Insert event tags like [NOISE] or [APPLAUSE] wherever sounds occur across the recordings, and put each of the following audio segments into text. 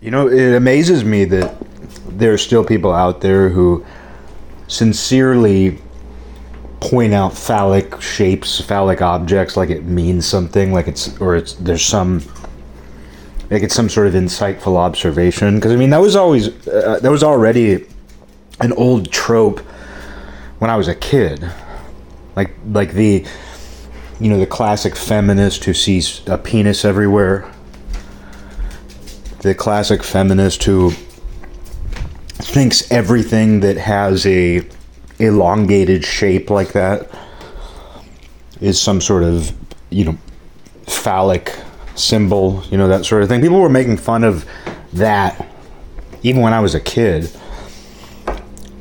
You know, it amazes me that there are still people out there who sincerely point out phallic shapes, phallic objects, like it means something, like it's or it's there's some like it's some sort of insightful observation. Because I mean, that was always uh, that was already an old trope when I was a kid, like like the you know the classic feminist who sees a penis everywhere, the classic feminist who thinks everything that has a elongated shape like that is some sort of you know phallic symbol you know that sort of thing. People were making fun of that even when i was a kid.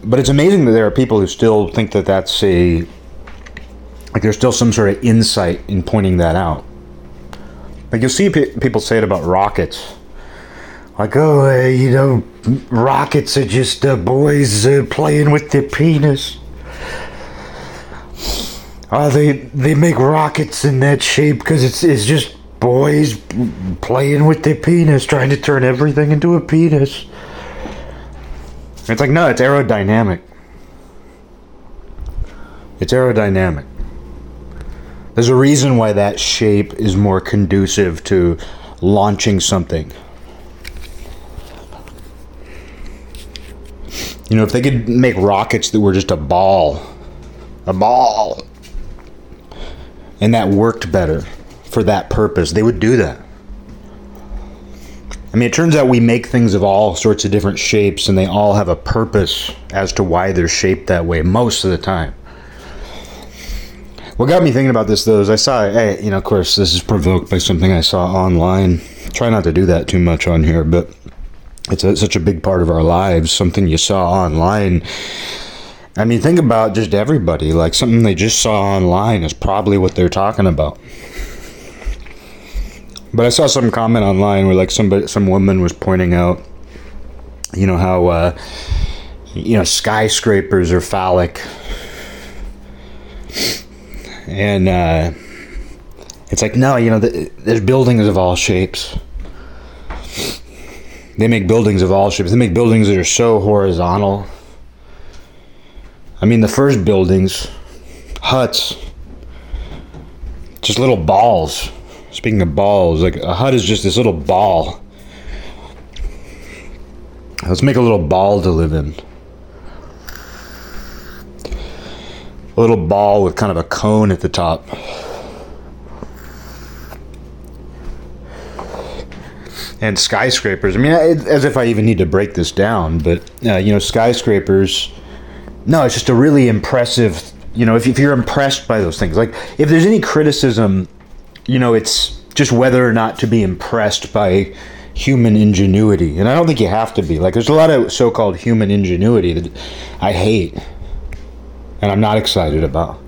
But it's amazing that there are people who still think that that's a like there's still some sort of insight in pointing that out. Like you'll see pe- people say it about rockets like oh uh, you know rockets are just uh, boys uh, playing with their penis. Oh they they make rockets in that shape because it's it's just boys playing with their penis trying to turn everything into a penis. It's like no it's aerodynamic. It's aerodynamic. There's a reason why that shape is more conducive to launching something You know, if they could make rockets that were just a ball, a ball, and that worked better for that purpose, they would do that. I mean, it turns out we make things of all sorts of different shapes, and they all have a purpose as to why they're shaped that way most of the time. What got me thinking about this, though, is I saw, hey, you know, of course, this is provoked by something I saw online. Try not to do that too much on here, but it's a, such a big part of our lives, something you saw online. I mean, think about just everybody. Like something they just saw online is probably what they're talking about. But I saw some comment online where like somebody, some woman was pointing out, you know how, uh, you know, skyscrapers are phallic, and uh, it's like no, you know, the, there's buildings of all shapes they make buildings of all shapes. They make buildings that are so horizontal. I mean, the first buildings, huts, just little balls. Speaking of balls, like a hut is just this little ball. Let's make a little ball to live in. A little ball with kind of a cone at the top. And skyscrapers. I mean, as if I even need to break this down, but uh, you know, skyscrapers. No, it's just a really impressive. You know, if, if you're impressed by those things, like if there's any criticism, you know, it's just whether or not to be impressed by human ingenuity, and I don't think you have to be. Like, there's a lot of so-called human ingenuity that I hate, and I'm not excited about,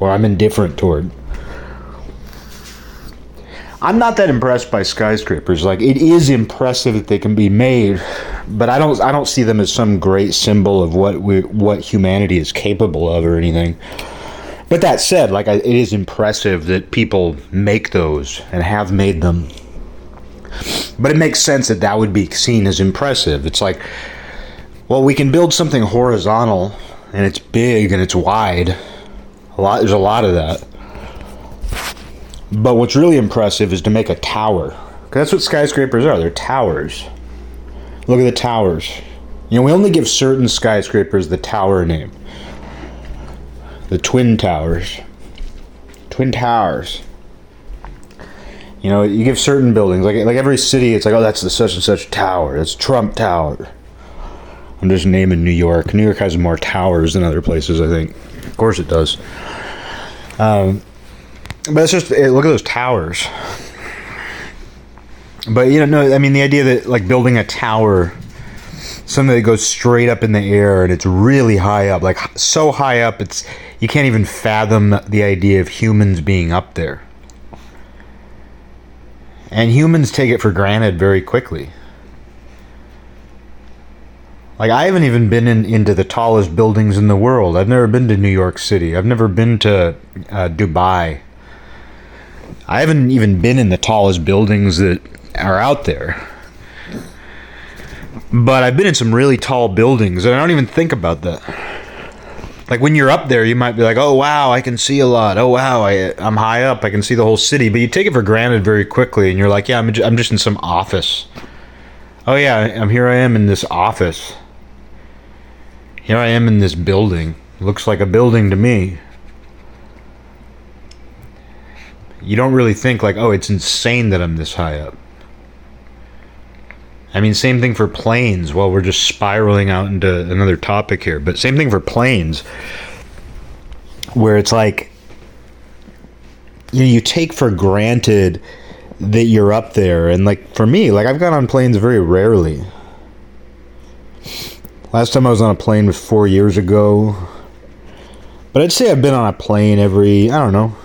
or I'm indifferent toward. I'm not that impressed by skyscrapers. Like it is impressive that they can be made, but I don't I don't see them as some great symbol of what we what humanity is capable of or anything. But that said, like I, it is impressive that people make those and have made them. But it makes sense that that would be seen as impressive. It's like, well, we can build something horizontal and it's big and it's wide. A lot there's a lot of that but what's really impressive is to make a tower. That's what skyscrapers are. They're towers. Look at the towers. You know, we only give certain skyscrapers the tower name. The Twin Towers. Twin Towers. You know, you give certain buildings, like like every city, it's like, oh, that's the such and such tower. That's Trump Tower. I'm just naming New York. New York has more towers than other places, I think. Of course, it does. Um, but it's just eh, look at those towers. But you know, no, I mean the idea that like building a tower, something that goes straight up in the air and it's really high up, like so high up, it's you can't even fathom the idea of humans being up there. And humans take it for granted very quickly. Like I haven't even been in, into the tallest buildings in the world. I've never been to New York City. I've never been to uh, Dubai. I haven't even been in the tallest buildings that are out there. But I've been in some really tall buildings, and I don't even think about that. Like when you're up there, you might be like, "Oh wow, I can see a lot. Oh wow, I, I'm high up. I can see the whole city." But you take it for granted very quickly, and you're like, "Yeah, I'm, I'm just in some office." Oh yeah, I'm here. I am in this office. Here I am in this building. Looks like a building to me. You don't really think like, "Oh, it's insane that I'm this high up." I mean, same thing for planes. Well, we're just spiraling out into another topic here, but same thing for planes, where it's like, you know, you take for granted that you're up there. And like for me, like I've gone on planes very rarely. Last time I was on a plane was four years ago. But I'd say I've been on a plane every, I don't know,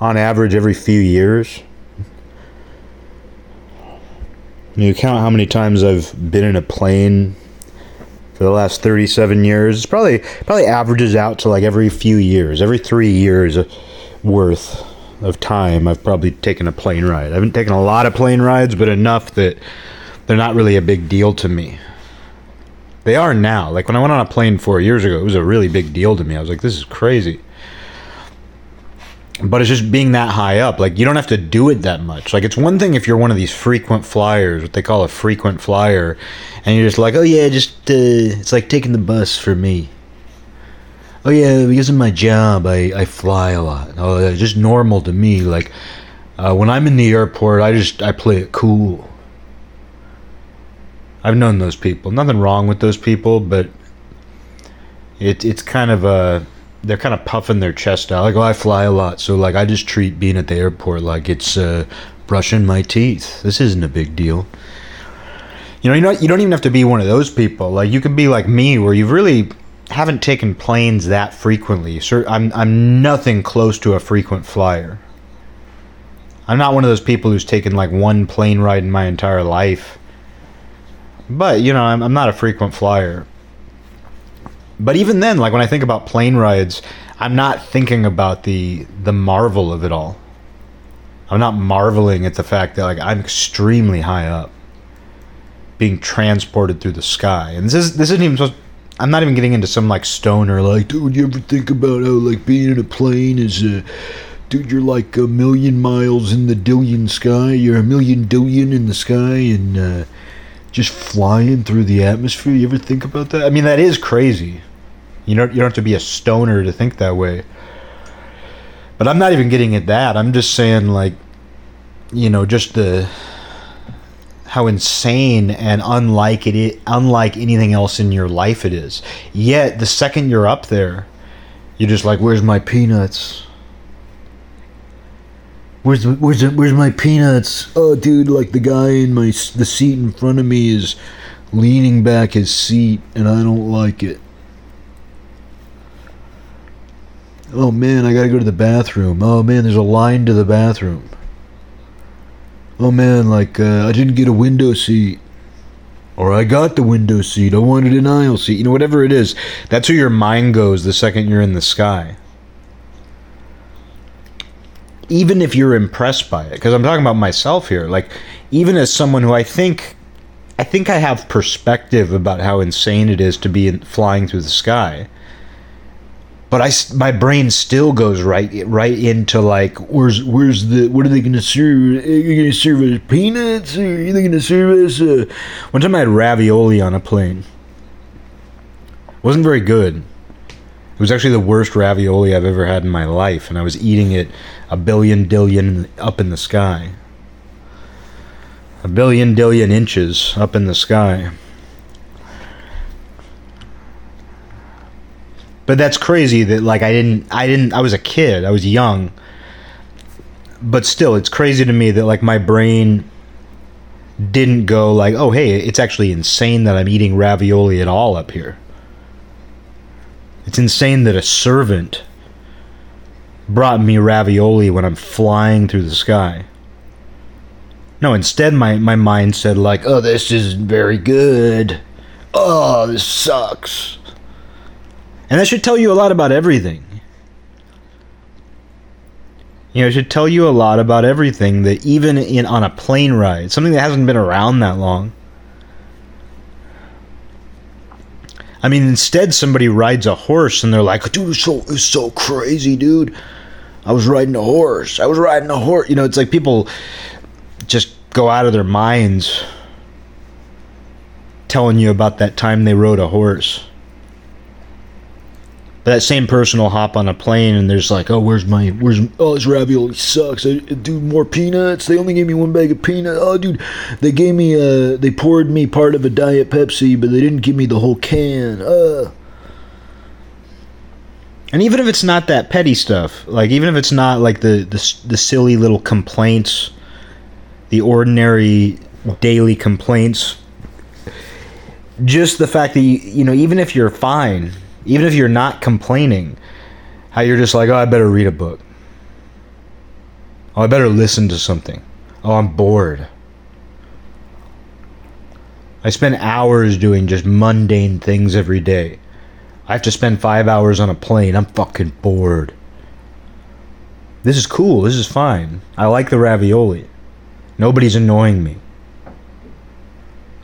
on average every few years. You count how many times I've been in a plane for the last 37 years. It's probably probably averages out to like every few years, every 3 years worth of time I've probably taken a plane ride. I haven't taken a lot of plane rides, but enough that they're not really a big deal to me. They are now. Like when I went on a plane 4 years ago, it was a really big deal to me. I was like this is crazy but it's just being that high up. Like you don't have to do it that much. Like it's one thing if you're one of these frequent flyers what they call a frequent flyer and you're just like oh yeah just uh, it's like taking the bus for me. Oh yeah because of my job i, I fly a lot. Oh it's just normal to me. Like uh, when i'm in the airport i just i play it cool. I've known those people. Nothing wrong with those people but it, it's kind of a they're kind of puffing their chest out. Like oh i fly a lot so like i just treat being at the airport like it's uh, brushing my teeth. This isn't a big deal. You know you know you don't even have to be one of those people. Like you could be like me where you really haven't taken planes that frequently. So i'm i'm nothing close to a frequent flyer. I'm not one of those people who's taken like one plane ride in my entire life. But you know i'm, I'm not a frequent flyer but even then, like when I think about plane rides, I'm not thinking about the the marvel of it all. I'm not marveling at the fact that like I'm extremely high up, being transported through the sky. And this is this isn't even supposed. I'm not even getting into some like stoner like, dude. You ever think about how like being in a plane is a, dude? You're like a million miles in the dillion sky. You're a million dillion in the sky, and uh, just flying through the atmosphere. You ever think about that? I mean, that is crazy. You don't you don't have to be a stoner to think that way. But I'm not even getting at that. I'm just saying like you know, just the how insane and unlike it unlike anything else in your life it is. Yet the second you're up there, you're just like, "Where's my peanuts?" Where's where's where's my peanuts? Oh, dude, like the guy in my the seat in front of me is leaning back his seat, and I don't like it. Oh man, I gotta go to the bathroom. Oh man, there's a line to the bathroom. Oh man, like uh, I didn't get a window seat. Or I got the window seat. I wanted an aisle seat. You know, whatever it is. That's where your mind goes the second you're in the sky. Even if you're impressed by it, because I'm talking about myself here. Like, even as someone who I think, I think I have perspective about how insane it is to be in, flying through the sky but I my brain still goes right right into like where's where's the what are they gonna serve? Are you gonna serve us peanuts? Are they gonna serve us? Uh... One time I had ravioli on a plane. Wasn't very good. It was actually the worst ravioli I've ever had in my life, and I was eating it a billion dillion up in the sky. A billion dillion inches up in the sky. But that's crazy that like I didn't I didn't I was a kid. I was young. But still it's crazy to me that like my brain didn't go like, "Oh, hey, it's actually insane that I'm eating ravioli at all up here." It's insane that a servant brought me ravioli when I'm flying through the sky. No, instead my, my mind said like, oh, this isn't very good. Oh, this sucks. And that should tell you a lot about everything. You know, it should tell you a lot about everything that even in on a plane ride, something that hasn't been around that long, I mean, instead, somebody rides a horse and they're like, dude, it's so, it's so crazy, dude. I was riding a horse. I was riding a horse. You know, it's like people just go out of their minds telling you about that time they rode a horse. But that same person will hop on a plane and there's like, oh, where's my, where's, oh, this ravioli sucks. I, dude, more peanuts. They only gave me one bag of peanuts. Oh, dude, they gave me, uh, they poured me part of a Diet Pepsi, but they didn't give me the whole can. Uh. And even if it's not that petty stuff, like even if it's not like the the, the silly little complaints, the ordinary daily complaints, just the fact that you, you know, even if you're fine, even if you're not complaining, how you're just like, oh, I better read a book. Oh, I better listen to something. Oh, I'm bored. I spend hours doing just mundane things every day. I have to spend five hours on a plane. I'm fucking bored. This is cool. This is fine. I like the ravioli. Nobody's annoying me.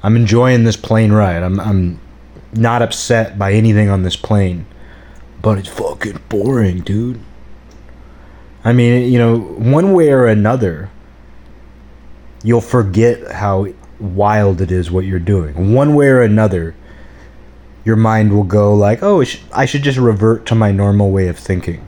I'm enjoying this plane ride. I'm, I'm not upset by anything on this plane. But it's fucking boring, dude. I mean, you know, one way or another, you'll forget how wild it is what you're doing. One way or another, your mind will go like, "Oh, I should just revert to my normal way of thinking."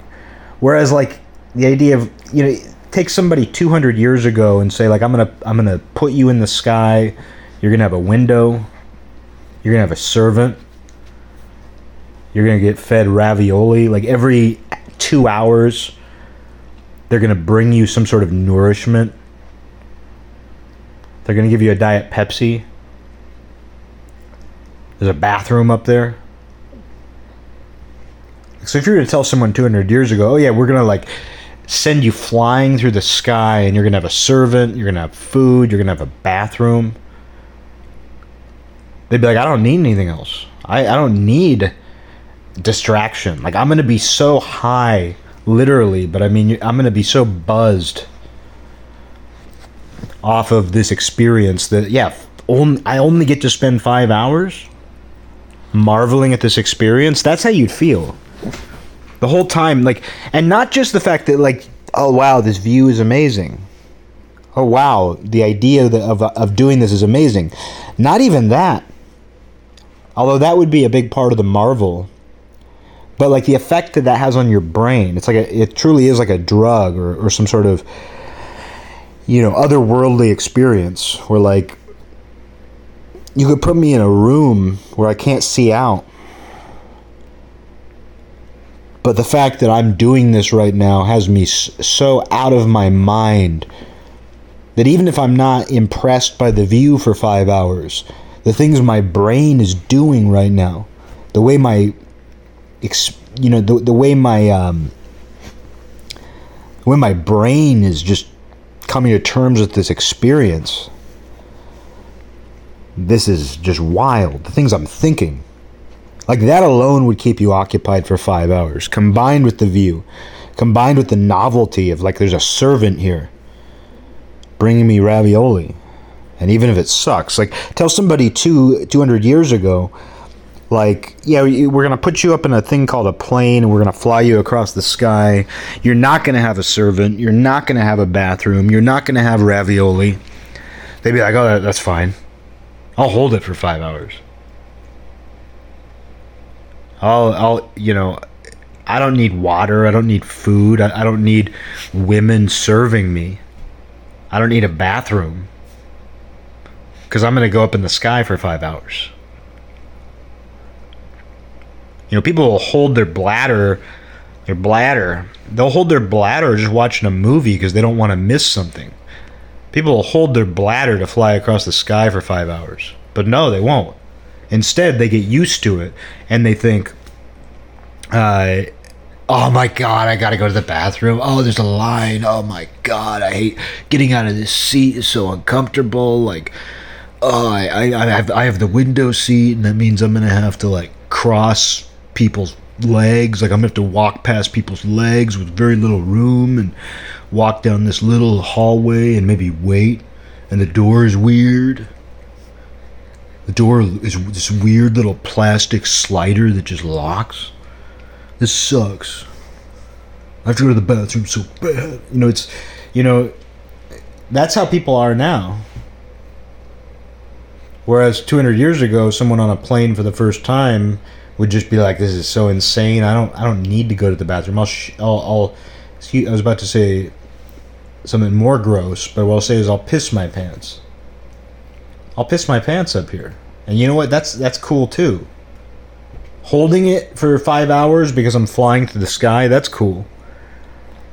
Whereas, like the idea of you know, take somebody 200 years ago and say like, "I'm gonna I'm gonna put you in the sky. You're gonna have a window. You're gonna have a servant. You're gonna get fed ravioli like every two hours. They're gonna bring you some sort of nourishment. They're gonna give you a diet Pepsi. There's a bathroom up there. So if you were to tell someone 200 years ago, oh yeah, we're gonna like send you flying through the sky, and you're gonna have a servant, you're gonna have food, you're gonna have a bathroom they'd be like, I don't need anything else. I, I don't need distraction. Like, I'm to be so high, literally, but I mean, I'm to be so buzzed off of this experience that, yeah, only, I only get to spend five hours marveling at this experience. That's how you'd feel. The whole time, like, and not just the fact that, like, oh, wow, this view is amazing. Oh, wow, the idea of, of doing this is amazing. Not even that Although that would be a big part of the marvel. But like the effect that that has on your brain, it's like a, it truly is like a drug or, or some sort of you know otherworldly experience where like you could put me in a room where I can't see out. But the fact that I'm doing this right now has me so out of my mind that even if I'm not impressed by the view for five hours, the things my brain is doing right now, the way my, you know, the, the way my, um, when my brain is just coming to terms with this experience, this is just wild. The things I'm thinking. Like that alone would keep you occupied for five hours, combined with the view, combined with the novelty of like there's a servant here bringing me ravioli and even if it sucks like tell somebody two 200 years ago like yeah we're going to put you up in a thing called a plane and we're going to fly you across the sky. You're not going to have a servant. You're not going to have a bathroom. You're not going to have ravioli. They'd be like oh that's fine. I'll hold it for five hours. I'll i'll you know i don't need water. I don't need food. I, I don't need women serving me. I don't need a bathroom because I'm going to go up in the sky for five hours. You know, people will hold their bladder, their bladder, they'll hold their bladder just watching a movie because they don't want to miss something. People will hold their bladder to fly across the sky for five hours. But no, they won't. Instead, they get used to it and they think, uh, oh my god, I gotta go to the bathroom. Oh, there's a line. Oh my god, I hate getting out of this seat. It's so uncomfortable. Like, oh, I, I, have I have the window seat, and that means I'm gonna have to like cross people's legs. Like I'm gonna have to walk past people's legs with very little room, and walk down this little hallway, and maybe wait. And the door is weird. The door is this weird little plastic slider that just locks. This sucks. I have to go to the bathroom so bad. You know, it's, you know, that's how people are now. Whereas 200 years ago, someone on a plane for the first time would just be like, "This is so insane. I don't, I don't need to go to the bathroom. I'll, sh- I'll, I'll." Excuse, I was about to say something more gross, but what I'll say is I'll piss my pants. I'll piss my pants up here, and you know what? That's that's cool too. Holding it for five hours because I'm flying through the sky, that's cool.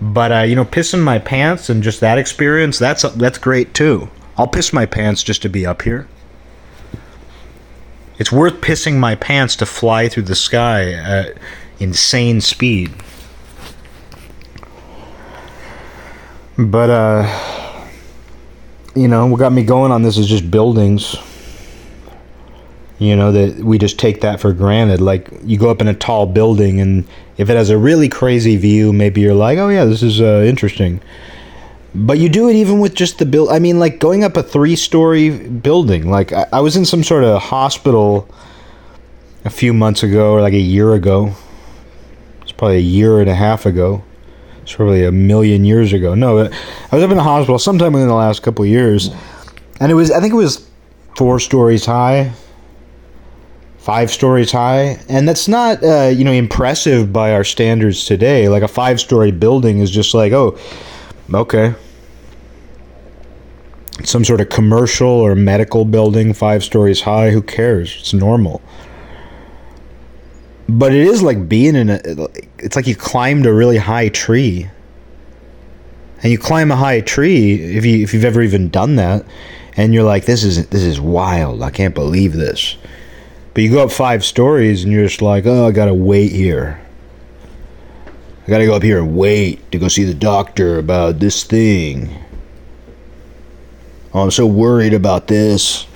But uh, you know, pissing my pants and just that experience, that's that's great too. I'll piss my pants just to be up here. It's worth pissing my pants to fly through the sky at insane speed. But uh you know, what got me going on this is just buildings. You know, that we just take that for granted. Like you go up in a tall building and if it has a really crazy view, maybe you're like, "Oh yeah, this is uh, interesting." But you do it even with just the build. I mean, like going up a three-story building. Like I, I was in some sort of hospital a few months ago, or like a year ago. It's probably a year and a half ago. It's probably a million years ago. No, I was up in a hospital sometime within the last couple of years, and it was. I think it was four stories high, five stories high, and that's not uh, you know impressive by our standards today. Like a five-story building is just like oh, okay, some sort of commercial or medical building, five stories high. Who cares? It's normal. But it is like being in a. It's like you climbed a really high tree. And you climb a high tree if you if you've ever even done that, and you're like, this is this is wild. I can't believe this. But you go up five stories and you're just like, oh, I gotta wait here. I gotta go up here and wait to go see the doctor about this thing. Oh, I'm so worried about this.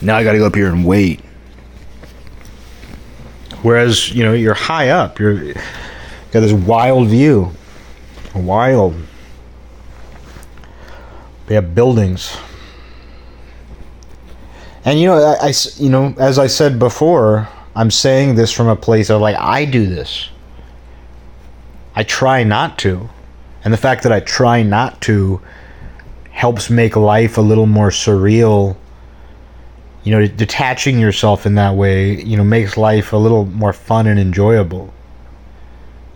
Now I gotta go up here and wait. Whereas, you know, you're high up. You're you got this wild view. Wild. They have buildings. And you know, I, I, you know, as I said before, I'm saying this from a place of like I do this. I try not to. And the fact that I try not to helps make life a little more surreal you know, detaching yourself in that way, you know, makes life a little more fun and enjoyable.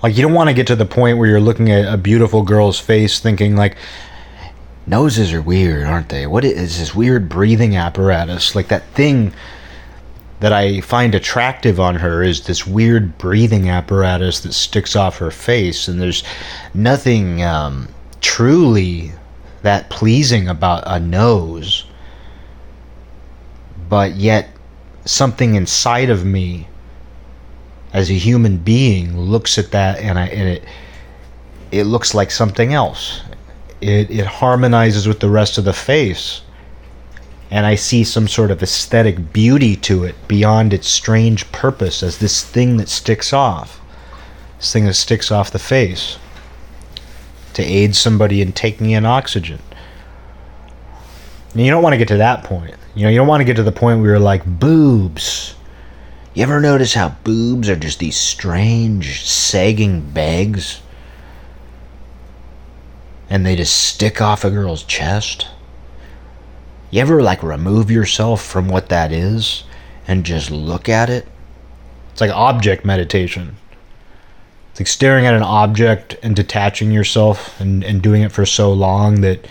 Like you don't want to get to the point where you're looking at a beautiful girl's face thinking like noses are weird, aren't they? What is this weird breathing apparatus? Like that thing that I find attractive on her is this weird breathing apparatus that sticks off her face and there's nothing um, truly that pleasing about a nose but yet something inside of me as a human being looks at that and, I, and it it looks like something else. It, it harmonizes with the rest of the face. And I see some sort of aesthetic beauty to it beyond its strange purpose as this thing that sticks off. This thing that sticks off the face to aid somebody in taking in oxygen. And you don't want to get to that point. You know, you don't want to get to the point where you're like, boobs. You ever notice how boobs are just these strange, sagging bags? And they just stick off a girl's chest? You ever, like, remove yourself from what that is and just look at it? It's like object meditation. It's like staring at an object and detaching yourself and, and doing it for so long that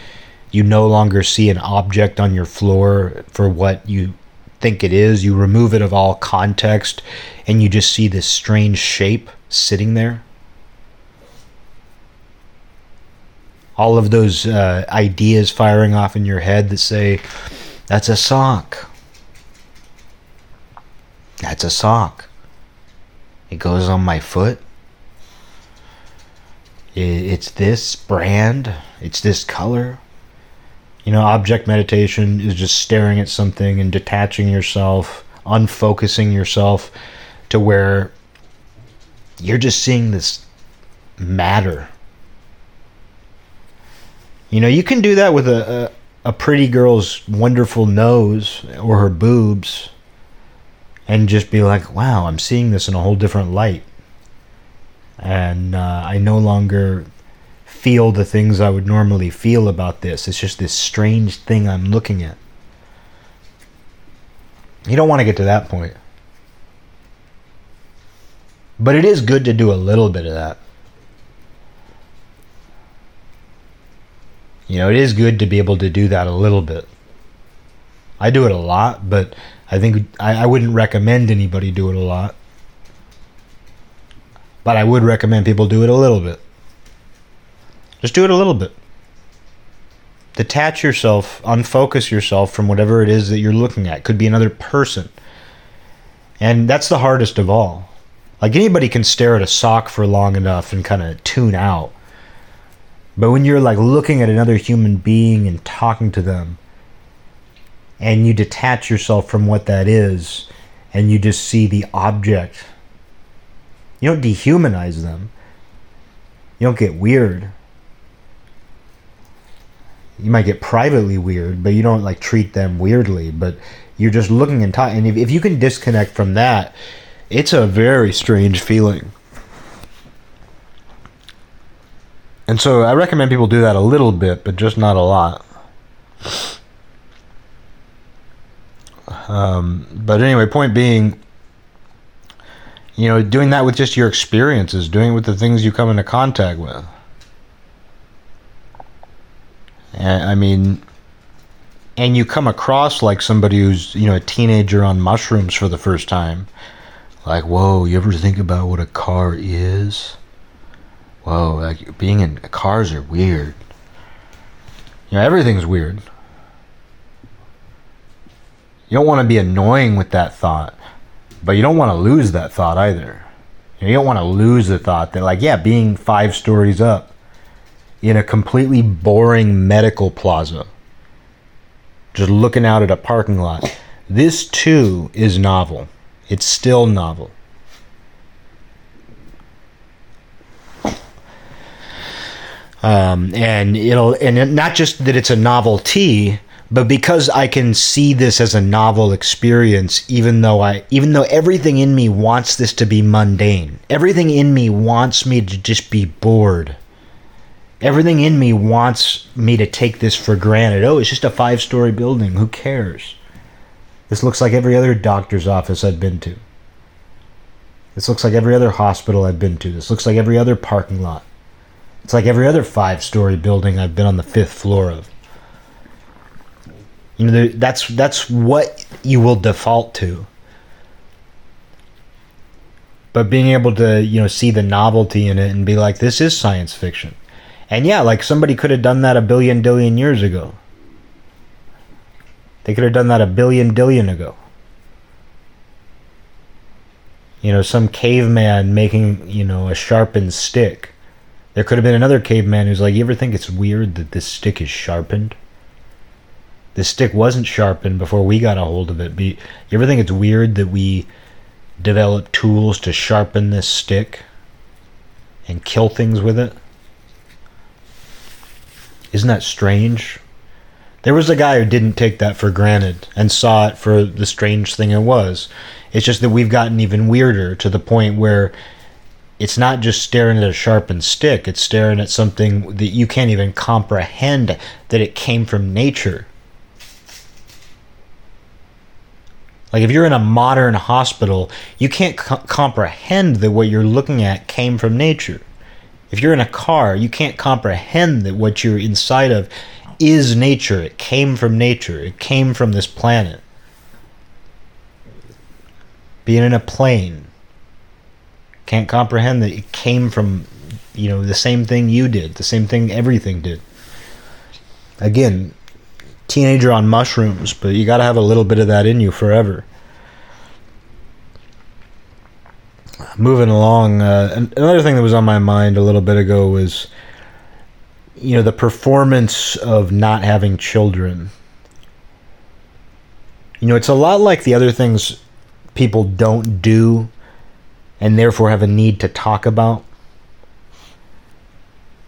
you no longer see an object on your floor for what you think it is. You remove it of all context and you just see this strange shape sitting there. All of those uh, ideas firing off in your head that say, that's a sock. That's a sock. It goes on my foot. It's this brand. It's this color. You know, object meditation is just staring at something and detaching yourself, unfocusing yourself to where you're just seeing this matter. You know, you can do that with a, a pretty girl's wonderful nose or her boobs and just be like, wow, I'm seeing this in a whole different light. And uh, I no longer feel the things I would normally feel about this. It's just this strange thing I'm looking at. You don't want to get to that point. But it is good to do a little bit of that. You know, it is good to be able to do that a little bit. I do it a lot, but I think I, I wouldn't recommend anybody do it a lot. But I would recommend people do it a little bit. Just do it a little bit. Detach yourself, unfocus yourself from whatever it is that you're looking at. Could be another person. And that's the hardest of all. Like anybody can stare at a sock for long enough and kind of tune out. But when you're like looking at another human being and talking to them, and you detach yourself from what that is, and you just see the object, you don't dehumanize them. You don't get weird. You might get privately weird, but you don't like treat them weirdly. But you're just looking and talking. And if, if you can disconnect from that, it's a very strange feeling. And so I recommend people do that a little bit, but just not a lot. Um, but anyway, point being, you know, doing that with just your experiences, doing it with the things you come into contact with. And, I mean, and you come across like somebody who's, you know, a teenager on mushrooms for the first time. Like, whoa, you ever think about what a car is? Whoa, like being in cars are weird. You know, everything's weird. You don't want to be annoying with that thought, but you don't want to lose that thought either. You don't want to lose the thought that, like, yeah, being five stories up in a completely boring medical plaza, just looking out at a parking lot. This too is novel. It's still novel. Um, and it'll and not just that it's a novelty but because I can see this as a novel experience, even though I, even though everything in me wants this to be mundane, everything in me wants me to just be bored. Everything in me wants me to take this for granted. Oh, it's just a five-story building. Who cares? This looks like every other doctor's office I've been to. This looks like every other hospital I've been to. This looks like every other parking lot. It's like every other five story building I've been on the fifth floor of. You know, that's that's what you will default to. But being able to, you know, see the novelty in it and be like, this is science fiction. And yeah, like somebody could have done that a billion billion years ago. They could have done that a billion billion ago. You know, some caveman making, you know, a sharpened stick there could have been another caveman who's like, You ever think it's weird that this stick is sharpened? This stick wasn't sharpened before we got a hold of it. you ever think it's weird that we develop tools to sharpen this stick and kill things with it? Isn't that strange? There was a guy who didn't take that for granted and saw it for the strange thing it was. It's just that we've gotten even weirder to the point where it's not just staring at a sharpened stick, it's staring at something that you can't even comprehend that it came from nature. Like if you're in a modern hospital, you can't co- comprehend that what you're looking at came from nature. If you're in a car, you can't comprehend that what you're inside of is nature. It came from nature. It came from this planet. Being in a plane, can't comprehend that it came from you know the same thing you did the same thing everything did. Again teenager on mushrooms but you got to have a little bit of that in you forever. Moving along uh, another thing that was on my mind a little bit ago was you know the performance of not having children. You know it's a lot like the other things people don't do and therefore have a need to talk about.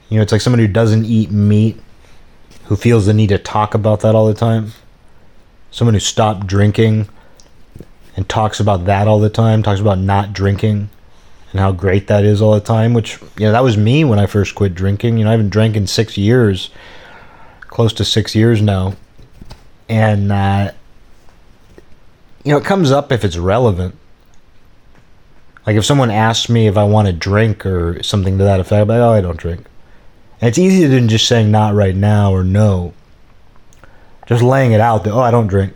You know, it's like somebody who doesn't eat meat who feels the need to talk about that all the time. Someone who stopped drinking and talks about that all the time, talks about not drinking and how great that is all the time, which, you know, that was me when I first quit drinking. You know, I haven't drank in six years, close to six years now. And, uh, you know, it comes up if it's relevant. Like if someone asks me if I want to drink or something to that effect, I'm like, oh, I don't drink. And it's easier than just saying not right now or no. Just laying it out that, oh, I don't drink.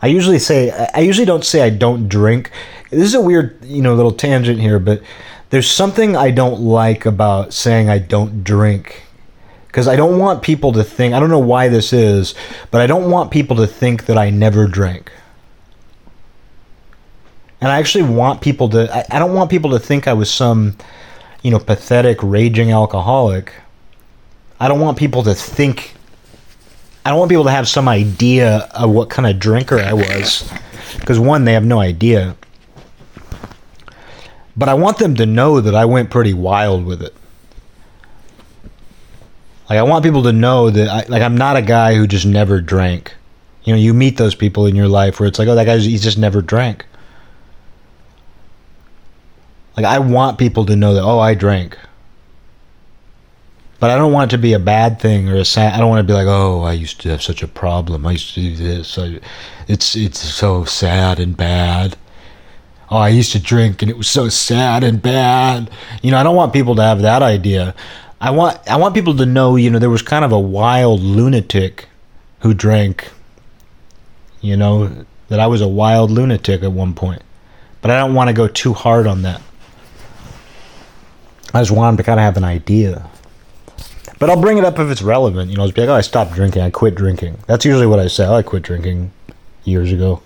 I usually say, I usually don't say I don't drink. This is a weird, you know, little tangent here, but there's something I don't like about saying I don't drink. Because I don't want people to think, I don't know why this is, but I don't want people to think that I never drank. And I actually want people to, I, I don't want people to think I was some, you know, pathetic, raging alcoholic. I don't want people to think, I don't want people to have some idea of what kind of drinker I was. Because, one, they have no idea. But I want them to know that I went pretty wild with it. Like I want people to know that I, like I'm not a guy who just never drank. You know, you meet those people in your life where it's like, oh, that guy he's just never drank. Like I want people to know that oh I drank. But I don't want it to be a bad thing or a sad. I don't want to be like, oh, I used to have such a problem. I used to do this. I, it's it's so sad and bad. Oh, I used to drink and it was so sad and bad. You know, I don't want people to have that idea. I want I want people to know, you know, there was kind of a wild lunatic who drank. You know, that I was a wild lunatic at one point. But I don't want to go too hard on that. I just want to kind of have an idea. But I'll bring it up if it's relevant. You know, be like, oh, I stopped drinking. I quit drinking. That's usually what I say. Oh, I quit drinking years ago.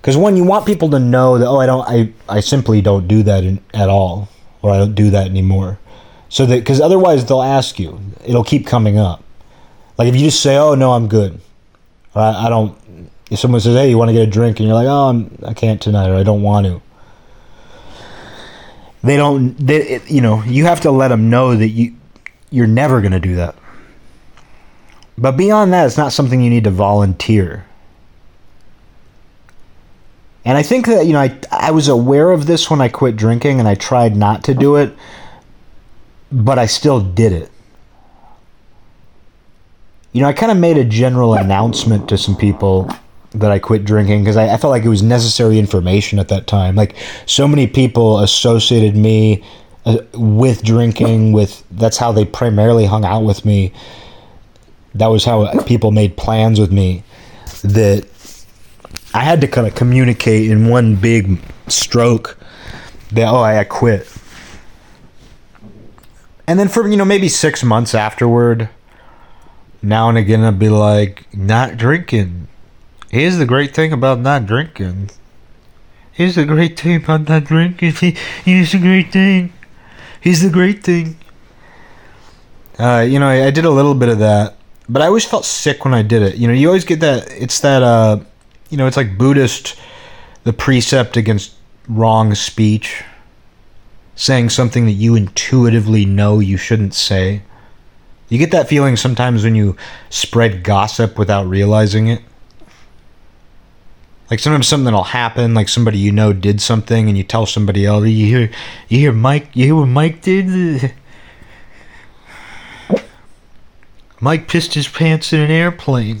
Because when you want people to know that, oh, I don't, I, I simply don't do that in, at all, or I don't do that anymore. So that, because otherwise they'll ask you. It'll keep coming up. Like if you just say, oh, no, I'm good. Or I, I don't, if someone says, hey, you want to get a drink? And you're like, oh, I'm, I can't tonight, or I don't want to they don't they, you know you have to let them know that you you're never going to do that. But beyond that it's not something you need to volunteer. And i think that you know i i was aware of this when i quit drinking and i tried not to do it but i still did it. You know i kind of made a general announcement to some people that I quit drinking because I, I, felt like it was necessary information at that time. Like so many people associated me uh, with drinking. With that's how they primarily hung out with me. That was how people made plans with me. That I had to kind of communicate in one big stroke that oh I, I quit. And then for you know maybe six months afterward, now and again I'd be like not drinking Here's the great thing about not drinking. Here's the great thing about not drinking. [LAUGHS] Here's the great thing. Here's the great thing. Uh, you know, I, I, did a little bit of that, but I always felt sick when I did it. You know, you always get that. It's that. Uh, you know, it's like Buddhist, the precept against wrong speech, saying something that you intuitively know you shouldn't say. You get that feeling sometimes when you spread gossip without realizing it. Like sometimes something will happen, like somebody you know did something, and you tell somebody else. You hear, you hear Mike. You hear what Mike did. [SIGHS] Mike pissed his pants in an airplane.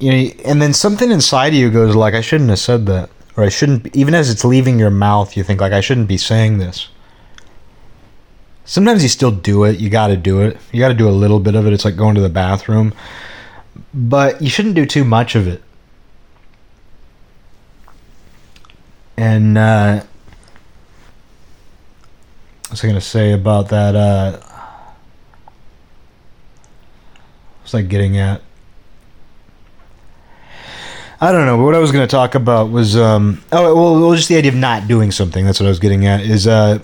You know, and then something inside of you goes like, "I shouldn't have said that," or "I shouldn't." Even as it's leaving your mouth, you think like, "I shouldn't be saying this." Sometimes you still do it. You got to do it. You got to do a little bit of it. It's like going to the bathroom but you shouldn't do too much of it. And uh, what was I to say about that? Uh, was I getting at? I don't know. What I was going to talk about was um, oh well, well, just the idea of not doing something. That's what I was getting at. Is uh,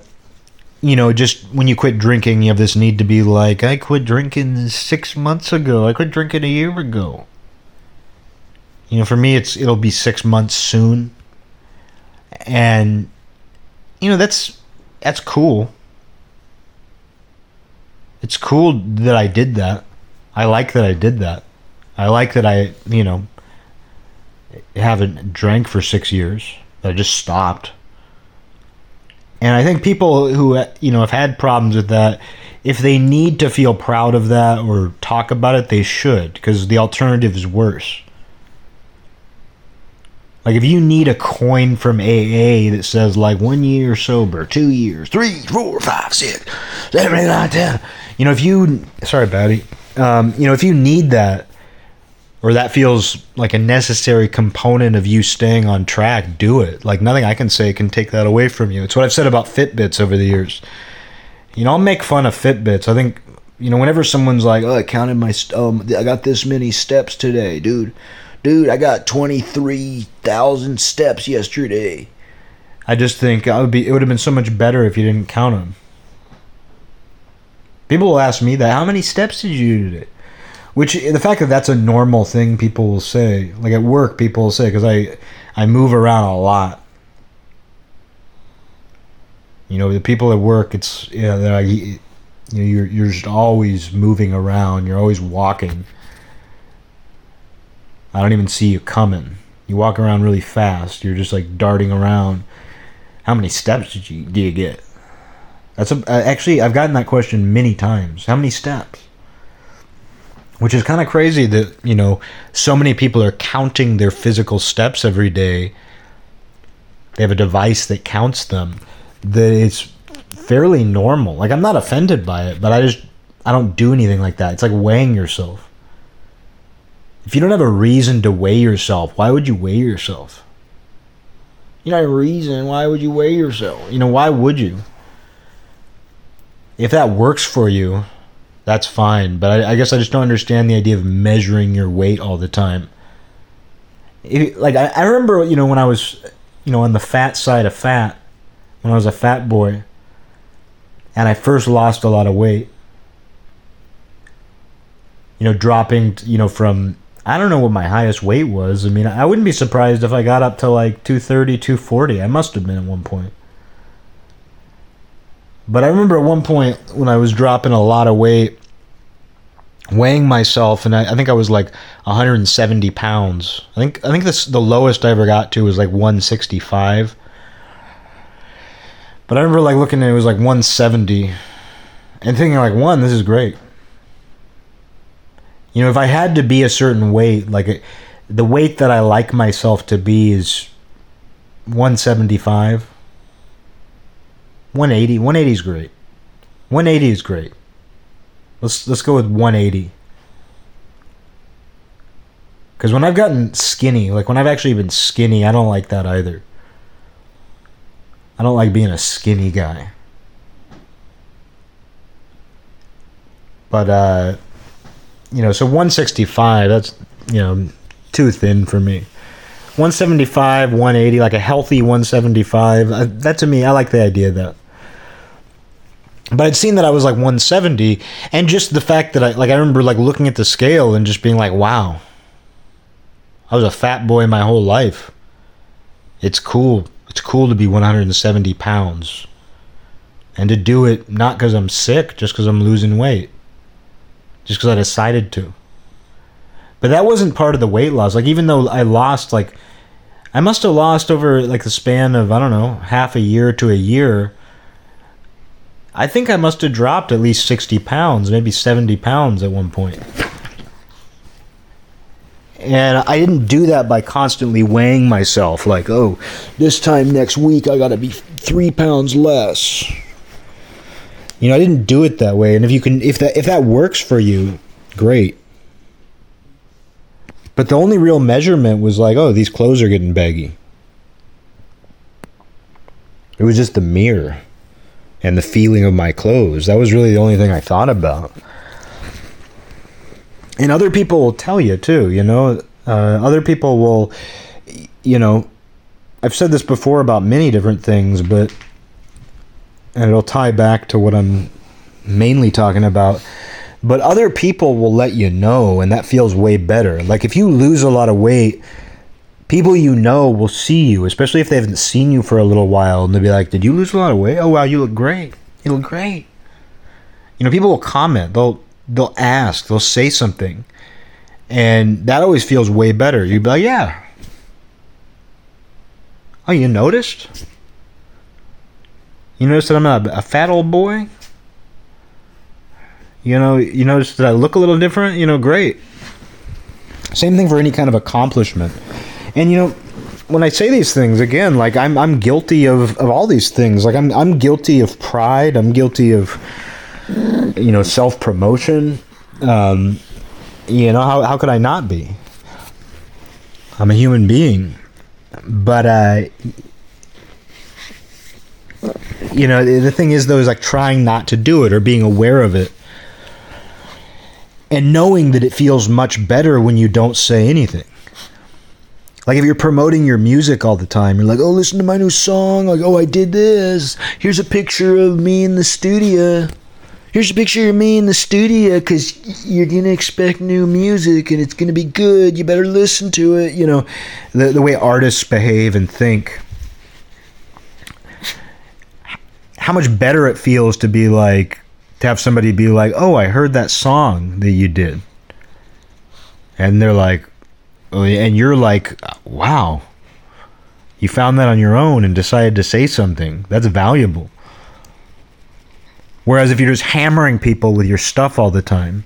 you know, just when you quit drinking, you have this need to be like, I quit drinking six months ago. I quit drinking a year ago. You know, for me, it's it'll be six months soon, and you know that's that's cool. It's cool that I did that. I like that I did that. I like that I, you know, haven't drank for six years. I just stopped. And I think people who, you know, have had problems with that, if they need to feel proud of that or talk about it, they should, because the alternative is worse. Like if you need a coin from AA that says like one year sober, two years, three, four, five, six, seven, eight, nine, ten. You know, if you sorry, Batty. Um, you know, if you need that, or that feels like a necessary component of you staying on track, do it. Like nothing I can say can take that away from you. It's what I've said about Fitbits over the years. You know, I'll make fun of Fitbits. I think, you know, whenever someone's like, "Oh, I counted my, um, I got this many steps today, dude." Dude, I got twenty three thousand steps yesterday. I just think I would be. It would have been so much better if you didn't count them. People will ask me that. How many steps did you do today? Which the fact that that's a normal thing people will say, like at work, people will say because I I move around a lot. You know, the people at work, it's yeah, they're like, you know, you're you're just always moving around. You're always walking. I don't even see you coming. You walk around really fast. You're just like darting around. How many steps did you do you get? That's a, uh, actually I've gotten that question many times. How many steps? Which is kind of crazy that you know so many people are counting their physical steps every day. They have a device that counts them. That it's fairly normal. Like I'm not offended by it, but I just I don't do anything like that. It's like weighing yourself. If you don't have a reason to weigh yourself, why would you weigh yourself? You know, a reason. Why would you weigh yourself? You know, why would you? If that works for you, that's fine. But I, I guess I just don't understand the idea of measuring your weight all the time. It, like I, I remember, you know, when I was, you know, on the fat side of fat, when I was a fat boy, and I first lost a lot of weight. You know, dropping, you know, from I don't know what my highest weight was. I mean, I wouldn't be surprised if I got up to like 230, 240. I must have been at one point. But I remember at one point when I was dropping a lot of weight, weighing myself, and I, I think I was like 170 pounds. I think I think this the lowest I ever got to was like 165. But I remember like looking at it, it was like 170, and thinking like, one, this is great. You know, if I had to be a certain weight, like the weight that I like myself to be is 175. 180. 180 is great. 180 is great. Let's let's go with 180. Cuz when I've gotten skinny, like when I've actually been skinny, I don't like that either. I don't like being a skinny guy. But uh you know, so 165, that's, you know, too thin for me. 175, 180, like a healthy 175. Uh, that to me, I like the idea of that. But I'd seen that I was like 170, and just the fact that I, like, I remember like looking at the scale and just being like, wow, I was a fat boy my whole life. It's cool. It's cool to be 170 pounds. And to do it not because I'm sick, just because I'm losing weight just because I decided to. But that wasn't part of the weight loss. Like even though I lost like I must have lost over like the span of I don't know, half a year to a year. I think I must have dropped at least 60 pounds, maybe 70 pounds at one point. And I didn't do that by constantly weighing myself like, oh, this time next week I got to be 3 pounds less. You know, I didn't do it that way, and if you can, if that if that works for you, great. But the only real measurement was like, oh, these clothes are getting baggy. It was just the mirror and the feeling of my clothes. That was really the only thing I thought about. And other people will tell you too, you know, uh, other people will, you know, I've said this before about many different things, but and it'll tie back to what I'm mainly talking about. But other people will let you know, and that feels way better. Like if you lose a lot of weight, people you know will see you, especially if they haven't seen you for a little while, and they'll be like, "Did you lose a lot of weight? Oh wow, you look great. You look great." You know, people will comment. They'll they'll ask. They'll say something, and that always feels way better. You'd be like, "Yeah, oh, you noticed? You noticed that I'm a, a fat old boy? You know, you noticed that I look a little different? You know, great." Same thing for any kind of accomplishment. And you know, when I say these things again, like I'm I'm guilty of, of all these things. Like I'm I'm guilty of pride. I'm guilty of you know self promotion. Um, you know how how could I not be? I'm a human being, but uh, you know the thing is though is like trying not to do it or being aware of it and knowing that it feels much better when you don't say anything. Like if you're promoting your music all the time, you're like, "Oh, listen to my new song." Like, "Oh, I did this. Here's a picture of me in the studio. Here's a picture of me in the studio cuz you're going to expect new music and it's going to be good. You better listen to it." You know, the the way artists behave and think. How much better it feels to be like to have somebody be like, "Oh, I heard that song that you did," and they're like, Oh, and you're like, "Wow, you found that on your own and decided to say something. That's valuable." Whereas if you're just hammering people with your stuff all the time,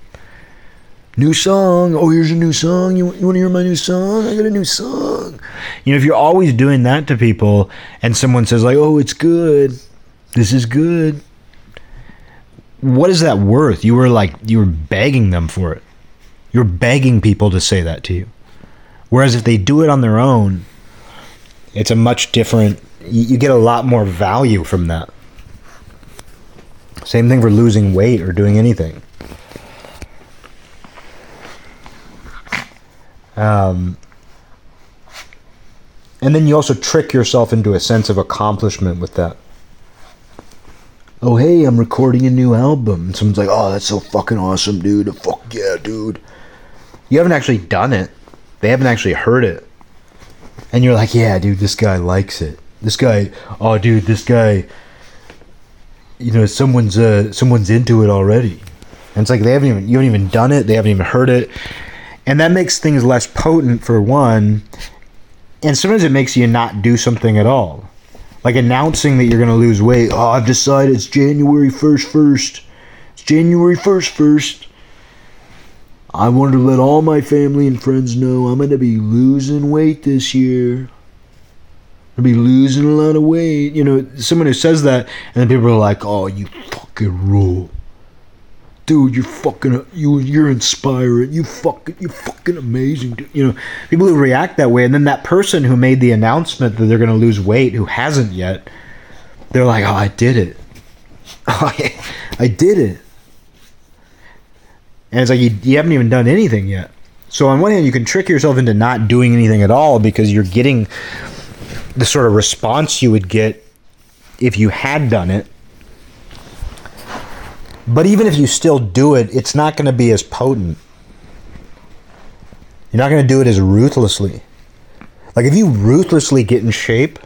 new song. Oh, here's a new song. You, you want to hear my new song? I got a new song. You know, if you're always doing that to people and someone says, like, oh, it's good, this is good, what is that worth? You were like, you were begging them for it. You're begging people to say that to you. Whereas if they do it on their own, it's a much different, you, get a lot more value from that. Same thing for losing weight or doing anything. Um, and then you also trick yourself into a sense of accomplishment with that. Oh, hey, I'm recording a new album. Someone's like, oh, that's so fucking awesome, dude. Fuck yeah, dude. You haven't actually done it, they haven't actually heard it. And you're like, yeah, dude, this guy likes it. This guy, oh, dude, this guy, you know, someone's uh, someone's into it already. And it's like they haven't even you haven't even done it, they haven't even heard it. And that makes things less potent for one. And sometimes it makes you not do something at all. Like announcing that you're gonna lose weight. Oh, I've decided it's January first first. It's January first first. I wanted to let all my family and friends know I'm gonna be losing weight this year. I'll be losing a lot of weight. You know, someone who says that, and then people are like, "Oh, you fucking rule, dude. You're fucking you. You're inspiring. You fucking you fucking amazing. Dude. You know, people who react that way, and then that person who made the announcement that they're going to lose weight, who hasn't yet, they're like, "Oh, I did it. [LAUGHS] I did it." And it's like you, you haven't even done anything yet. So on one hand, you can trick yourself into not doing anything at all because you're getting the sort of response you would get if you had done it. But even if you still do it, it's not going to be as potent. You're not going to do it as ruthlessly. Like if you ruthlessly get in shape,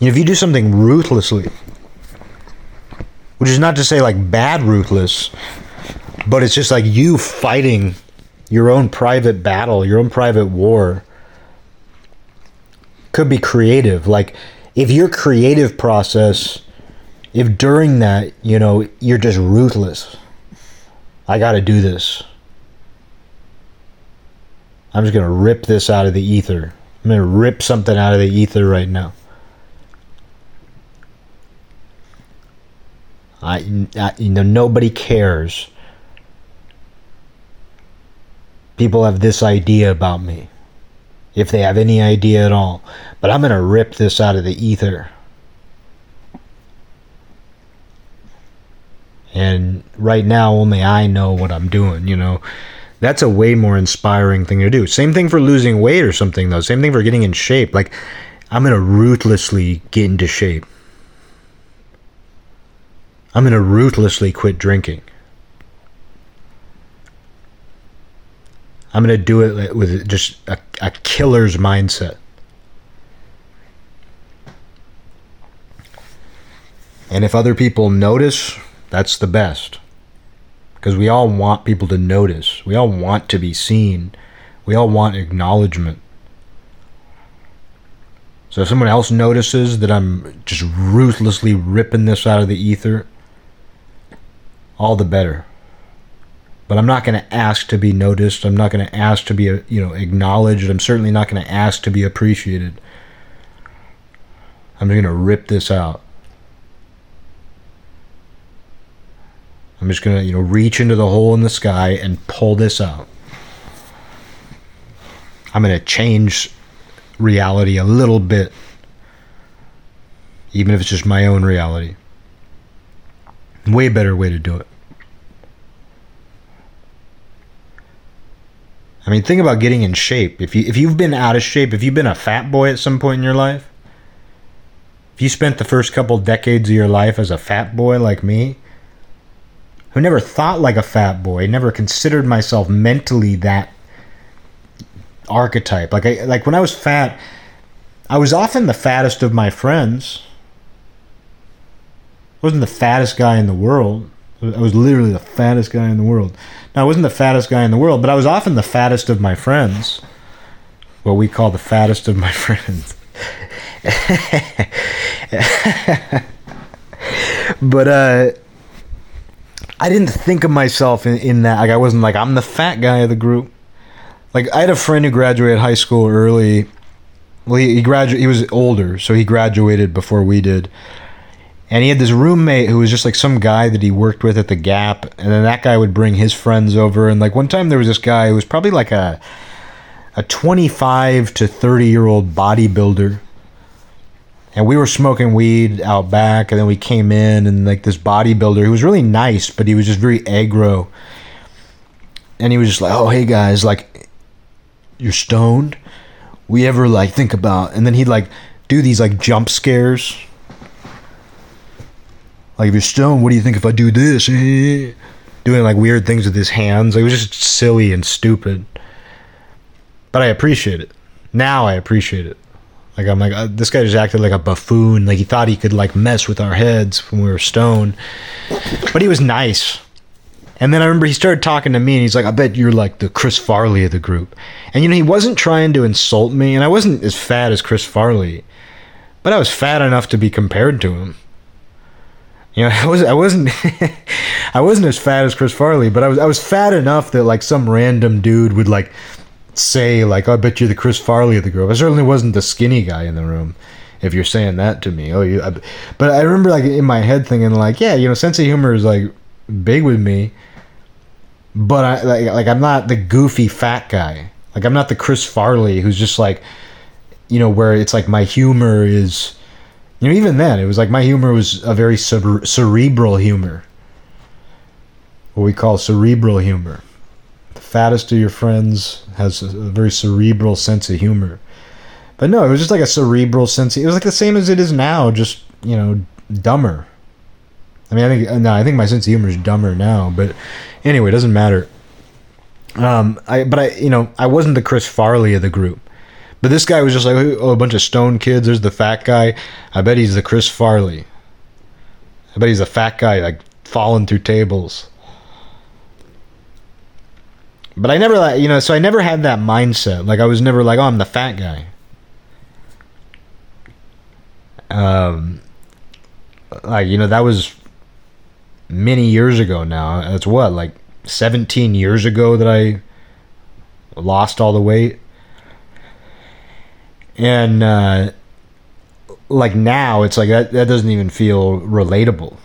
if you do something ruthlessly, which is not to say like bad ruthless, but it's just like you fighting your own private battle, your own private war. Could be creative. Like if your creative process, if during that, you know, you're just ruthless. I got to do this. I'm just going to rip this out of the ether. I'm going to rip something out of the ether right now. I, I, you know nobody cares. People have this idea about me, if they have any idea at all. But I'm gonna rip this out of the ether. And right now, only I know what I'm doing. You know, that's a way more inspiring thing to do. Same thing for losing weight or something, though. Same thing for getting in shape. Like, I'm gonna ruthlessly get into shape. I'm going to ruthlessly quit drinking. I'm going to do it with just a, a killer's mindset. And if other people notice, that's the best. Because we all want people to notice. We all want to be seen. We all want acknowledgement. So if someone else notices that I'm just ruthlessly ripping this out of the ether, all the better. But I'm not going to ask to be noticed. I'm not going to ask to be, uh, you know, acknowledged. I'm certainly not going to ask to be appreciated. I'm going to rip this out. I'm just going to, you know, reach into the hole in the sky and pull this out. I'm going to change reality a little bit, even if it's just my own reality. Way better way to do it. I mean, think about getting in shape. If you if you've been out of shape, if you've been a fat boy at some point in your life, if you spent the first couple decades of your life as a fat boy like me, who never thought like a fat boy, never considered myself mentally that archetype. Like I like when I was fat, I was often the fattest of my friends. Wasn't the fattest guy in the world. I was literally the fattest guy in the world. Now I wasn't the fattest guy in the world, but I was often the fattest of my friends. What we call the fattest of my [LAUGHS] friends. but uh I didn't think of myself in, in that like I wasn't like I'm the fat guy of the group like I had a friend who graduated high school early. Well, he, he graduated. He was older, so he graduated before we did. And he had this roommate who was just like some guy that he worked with at the Gap, and then that guy would bring his friends over. And like one time, there was this guy who was probably like a a 25 to 30 year old bodybuilder and we were smoking weed out back and then we came in and like this bodybuilder who was really nice but he was just very aggro and he was just like oh hey guys like you're stoned. We ever like think about and then he'd like do these like jump scares. Like if you're stoned, what do you think if I do this? Doing like weird things with his hands. Like, it was just silly and stupid. But I appreciate it. Now I appreciate it. Like I'm like uh, this guy just acted like a buffoon. Like he thought he could like mess with our heads when we were stoned. But he was nice. And then I remember he started talking to me and he's like, I bet you're like the Chris Farley of the group. And you know, he wasn't trying to insult me, and I wasn't as fat as Chris Farley, but I was fat enough to be compared to him. You know, [LAUGHS] I was I wasn't [LAUGHS] I wasn't as fat as Chris Farley, but I was I was fat enough that like some random dude would like say like, oh, "I bet you're the Chris Farley of the group." I certainly wasn't the skinny guy in the room. If you're saying that to me, oh, you. I, but I remember like in my head thinking like, yeah, you know, sense of humor is like big with me but I like, like I'm not the goofy fat guy. Like I'm not the Chris Farley who's just like, you know, where it's like my humor is, you know, even then it was like my humor was a very cere- cerebral humor. What we call cerebral humor. The fattest of your friends has a very cerebral sense of humor. But no, it was just like a cerebral sense. It was like the same as it is now, just you know, dumber. I mean, I think no, I think my sense of humor is dumber now, but Anyway, it doesn't matter. Um, I but I you know I wasn't the Chris Farley of the group, but this guy was just like oh a bunch of stone kids. There's the fat guy. I bet he's the Chris Farley. I bet he's a fat guy like falling through tables. But I never you know so I never had that mindset. Like I was never like oh I'm the fat guy. Um, like you know that was many years ago now. That's what, like 17 years ago that I lost all the weight. And uh, like now, it's like that, that doesn't even feel relatable.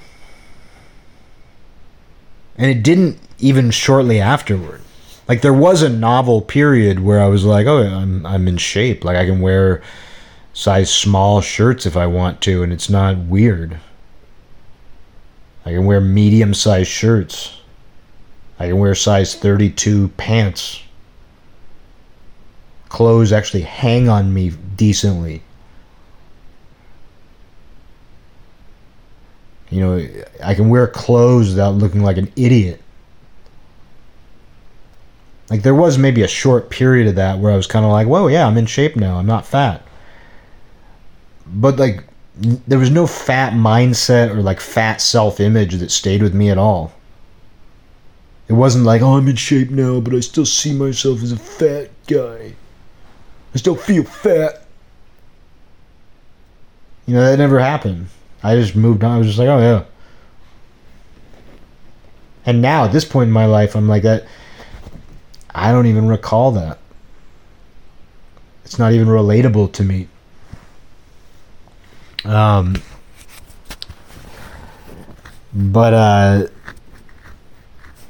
And it didn't even shortly afterward. Like there was a novel period where I was like, oh, I'm I'm in shape. Like I can wear size small shirts if I want to, and it's not weird. I can wear medium sized shirts. I can wear size 32 pants. Clothes actually hang on me decently. You know, I can wear clothes without looking like an idiot. Like there was maybe a short period of that where I was kind of like, "Whoa, yeah, I'm in shape now. I'm not fat." But like there was no fat mindset or like fat self image that stayed with me at all. It wasn't like, oh, I'm in shape now, but I still see myself as a fat guy. I still feel fat. You know, that never happened. I just moved on. I was just like, oh, yeah. And now, at this point in my life, I'm like that. I don't even recall that. It's not even relatable to me. Um, but uh,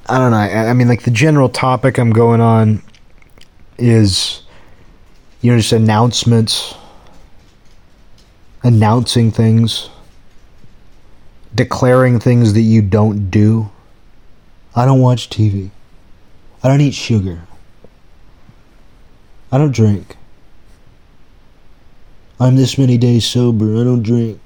I don't know. I, I mean, like the general topic I'm going on is, you know, just announcements, announcing things, declaring things that you don't do. I don't watch TV. I don't eat sugar. I don't drink. I'm this many days sober. I don't drink.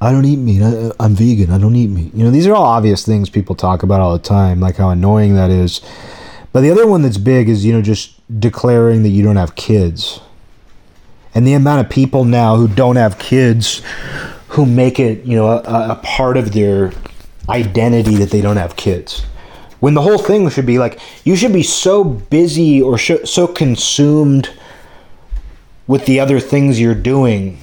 I don't eat meat. I, I'm vegan. I don't eat meat. You know, these are all obvious things people talk about all the time, like how annoying that is. But the other one that's big is, you know, just declaring that you don't have kids. And the amount of people now who don't have kids who make it, you know, a, a part of their identity that they don't have kids. When the whole thing should be like, you should be so busy or sh- so consumed with the other things you're doing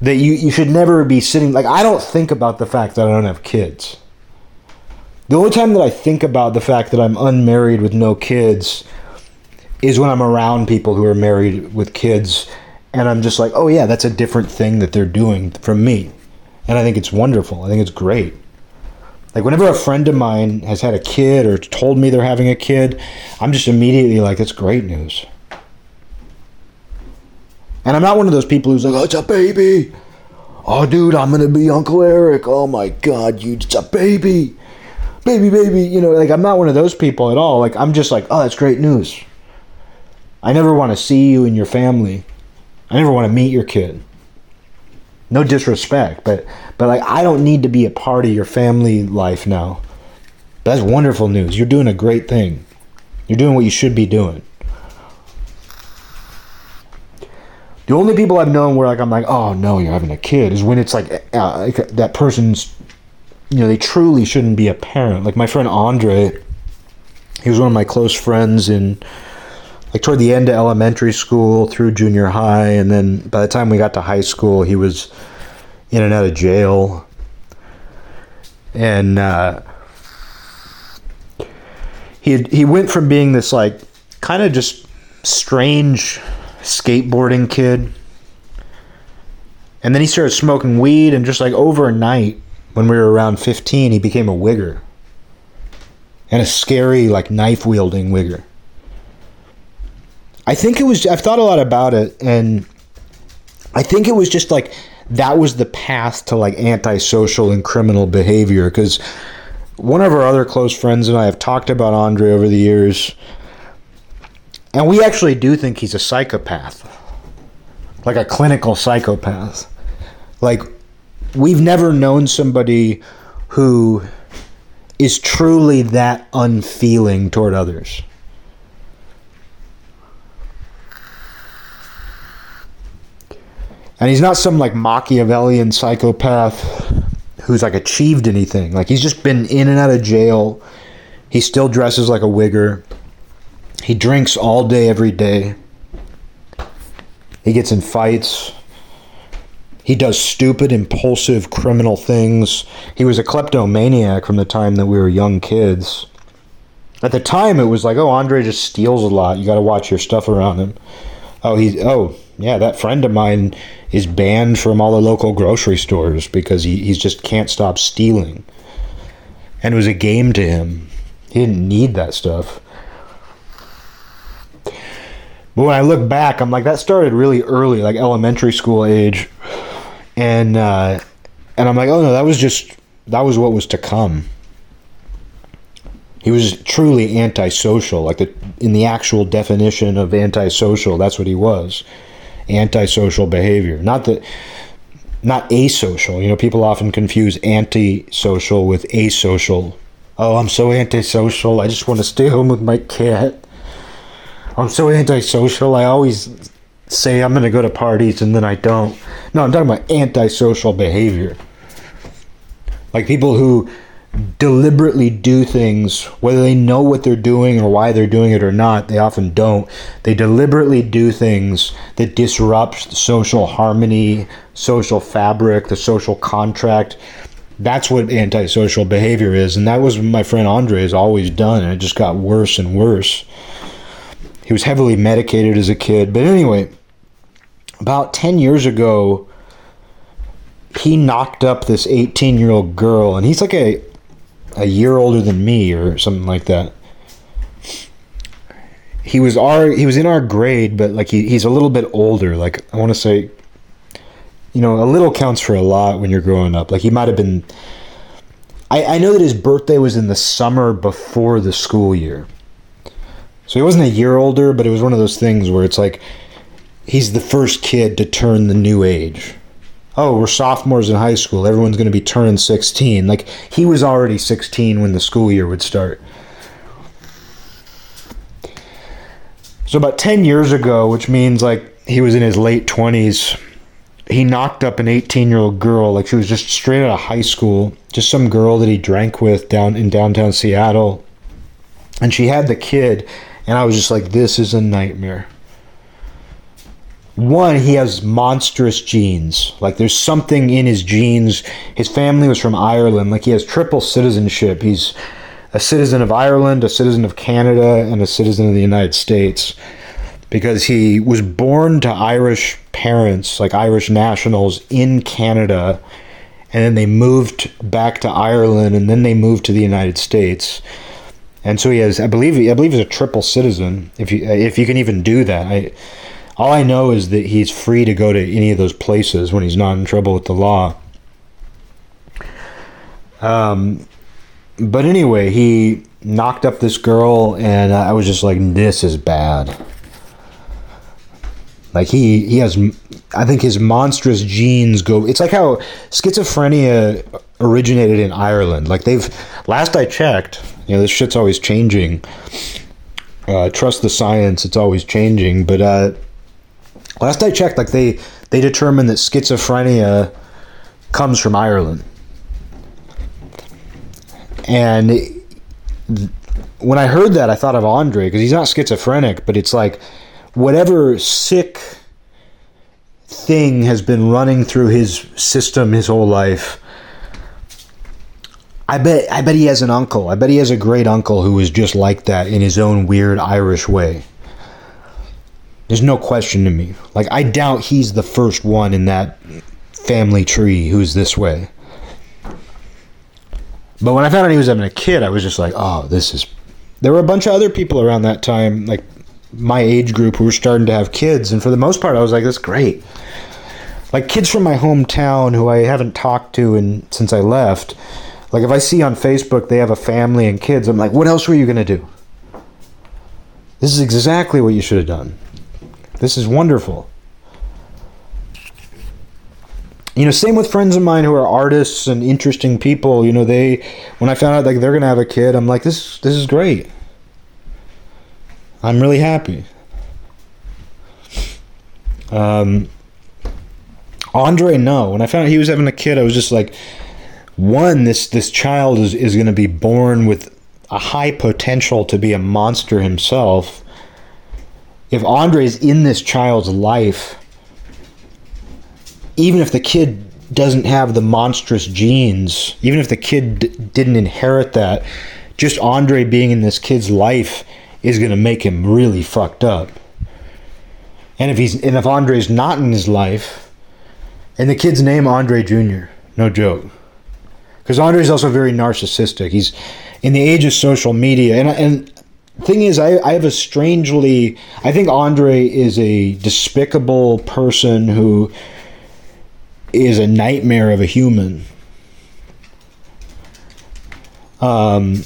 that you, you should never be sitting. Like, I don't think about the fact that I don't have kids. The only time that I think about the fact that I'm unmarried with no kids is when I'm around people who are married with kids and I'm just like, oh yeah, that's a different thing that they're doing from me. And I think it's wonderful. I think it's great. Like whenever a friend of mine has had a kid or told me they're having a kid, I'm just immediately like, "That's great news. And I'm not one of those people who's like, oh, it's a baby. Oh, dude, I'm gonna be Uncle Eric. Oh my God, you, it's a baby, baby, baby. You know, like I'm not one of those people at all. Like I'm just like, oh, that's great news. I never want to see you and your family. I never want to meet your kid no disrespect, but but like I don't need to be a part of your family life now. That's wonderful news. You're doing a great thing. You're doing what you should be doing. The only people I've known where like I'm like, oh no, you're having a kid, is when it's like, uh, like that person's, you know, they truly shouldn't be a parent. Like my friend Andre, he was one of my close friends in like toward the end of elementary school through junior high and then by the time we got to high school he was in and out of jail and uh, he had, he went from being this like kind of just strange skateboarding kid and then he started smoking weed and just like overnight when we were around 15 he became a wigger and a scary like knife wielding wigger I think it was. I've thought a lot about it, and I think it was just like that was the path to like antisocial and criminal behavior. Because one of our other close friends and I have talked about Andre over the years, and we actually do think he's a psychopath, like a clinical psychopath. Like we've never known somebody who is truly that unfeeling toward others. And he's not some like Machiavellian psychopath who's like achieved anything. Like he's just been in and out of jail. He still dresses like a wigger. He drinks all day, every day. He gets in fights. He does stupid, impulsive, criminal things. He was a kleptomaniac from the time that we were young kids. At the time, it was like, oh, Andre just steals a lot. You got to watch your stuff around him. Oh, he's oh yeah, that friend of mine is banned from all the local grocery stores because he he just can't stop stealing. And it was a game to him. He didn't need that stuff. But when I look back, I'm like, that started really early, like elementary school age, and uh, and I'm like, oh no, that was just that was what was to come. He was truly antisocial, like the in the actual definition of antisocial. That's what he was antisocial behavior. Not that not asocial. You know, people often confuse antisocial with asocial. Oh, I'm so antisocial. I just want to stay home with my cat. I'm so antisocial. I always say I'm going to go to parties and then I don't. No, I'm talking about antisocial behavior. Like people who deliberately do things, whether they know what they're doing or why they're doing it or not, they often don't. They deliberately do things that disrupts the social harmony, social fabric, the social contract. That's what antisocial behavior is, and that was my friend Andre has always done, and it just got worse and worse. He was heavily medicated as a kid, but anyway, about 10 years ago, he knocked up this 18 year old girl, and he's like a, a year older than me or something like that. He was our he was in our grade, but like he, he's a little bit older. Like I want to say, you know, a little counts for a lot when you're growing up. Like he might have been. I, I know that his birthday was in the summer before the school year. So he wasn't a year older, but it was one of those things where it's like he's the first kid to turn the new age. Oh, we're sophomores in high school. Everyone's going to be turning 16. Like, he was already 16 when the school year would start. So, about 10 years ago, which means like he was in his late 20s, he knocked up an 18 year old girl. Like, she was just straight out of high school, just some girl that he drank with down in downtown Seattle. And she had the kid, and I was just like, this is a nightmare one, he has monstrous genes. Like there's something in his genes. His family was from Ireland. Like he has triple citizenship. He's a citizen of Ireland, a citizen of Canada, and a citizen of the United States. Because he was born to Irish parents, like Irish nationals in Canada, and then they moved back to Ireland, and then they moved to the United States. And so he has, I believe, I believe he's a triple citizen. If you, if you can even do that, I, all I know is that he's free to go to any of those places when he's not in trouble with the law. Um, but anyway, he knocked up this girl, and I was just like, "This is bad." Like he he has, I think his monstrous genes go. It's like how schizophrenia originated in Ireland. Like they've last I checked, you know, this shit's always changing. Uh, trust the science; it's always changing. But uh, Last I checked, like they they determined that schizophrenia comes from Ireland, and when I heard that, I thought of Andre because he's not schizophrenic, but it's like whatever sick thing has been running through his system his whole life. I bet I bet he has an uncle. I bet he has a great uncle who is just like that in his own weird Irish way. There's no question to me. Like I doubt he's the first one in that family tree who's this way. But when I found out he was having a kid, I was just like, oh, this is. There were a bunch of other people around that time, like my age group, who were starting to have kids, and for the most part, I was like, that's great. Like kids from my hometown who I haven't talked to in, since I left. Like if I see on Facebook they have a family and kids, I'm like, what else were you gonna do? This is exactly what you should have done. This is wonderful. You know, same with friends of mine who are artists and interesting people. You know, they when I found out like they're gonna have a kid, I'm like, this this is great. I'm really happy. Um, Andre, no. When I found out he was having a kid, I was just like, one, this this child is is going to be born with a high potential to be a monster himself if Andre is in this child's life, even if the kid doesn't have the monstrous genes, even if the kid d- didn't inherit that, just Andre being in this kid's life is going to make him really fucked up. And if he's and if Andre's not in his life, and the kid's name Andre Jr., no joke, because Andre's also very narcissistic. He's in the age of social media, and and thing is, I, I have a strangely. I think Andre is a despicable person who is a nightmare of a human. Um,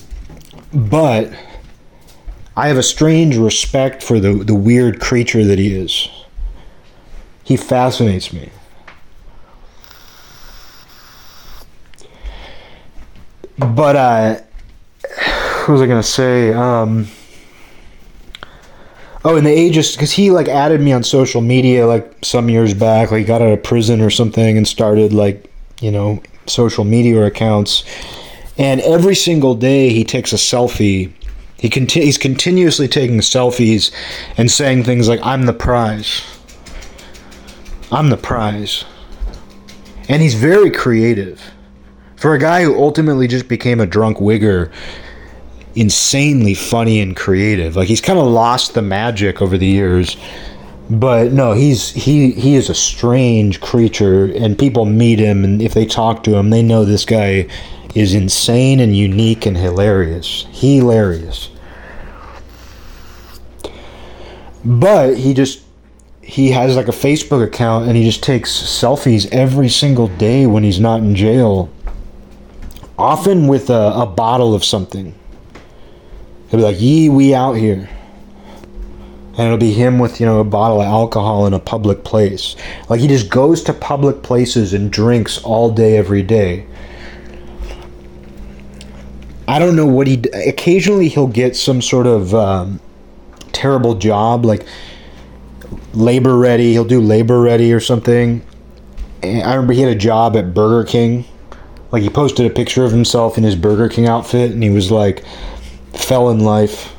but I have a strange respect for the, the weird creature that he is. He fascinates me. But uh, [SIGHS] what was I going to say? Um, Oh, and the ageist because he like added me on social media like some years back. Like got out of prison or something and started like you know social media accounts. And every single day he takes a selfie. He conti- he's continuously taking selfies and saying things like "I'm the prize." I'm the prize. And he's very creative. For a guy who ultimately just became a drunk wigger insanely funny and creative. Like he's kind of lost the magic over the years. But no, he's he he is a strange creature and people meet him and if they talk to him, they know this guy is insane and unique and hilarious. Hilarious. But he just he has like a Facebook account and he just takes selfies every single day when he's not in jail. Often with a, a bottle of something He'll be like, "Yee, we out here," and it'll be him with you know a bottle of alcohol in a public place. Like he just goes to public places and drinks all day, every day. I don't know what he. Occasionally, he'll get some sort of um, terrible job, like labor ready. He'll do labor ready or something. I remember he had a job at Burger King. Like he posted a picture of himself in his Burger King outfit, and he was like, fell in life.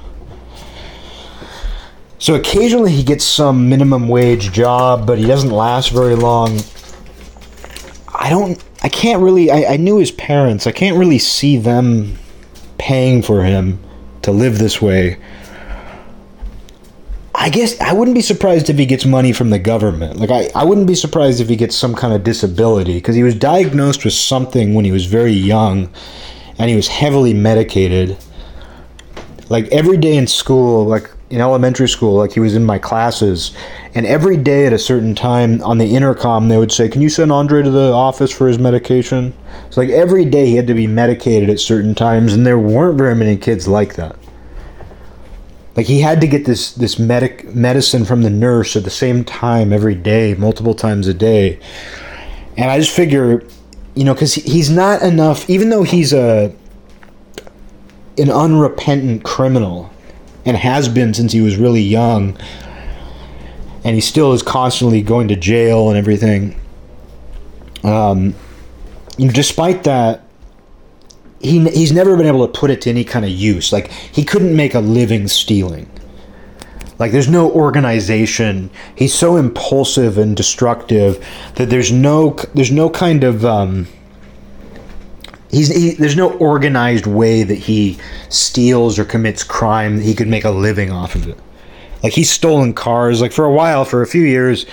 So occasionally he gets some minimum wage job, but he doesn't last very long. I don't, I can't really, I, I knew his parents. I can't really see them paying for him to live this way. I guess I wouldn't be surprised if he gets money from the government. Like, I, I wouldn't be surprised if he gets some kind of disability because he was diagnosed with something when he was very young and he was heavily medicated like every day in school, like in elementary school, like he was in my classes, and every day at a certain time on the intercom, they would say, "Can you send Andre to the office for his medication?" It's like every day he had to be medicated at certain times, and there weren't very many kids like that. Like he had to get this this medic medicine from the nurse at the same time every day, multiple times a day, and I just figure, you know, because he's not enough. Even though he's a an unrepentant criminal and has been since he was really young and he still is constantly going to jail and everything. Um, despite that he, he's never been able to put it to any kind of use. Like he couldn't make a living stealing. Like there's no organization. He's so impulsive and destructive that there's no there's no kind of um, He's he, there's no organized way that he steals or commits crime that he could make a living off of it. Like he's stolen cars. Like for a while, for a few years,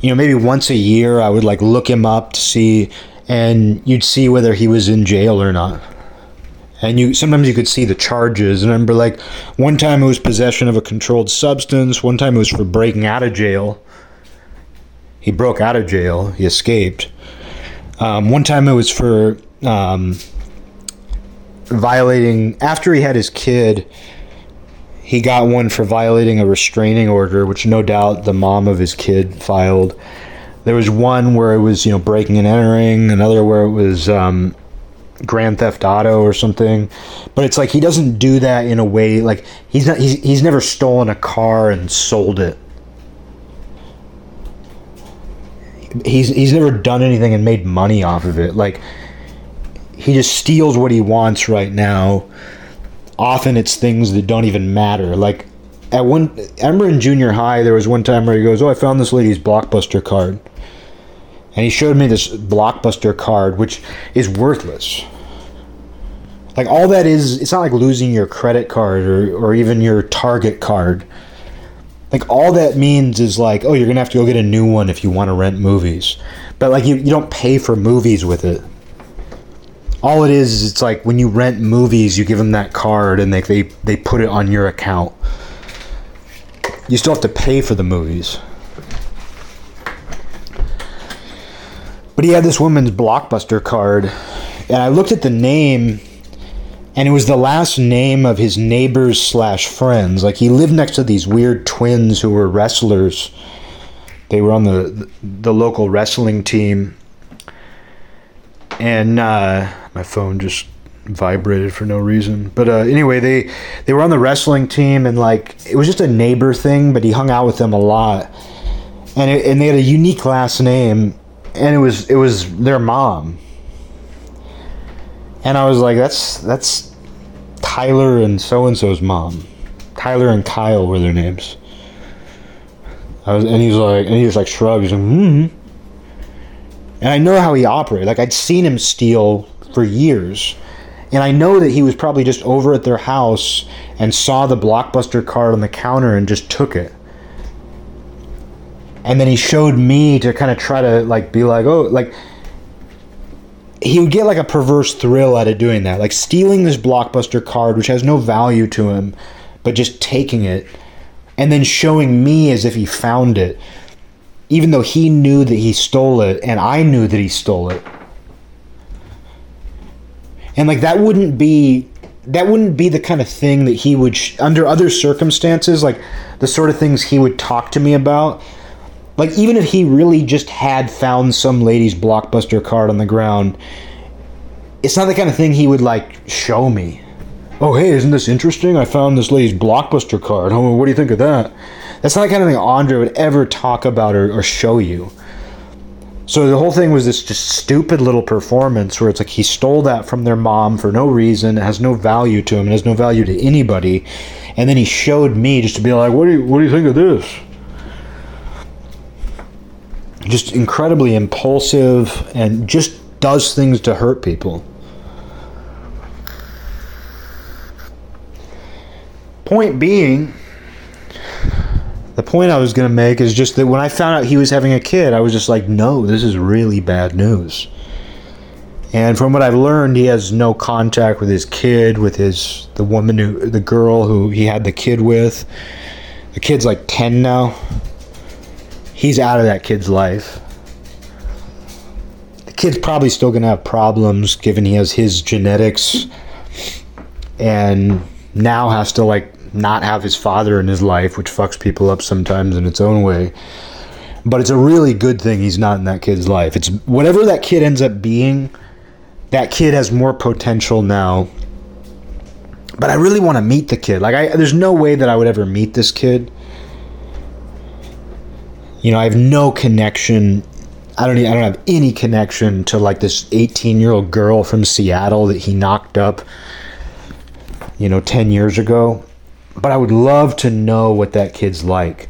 you know, maybe once a year, I would like look him up to see, and you'd see whether he was in jail or not. And you sometimes you could see the charges. And I remember like one time it was possession of a controlled substance. One time it was for breaking out of jail. He broke out of jail. He escaped. Um, one time it was for um, violating after he had his kid he got one for violating a restraining order which no doubt the mom of his kid filed. There was one where it was you know breaking and entering another where it was um, grand theft auto or something. But it's like he doesn't do that in a way like he's not he's, he's never stolen a car and sold it. He's he's never done anything and made money off of it. Like he just steals what he wants right now. Often it's things that don't even matter. Like at one, I remember in junior high, there was one time where he goes, "Oh, I found this lady's blockbuster card," and he showed me this blockbuster card, which is worthless. Like all that is, it's not like losing your credit card or, or even your Target card. Like all that means is like, oh, you're gonna have to go get a new one if you want to rent movies. But like you, you don't pay for movies with it all it is is it's like when you rent movies you give them that card and they, they they put it on your account. You still have to pay for the movies. But he had this woman's blockbuster card and i looked at the name and it was the last name of his neighbors slash friends. Like he lived next to these weird twins who were wrestlers. They were on the the local wrestling team and uh, my phone just vibrated for no reason. But uh, anyway, they they were on the wrestling team, and like it was just a neighbor thing. But he hung out with them a lot, and it, and they had a unique last name, and it was it was their mom. And I was like, that's that's Tyler and so and so's mom. Tyler and Kyle were their names. I was, and he's like, and he just like shrugs. He's like, hmm. And I know how he operated. Like I'd seen him steal for years. And I know that he was probably just over at their house and saw the blockbuster card on the counter and just took it. And then he showed me to kind of try to like be like, oh, like he would get like a perverse thrill out of doing that, like stealing this blockbuster card, which has no value to him, but just taking it and then showing me as if he found it, even though he knew that he stole it and I knew that he stole it. And like that wouldn't be that wouldn't be the kind of thing that he would sh- under other circumstances like the sort of things he would talk to me about. Like even if he really just had found some lady's blockbuster card on the ground it's not the kind of thing he would like show me. Oh hey isn't this interesting? I found this lady's blockbuster card. Oh what do you think of that that's not the kind of thing andre would ever talk about or, or show you. So the whole thing was this just stupid little performance where it's like he stole that from their mom for no reason it has no value to him it has no value to anybody. And then he showed me just to be like what do you what do you think of this? Just incredibly impulsive and just does things to hurt people. Point being the point I was going to make is just that when I found out he was having a kid, I was just like, no, this is really bad news. And from what I've learned, he has no contact with his kid, with his the woman who the girl who he had the kid with. The kid's like 10 now. He's out of that kid's life. The kid's probably still going to have problems given he has his genetics and now has to like not have his father in his life, which fucks people up sometimes in its own way. But it's a really good thing he's not in that kid's life. It's whatever that kid ends up being, that kid has more potential now. But I really want to meet the kid. Like I there's no way that I would ever meet this kid. You know, I have no connection I don't I don't have any connection to like this 18-year-old girl from Seattle that he knocked up you know 10 years ago but I would love to know what that kid's like.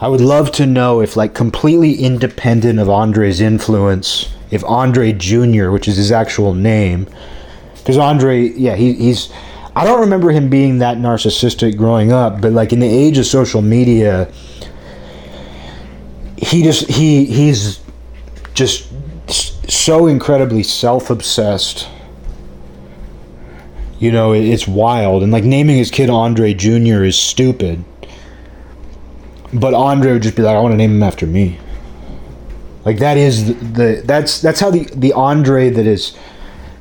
I would love to know if, like, completely independent of Andre's influence, if Andre Jr., which is his actual name, because Andre, yeah, he, he's. I don't remember him being that narcissistic growing up, but like in the age of social media, he just he he's just so incredibly self-obsessed you know, it's wild. And like naming his kid Andre Jr. is stupid. But Andre would just be like, I want to name him after me. Like that is the, the that's that's how the the Andre that is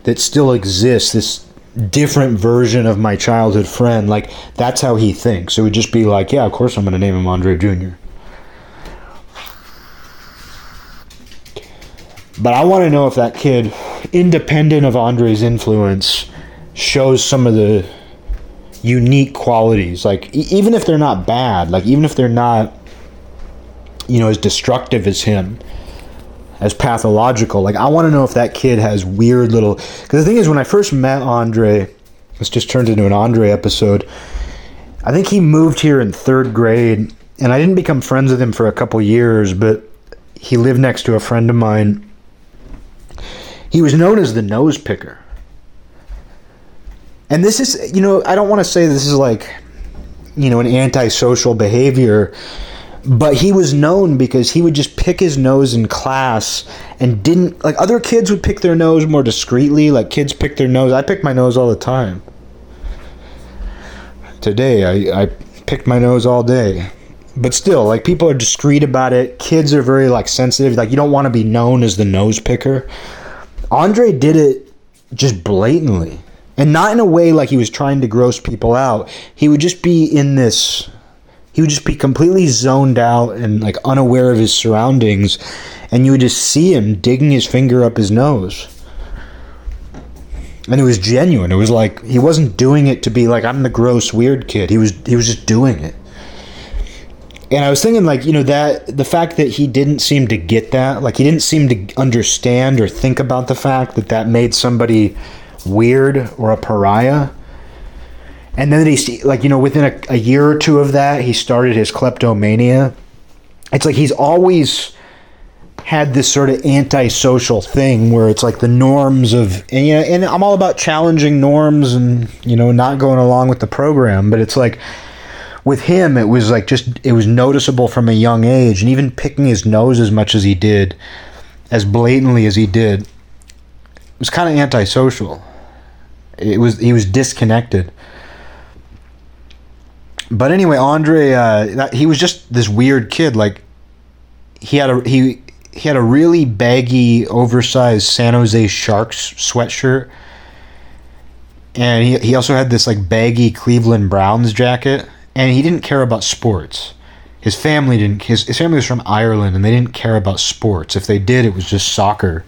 that still exists, this different version of my childhood friend, like that's how he thinks. It would just be like, yeah, of course I'm going to name him Andre Jr. But I want to know if that kid, independent of Andre's influence, shows some of the unique qualities like e- even if they're not bad like even if they're not you know as destructive as him as pathological like i want to know if that kid has weird little because the thing is when i first met andre this just turned into an andre episode i think he moved here in third grade and i didn't become friends with him for a couple years but he lived next to a friend of mine. He was known as the nose picker and this is, you know, I don't want to say this is like, you know, an antisocial behavior, but he was known because he would just pick his nose in class and didn't, like, other kids would pick their nose more discreetly. Like, kids pick their nose. I pick my nose all the time. Today, I, I picked my nose all day but still like people are discreet about it kids are very like sensitive like you don't want to be known as the nose picker andre did it just blatantly and not in a way like he was trying to gross people out. He would just be in this he would just be completely zoned out and like unaware of his surroundings and you would just see him digging his finger up his nose. and it was genuine. It was like he wasn't doing it to be like I'm the gross weird kid. He was he was just doing it. And I was thinking like, you know, that the fact that he didn't seem to get that, like he didn't seem to understand or think about the fact that that made somebody weird or a pariah. And then he like, you know, within a, a year or two of that, he started his kleptomania. It's like he's always had this sort of antisocial thing where it's like the norms of and you know and I'm all about challenging norms and you know not going along with the program but it's like with him it was like just it was noticeable from a young age and even picking his nose as much as he did as blatantly as he did it was kind of antisocial it was he was disconnected but anyway Andre uh, he was just this weird kid like he had a he he had a really baggy, oversized San Jose Sharks sweatshirt, and he he also had this like baggy Cleveland Browns jacket, and he didn't care about sports. His family didn't. His, his family was from Ireland, and they didn't care about sports. If they did, it was just soccer.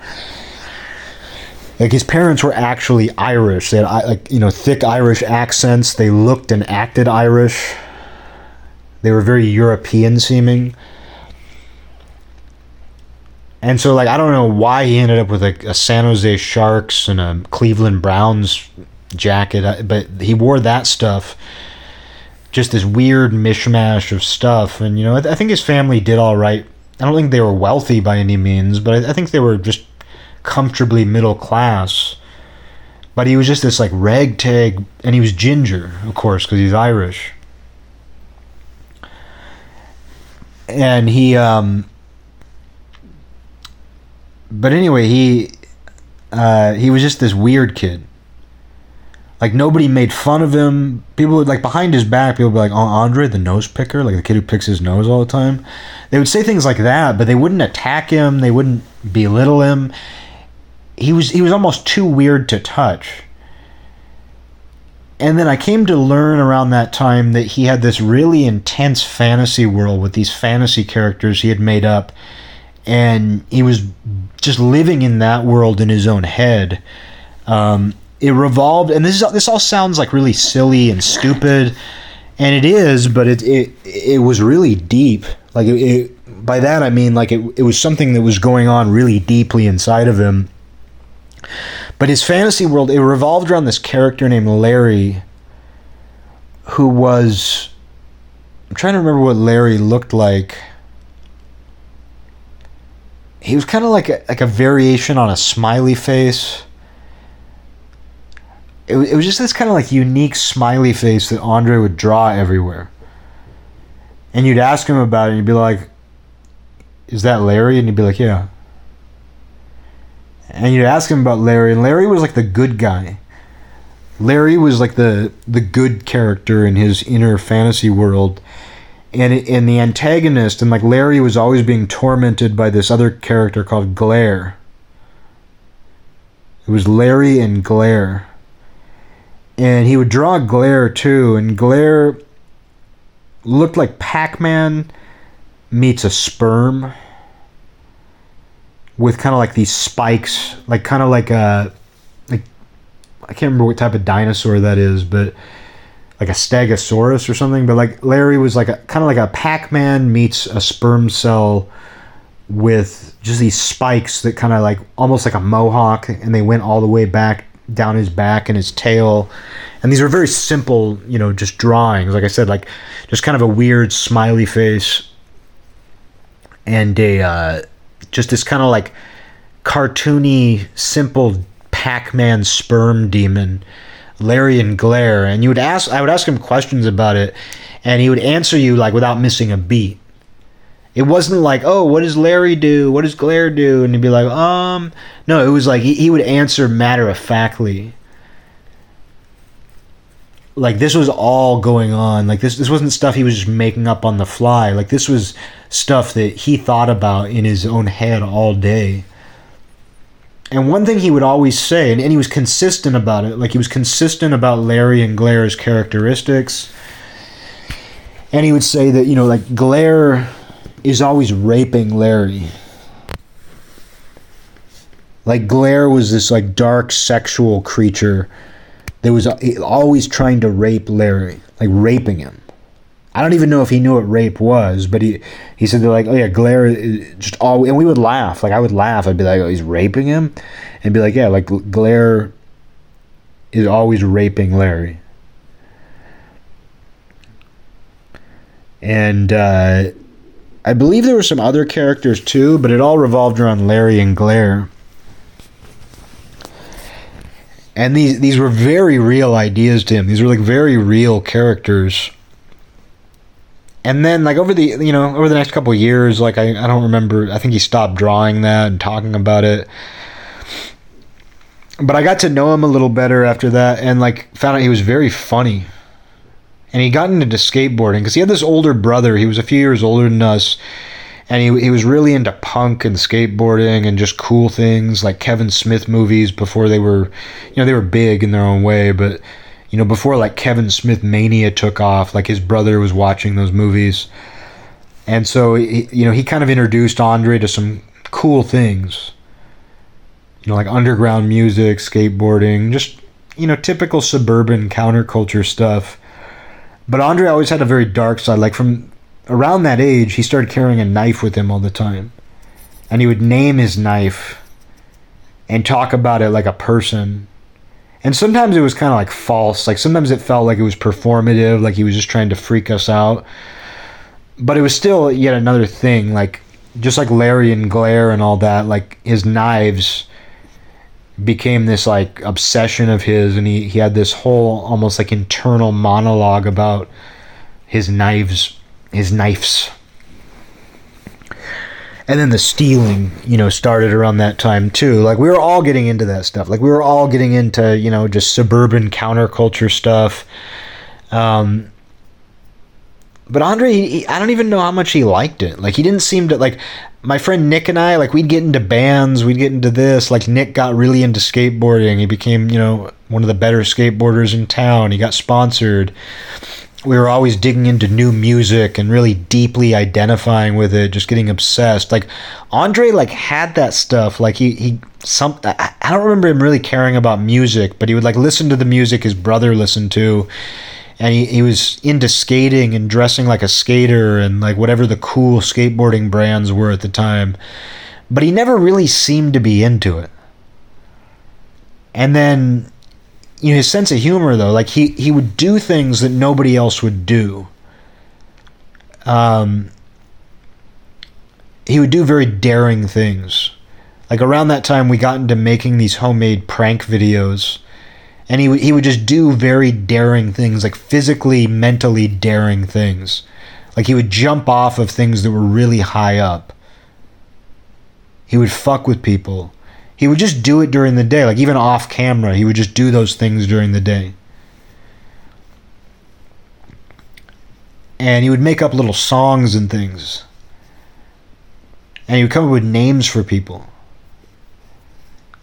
Like his parents were actually Irish. They had like you know thick Irish accents. They looked and acted Irish. They were very European seeming and so, like, I don't know why he ended up with a, a San Jose Sharks and a Cleveland Browns jacket, uh, but he wore that stuff. Just this weird mishmash of stuff. And, you know, I, th- I think his family did all right. I don't think they were wealthy by any means, but I, I think they were just comfortably middle class. But he was just this, like, ragtag, and he was ginger, of course, because he's Irish. And he, um, but anyway, he uh, he was just this weird kid. Like nobody made fun of him. People would like behind his back. People would be like, "Oh, Andre, the nose picker, like the kid who picks his nose all the time." They would say things like that, but they wouldn't attack him. They wouldn't belittle him. He was he was almost too weird to touch. And then I came to learn around that time that he had this really intense fantasy world with these fantasy characters he had made up and he was just living in that world in his own head. Um, it revolved, and this is this all sounds like really silly and stupid, and it is, but it it it was really deep. Like it, it by that I mean like it it was something that was going on really deeply inside of him. But his fantasy world it revolved around this character named Larry, who was. I'm trying to remember what Larry looked like he was kind of like a, like a variation on a smiley face. It, it was just this kind of like unique smiley face that Andre would draw everywhere. And you'd ask him about it, and you'd be like, "Is that Larry?" And he'd be like, "Yeah." And you'd ask him about Larry, and Larry was like the good guy. Larry was like the the good character in his inner fantasy world and and the antagonist and like Larry was always being tormented by this other character called Glare. It was Larry and Glare. And he would draw Glare too, and Glare looked like Pac-Man meets a sperm with kind of like these spikes, like kind of like a like I can't remember what type of dinosaur that is, but like a stegosaurus or something but like larry was like a kind of like a pac-man meets a sperm cell with just these spikes that kind of like almost like a mohawk and they went all the way back down his back and his tail. And these were very simple you know just drawings. Like i said like just kind of a weird smiley face and a uh, just this kind of like cartoony simple pac-man sperm demon Larry and Glare, and you would ask, I would ask him questions about it, and he would answer you like without missing a beat. It wasn't like, oh, what does Larry do? What does Glare do? And he'd be like, um, no, it was like he, he would answer matter of factly. Like this was all going on. Like this, this wasn't stuff he was just making up on the fly. Like this was stuff that he thought about in his own head all day. And one thing he would always say, and, and he was consistent about it, like he was consistent about Larry and Glare's characteristics. And he would say that, you know, like Glare is always raping Larry. Like Glare was this like dark sexual creature that was uh, always trying to rape Larry, like raping him. I don't even know if he knew what rape was, but he he said they're like, oh yeah, Glare just all, and we would laugh. Like I would laugh. I'd be like, oh, he's raping him, and be like, yeah, like Glare is always raping Larry. And uh, I believe there were some other characters too, but it all revolved around Larry and Glare. And these these were very real ideas to him. These were like very real characters. And then like over the you know over the next couple years, like I, I don't remember. I think he stopped drawing that and talking about it. But I got to know him a little better after that, and like found out he was very funny and he got into skateboarding because he had this older brother. He was a few years older than us, and he he was really into punk and skateboarding and just cool things like Kevin Smith movies before they were, you know, they were big in their own way, but you know, before like Kevin Smith mania took off, like his brother was watching those movies, and so he, you know he kind of introduced Andre to some cool things. You know, like underground music, skateboarding, just you know, typical suburban counterculture stuff but Andre always had a very dark side. Like from around that age, he started carrying a knife with him all the time. And he would name his knife and talk about it like a person. And sometimes it was kind of like false. Like sometimes it felt like it was performative, like he was just trying to freak us out. But it was still yet another thing. Like just like Larry and Glare and all that, like his knives became this like obsession of his and he, he had this whole almost like internal monologue about his knives his knives and then the stealing you know started around that time too like we were all getting into that stuff like we were all getting into you know just suburban counterculture stuff um but Andre, he, I don't even know how much he liked it. Like he didn't seem to like my friend Nick and I. Like we'd get into bands, we'd get into this. Like Nick got really into skateboarding. He became, you know, one of the better skateboarders in town. He got sponsored. We were always digging into new music and really deeply identifying with it, just getting obsessed. Like Andre, like had that stuff. Like he he some. I, don't remember him really caring about music, but he would like listen to the music his brother listened to and he, he was into skating and dressing like a skater and like whatever the cool skateboarding brands were at the time but he never really seemed to be into it and then you know his sense of humor though like he he would do things that nobody else would do um he would do very daring things like around that time we got into making these homemade prank videos and he he would just do very daring things, like physically, mentally daring things. Like he would jump off of things that were really high up. He would fuck with people. He would just do it during the day, like even off camera. He would just do those things during the day. And he would make up little songs and things. And he would come up with names for people.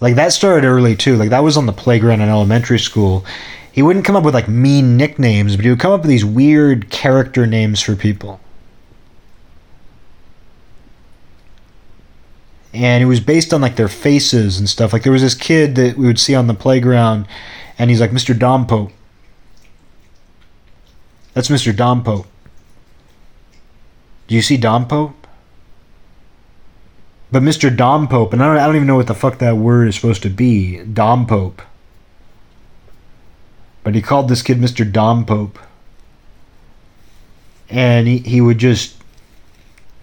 Like that started early too. Like that was on the playground in elementary school. He wouldn't come up with like mean nicknames, but he would come up with these weird character names for people. And it was based on like their faces and stuff. Like there was this kid that we would see on the playground, and he's like Mr. Dompo. That's Mr. Dompo. Do you see Dompo? But Mr. Dom Pope, and I don't, I don't even know what the fuck that word is supposed to be. Dom Pope. But he called this kid Mr. Dom Pope. And he, he would just.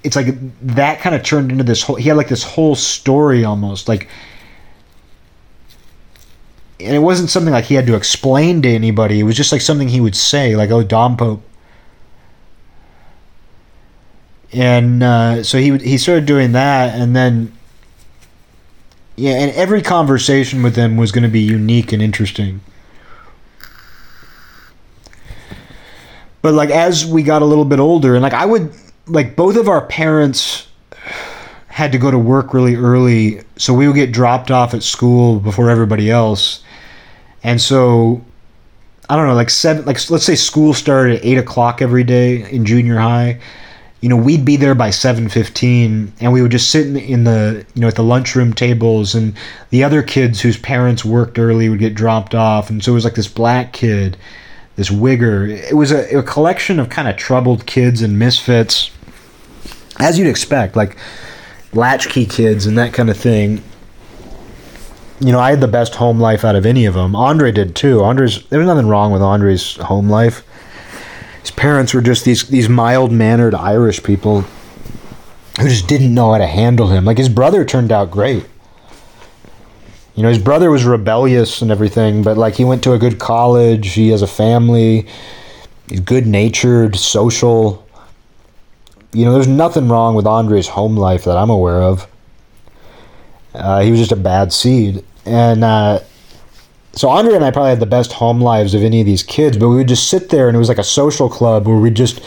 It's like that kind of turned into this whole. He had like this whole story almost. Like. And it wasn't something like he had to explain to anybody. It was just like something he would say, like, oh, Dom Pope and uh, so he he started doing that, and then yeah, and every conversation with them was going to be unique and interesting. But like as we got a little bit older, and like I would like both of our parents had to go to work really early, so we would get dropped off at school before everybody else, and so I don't know, like seven, like let's say school started at eight o'clock every day in junior high you know, we'd be there by 7:15 and we would just sit in the, in the, you know, at the lunchroom tables and the other kids whose parents worked early would get dropped off and so it was like this black kid, this wigger. It was a, a collection of kind of troubled kids and misfits as you'd expect, like latchkey kids and that kind of thing. You know, I had the best home life out of any of them. Andre did too. Andre's there was nothing wrong with Andre's home life his parents were just these these mild mannered Irish people who just didn't know how to handle him. Like his brother turned out great. You know, his brother was rebellious and everything, but like he went to a good college, he has a family, he's good natured, social. You know, there's nothing wrong with Andre's home life that I'm aware of. Uh, he was just a bad seed. And uh, so Andre and I probably had the best home lives of any of these kids, but we would just sit there and it was like a social club where we just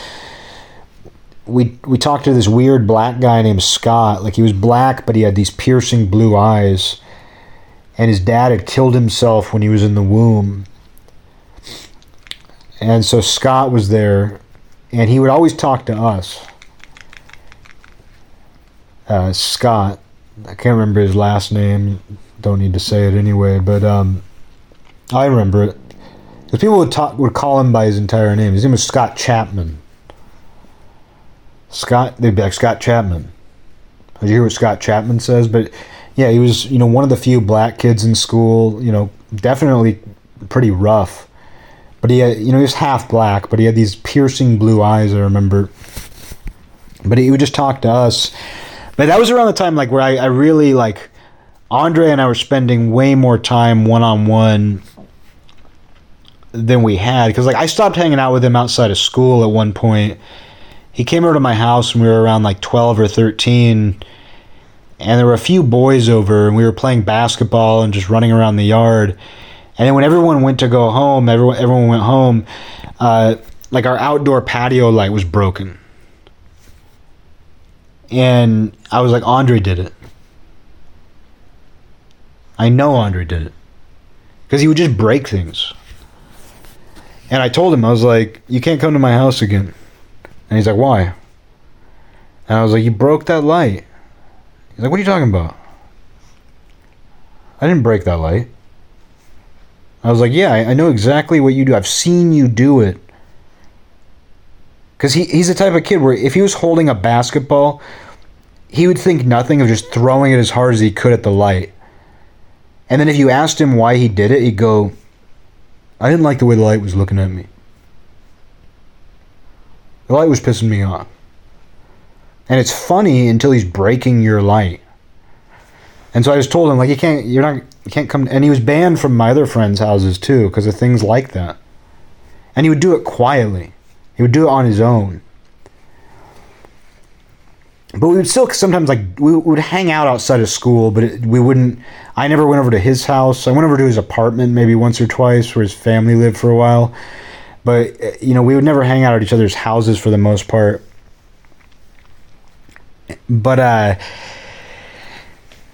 we we talked to this weird black guy named Scott. Like he was black, but he had these piercing blue eyes. And his dad had killed himself when he was in the womb. And so Scott was there, and he would always talk to us. Uh, Scott, I can't remember his last name. Don't need to say it anyway, but um, I remember it. Because people would talk would call him by his entire name. His name was Scott Chapman. Scott, they'd be like Scott Chapman. Did you hear what Scott Chapman says? But yeah, he was you know one of the few black kids in school. You know, definitely pretty rough. But he had, you know he was half black, but he had these piercing blue eyes. I remember. But he would just talk to us. But that was around the time like where I, I really like Andre and I were spending way more time one on one than we had because like I stopped hanging out with him outside of school at one point. He came over to my house when we were around like 12 or 13 and there were a few boys over and we were playing basketball and just running around the yard. And then when everyone went to go home, everyone everyone went home, uh, like our outdoor patio light was broken. And I was like, Andre did it. I know Andre did it. Because he would just break things. And I told him, I was like, you can't come to my house again. And he's like, why? And I was like, you broke that light. He's like, what are you talking about? I didn't break that light. I was like, yeah, I, know exactly what you do. I've seen you do it. Because he, he's the type of kid where if he was holding a basketball, he would think nothing of just throwing it as hard as he could at the light. And then if you asked him why he did it, he'd go, I didn't like the way the light was looking at me. The light was pissing me off. And it's funny until he's breaking your light. And so I just told him, like, you can't, you're not, you can't come. And he was banned from my other friends' houses too because of things like that. And he would do it quietly. He would do it on his own. But we would still sometimes like we would hang out outside of school, but it, we wouldn't I never went over to his house. I went over to his apartment maybe once or twice where his family lived for a while. But, uh, you know, we would never hang out at each other's houses for the most part. But, uh,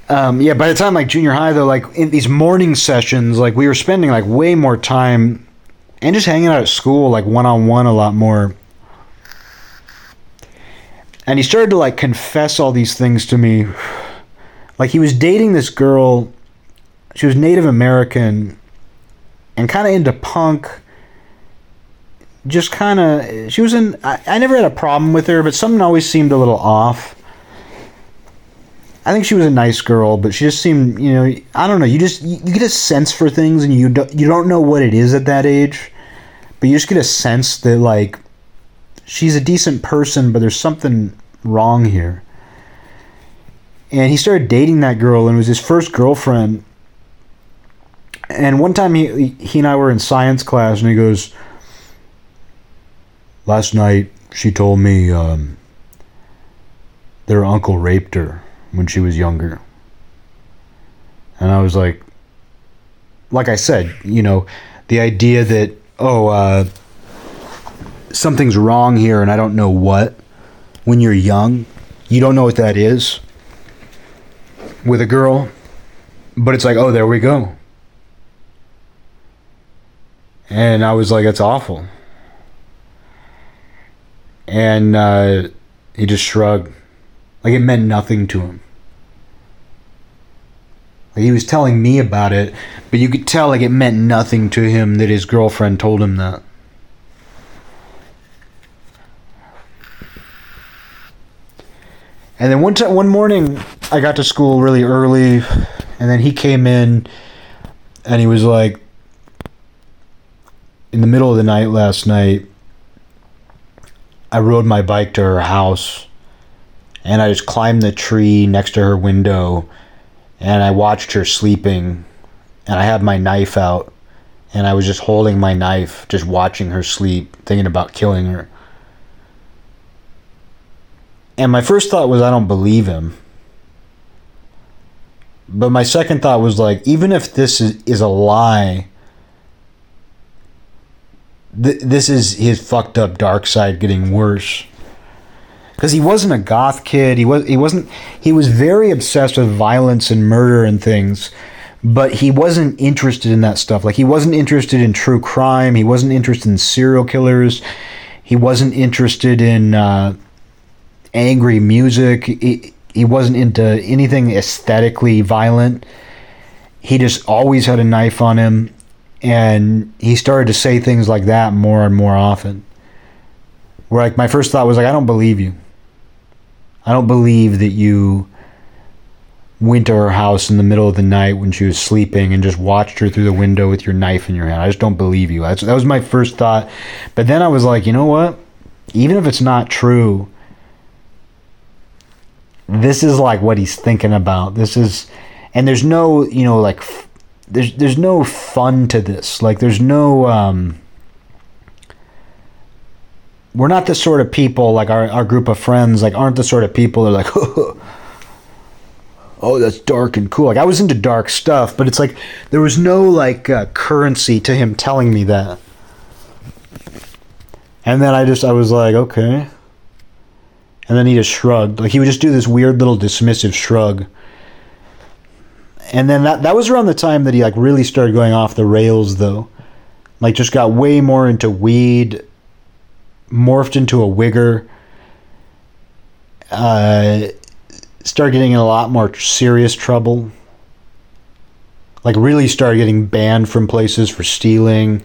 um, yeah, by the time like junior high, though, like in these morning sessions, like we were spending like way more time and just hanging out at school, like one on one, a lot more. And he started to like confess all these things to me like he was dating this girl. She was Native American and kind of into punk. Just kind of, she was in. I, I never had a problem with her, but something always seemed a little off. I think she was a nice girl, but she just seemed, you know, I don't know. You just you, get a sense for things, and you don't you don't know what it is at that age, but you just get a sense that like she's a decent person, but there's something wrong here and he started dating that girl and it was his first girlfriend and one time he he and I were in science class and he goes last night she told me um, their uncle raped her when she was younger and I was like like I said you know the idea that oh uh, something's wrong here and I don't know what when you're young you don't know what that is with a girl, but it's like, oh, there we go. And I was like, that's awful. And uh, He just shrugged. Like it meant nothing to him. Like he was telling me about it, but you could tell like it meant nothing to him that his girlfriend told him that. And then one time, one morning, I got to school really early, and then he came in, and he was like, in the middle of the night last night, I rode my bike to her house, and I just climbed the tree next to her window, and I watched her sleeping, and I had my knife out, and I was just holding my knife, just watching her sleep, thinking about killing her. And my first thought was, I don't believe him. But my second thought was like, even if this is, is a lie, th- this is his fucked up dark side getting worse. Because he wasn't a goth kid. He was. He wasn't. He was very obsessed with violence and murder and things, but he wasn't interested in that stuff. Like he wasn't interested in true crime. He wasn't interested in serial killers. He wasn't interested in. Uh, angry music. He, he wasn't into anything aesthetically violent. He just always had a knife on him, and he started to say things like that more and more often. Where like my first thought was like, I don't believe you. I don't believe that you went to her house in the middle of the night when she was sleeping and just watched her through the window with your knife in your hand. I just don't believe you. That's, that was my first thought. But then I was like, you know what? Even if it's not true, this is like what he's thinking about. This is, and there's no, you know, like, there's there's no fun to this. Like, there's no. um we're not the sort of people like our, our group of friends like aren't the sort of people that are like [LAUGHS] oh that's dark and cool like i was into dark stuff but it's like there was no like uh, currency to him telling me that and then i just i was like okay and then he just shrugged. Like he would just do this weird little dismissive shrug. And then that that was around the time that he like really started going off the rails though. Like just got way more into weed, morphed into a wigger. Uh started getting in a lot more serious trouble. Like really started getting banned from places for stealing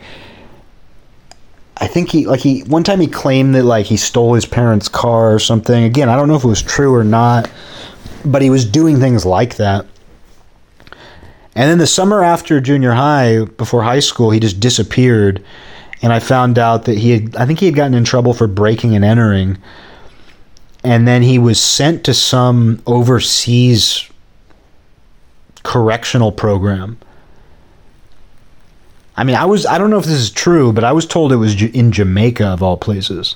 I think he like he one time he claimed that like he stole his parents' car or something. Again, I don't know if it was true or not, but he was doing things like that. And then the summer after junior high, before high school, he just disappeared. And I found out that he had I think he had gotten in trouble for breaking and entering. And then he was sent to some overseas correctional program I mean, I was I don't know if this is true, but I was told it was in Jamaica of all places.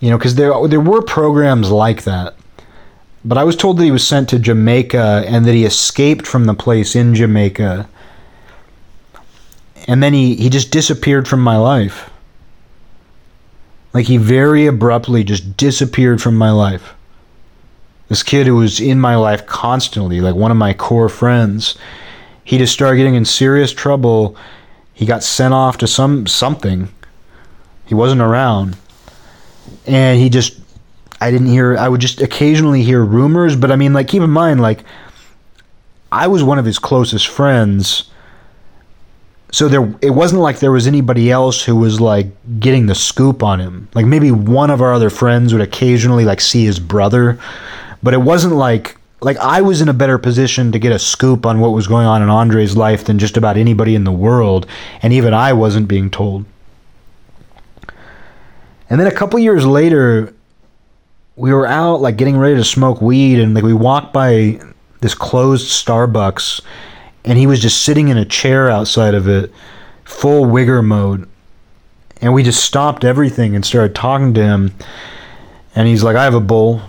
You know, because there there were programs like that, but I was told that he was sent to Jamaica and that he escaped from the place in Jamaica, and then he he just disappeared from my life. Like he very abruptly just disappeared from my life. This kid who was in my life constantly, like one of my core friends he just started getting in serious trouble. He got sent off to some something. He wasn't around. And he just I didn't hear I would just occasionally hear rumors, but I mean like keep in mind like I was one of his closest friends. So there it wasn't like there was anybody else who was like getting the scoop on him. Like maybe one of our other friends would occasionally like see his brother, but it wasn't like like I was in a better position to get a scoop on what was going on in Andre's life than just about anybody in the world, and even I wasn't being told. And then a couple years later, we were out like getting ready to smoke weed, and like we walked by this closed Starbucks, and he was just sitting in a chair outside of it, full wigger mode. And we just stopped everything and started talking to him. And he's like, I have a bowl.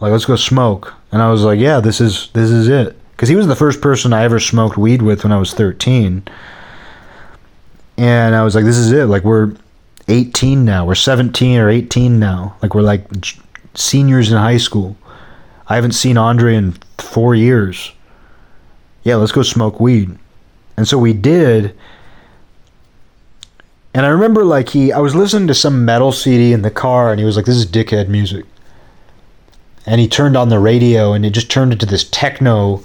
Like let's go smoke. And i was like yeah this is this is it. Because he was the first person i ever smoked weed with when i was 13 and i was like this is it. Like we're 18 now. We're 17 or 18 now. Like we're like seniors in high school. I haven't seen andre in four years yeah let's go smoke weed and so we did And I remember like he, I was listening to some metal CD in the car, and he was like, "This is dickhead music." And he turned on the radio, and it just turned into this techno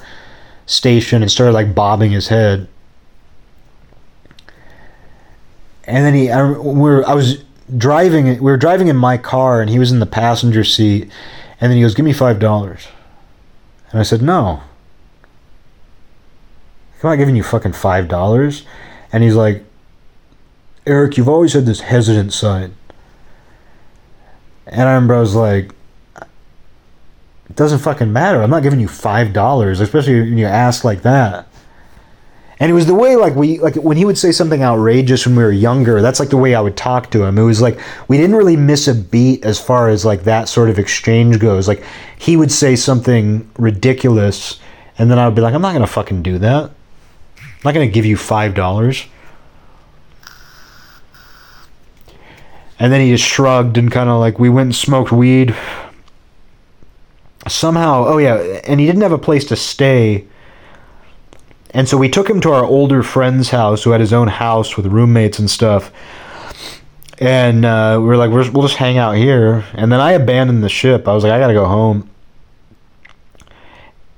station, and started like bobbing his head. And then he, I, we were, I was driving, we were driving in my car, and he was in the passenger seat, and then he goes, "Give me five dollars," and I said, "No." I'm not giving you fucking five dollars. And he's like, Eric, you've always had this hesitant side. And I remember I was like, it doesn't fucking matter. I'm not giving you five dollars, especially when you ask like that. And it was the way like we like when he would say something outrageous when we were younger, that's like the way I would talk to him. It was like we didn't really miss a beat as far as like that sort of exchange goes. Like he would say something ridiculous and then I would be like, I'm not gonna fucking do that. I'm not gonna give you five dollars. And then he just shrugged and kind of like we went and smoked weed. Somehow, oh yeah, and he didn't have a place to stay. And so we took him to our older friend's house who had his own house with roommates and stuff. And uh, we were like, we'll just hang out here. And then I abandoned the ship. I was like, I gotta go home.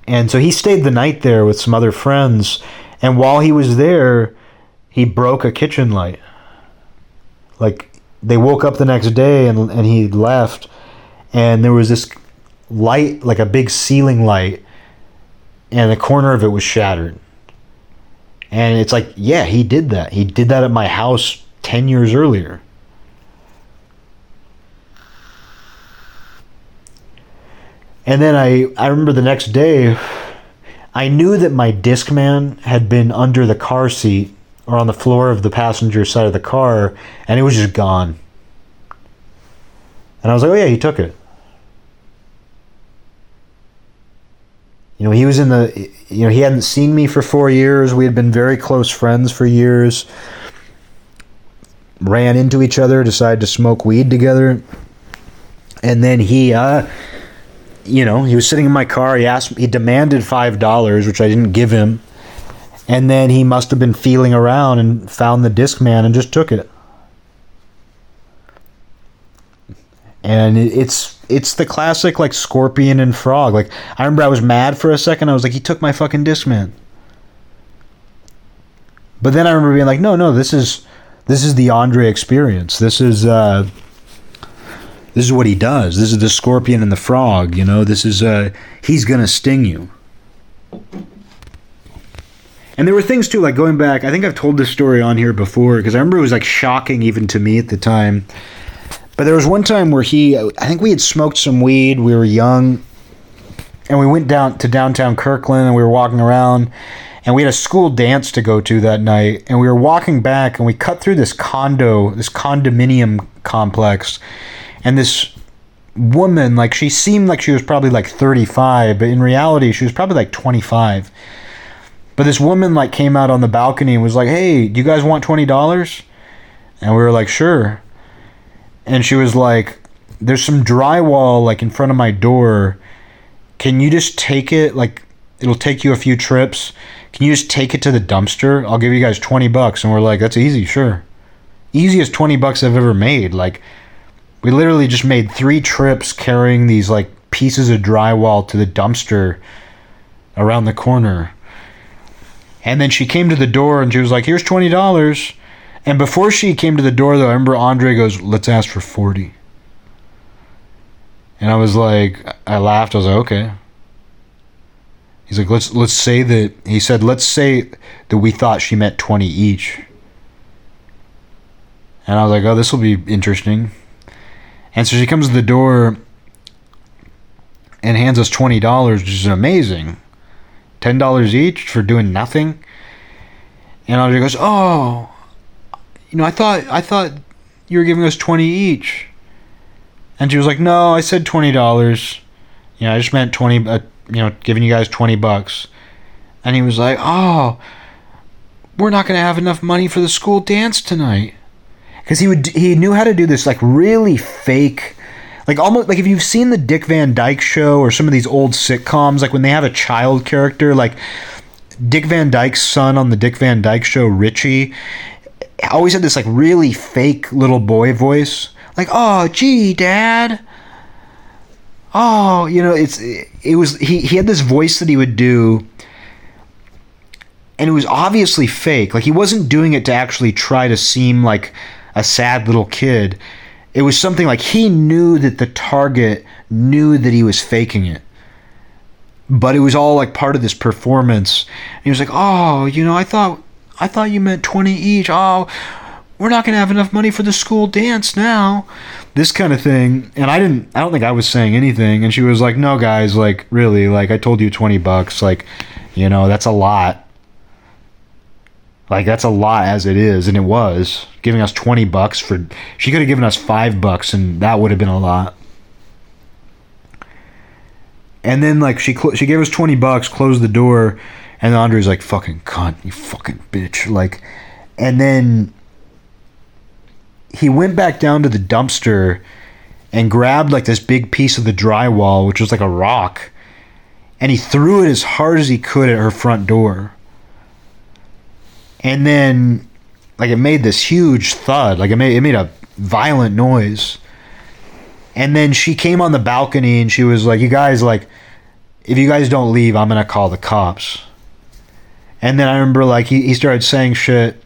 And so he stayed the night there with some other friends. And while he was there, he broke a kitchen light. Like they woke up the next day and and he left, and there was this light, like a big ceiling light, and the corner of it was shattered. And it's like, yeah, he did that. He did that at my house 10 years earlier. And then I, I remember the next day, I knew that my Discman had been under the car seat or on the floor of the passenger side of the car, and it was just gone. And I was like, oh yeah, he took it. You know, he was in the, you know, he hadn't seen me for four years. We had been very close friends for years. Ran into each other, decided to smoke weed together. And then he, uh, you know, he was sitting in my car. He asked, he demanded $5, which I didn't give him and then he must have been feeling around and found the Discman and just took it. And it's it's the classic like scorpion and frog. Like I remember I was mad for a second. I was like, he took my fucking Discman. But then I remember being like, no, no, this is this is the Andre experience. This is uh this is what he does. This is the scorpion and the frog, you know. This is uh he's going to sting you. And there were things too, like going back. I think I've told this story on here before because I remember it was like shocking even to me at the time. But there was one time where he, I think we had smoked some weed. We were young, and we went down to downtown Kirkland, and we were walking around, and we had a school dance to go to that night. And we were walking back, and we cut through this condo, this condominium complex, and this woman, like she seemed like she was probably like 35, but in reality, she was probably like 25 but this woman like came out on the balcony and was like, "Hey, do you guys want twenty dollars?" And we were like, "Sure." And she was like, "There's some drywall like in front of my door. Can you just take it? Like, it'll take you a few trips. Can you just take it to the dumpster? I'll give you guys twenty bucks." And we're like, "That's easy, sure." Easiest twenty bucks I've ever made. Like, we literally just made three trips carrying these like pieces of drywall to the dumpster around the corner and then she came to the door and she was like, here's $20. And before she came to the door, though, I remember Andre goes, let's ask for 40 And I was like, I laughed. I was like, okay. He's like, let's let's say that he said, let's say that we thought she meant twenty each. And I was like, oh, this will be interesting. And so she comes to the door and hands us twenty dollars, which is amazing ten dollars each for doing nothing. And Andre goes, "Oh, you know, I thought I thought you were giving us twenty each." And she was like, "No, I said twenty dollars. You know, I just meant twenty. Uh, you know, giving you guys twenty bucks." And he was like, "Oh, we're not going to have enough money for the school dance tonight." Because he would, he knew how to do this like really fake like almost like if you've seen the Dick Van Dyke show or some of these old sitcoms, like when they have a child character, like Dick Van Dyke's son on the Dick Van Dyke show, Richie, always had this like really fake little boy voice, like "Oh, gee, Dad." Oh, you know, it's it was he he had this voice that he would do and it was obviously fake. Like he wasn't doing it to actually try to seem like a sad little kid. It was something like he knew that the target knew that he was faking it. But it was all like part of this performance. And he was like, "Oh, you know, I thought I thought you meant 20 each. Oh, we're not going to have enough money for the school dance now." This kind of thing. And I didn't I don't think I was saying anything and she was like, "No, guys, like really, like I told you 20 bucks, like, you know, that's a lot." Like that's a lot as it is, and it was giving us twenty bucks for. She could have given us five bucks, and that would have been a lot. And then like she cl- she gave us twenty bucks, closed the door, and Andre's like, "Fucking cunt, you fucking bitch!" Like, and then he went back down to the dumpster and grabbed like this big piece of the drywall, which was like a rock, and he threw it as hard as he could at her front door and then like it made this huge thud. Like it made it made a violent noise. And then she came on the balcony and she was like you guys like if you guys don't leave i'm gonna call the cops. And then i remember like he, he started saying shit.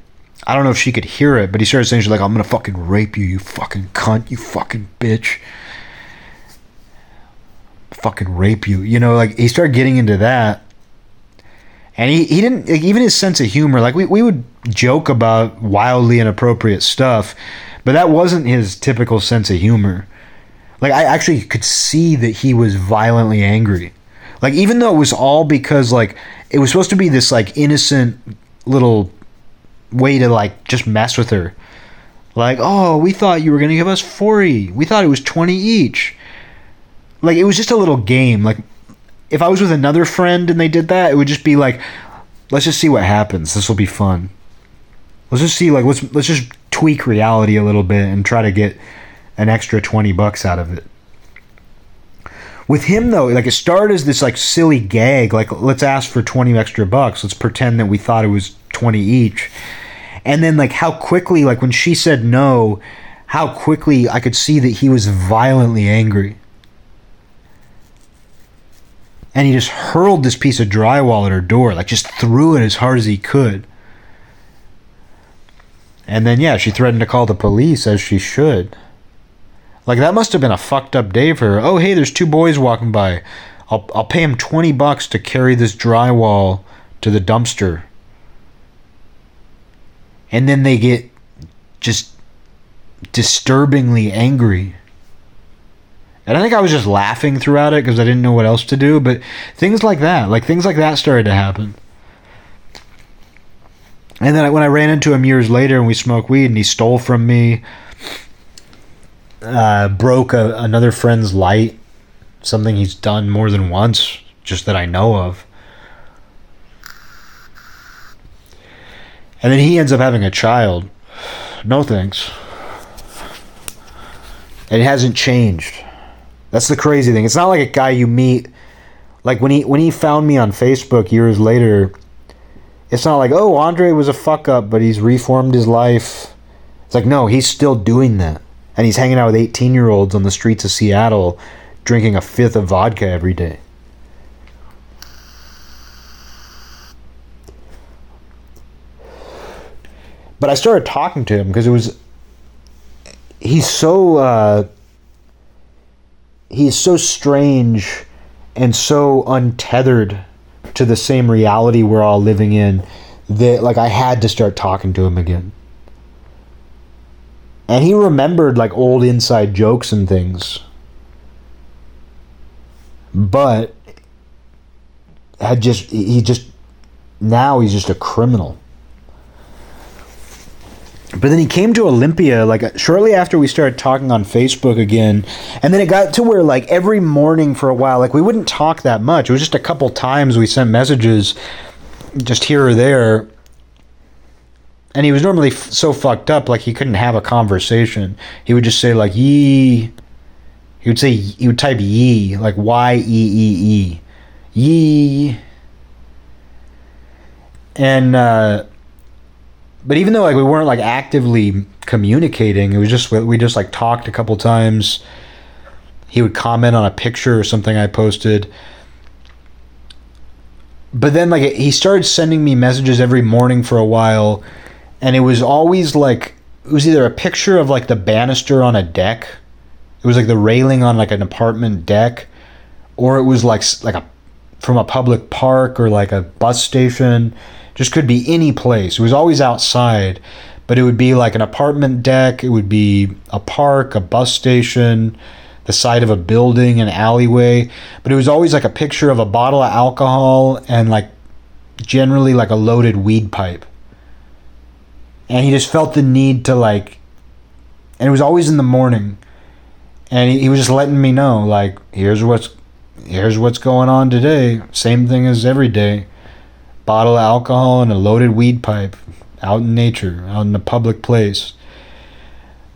I don't know if she could hear it but he started saying shit like i'm gonna fucking rape you you fucking cunt you fucking bitch. Fucking rape you. You know like he started getting into that and he, he didn't like, even his sense of humor like we, we would joke about wildly inappropriate stuff but that wasn't his typical sense of humor. Like i actually could see that he was violently angry. Like even though it was all because like it was supposed to be this like innocent little way to like just mess with her. Like oh we thought you were going to give us 40 we thought it was 20 each. Like it was just a little game. Like if I was with another friend and they did that, it would just be like, let's just see what happens. This will be fun. Let's just see like let's let's just tweak reality a little bit and try to get an extra 20 bucks out of it. With him though, like it started as this like silly gag, like let's ask for 20 extra bucks. Let's pretend that we thought it was 20 each. And then like how quickly like when she said no, how quickly I could see that he was violently angry and he just hurled this piece of drywall at her door, like just threw it as hard as he could. And then, yeah, she threatened to call the police, as she should. Like, that must have been a fucked up day for her. Oh, hey, there's two boys walking by. I'll, I'll pay him 20 bucks to carry this drywall to the dumpster. And then they get just disturbingly angry. And I think I was just laughing throughout it because I didn't know what else to do. But things like that, like things like that started to happen. And then when I ran into him years later and we smoked weed and he stole from me, uh, broke a, another friend's light, something he's done more than once, just that I know of. And then he ends up having a child. No thanks. It hasn't changed. That's the crazy thing. It's not like a guy you meet like when he when he found me on Facebook years later, it's not like, "Oh, Andre was a fuck up, but he's reformed his life." It's like, "No, he's still doing that." And he's hanging out with 18-year-olds on the streets of Seattle drinking a fifth of vodka every day. But I started talking to him because it was he's so uh, he's so strange and so untethered to the same reality we're all living in that like I had to start talking to him again. And he remembered like old inside jokes and things. But had just he just now he's just a criminal. But then he came to Olympia like shortly after we started talking on Facebook again, and then it got to where like every morning for a while, like we wouldn't talk that much. It was just a couple times we sent messages, just here or there. And he was normally f- so fucked up, like he couldn't have a conversation. He would just say like "yee." He would say he would type "yee" like Y E E E, yee. And uh, but even though like we weren't like actively communicating, it was just we just like talked a couple times. He would comment on a picture or something I posted. But then like he started sending me messages every morning for a while and it was always like it was either a picture of like the banister on a deck. It was like the railing on like an apartment deck or it was like like a from a public park or like a bus station just could be any place. It was always outside, but it would be like an apartment deck, it would be a park, a bus station, the side of a building, an alleyway, but it was always like a picture of a bottle of alcohol and like generally like a loaded weed pipe. And he just felt the need to like and it was always in the morning. And he, he was just letting me know like here's what's here's what's going on today. Same thing as every day bottle of alcohol and a loaded weed pipe out in nature, out in a public place.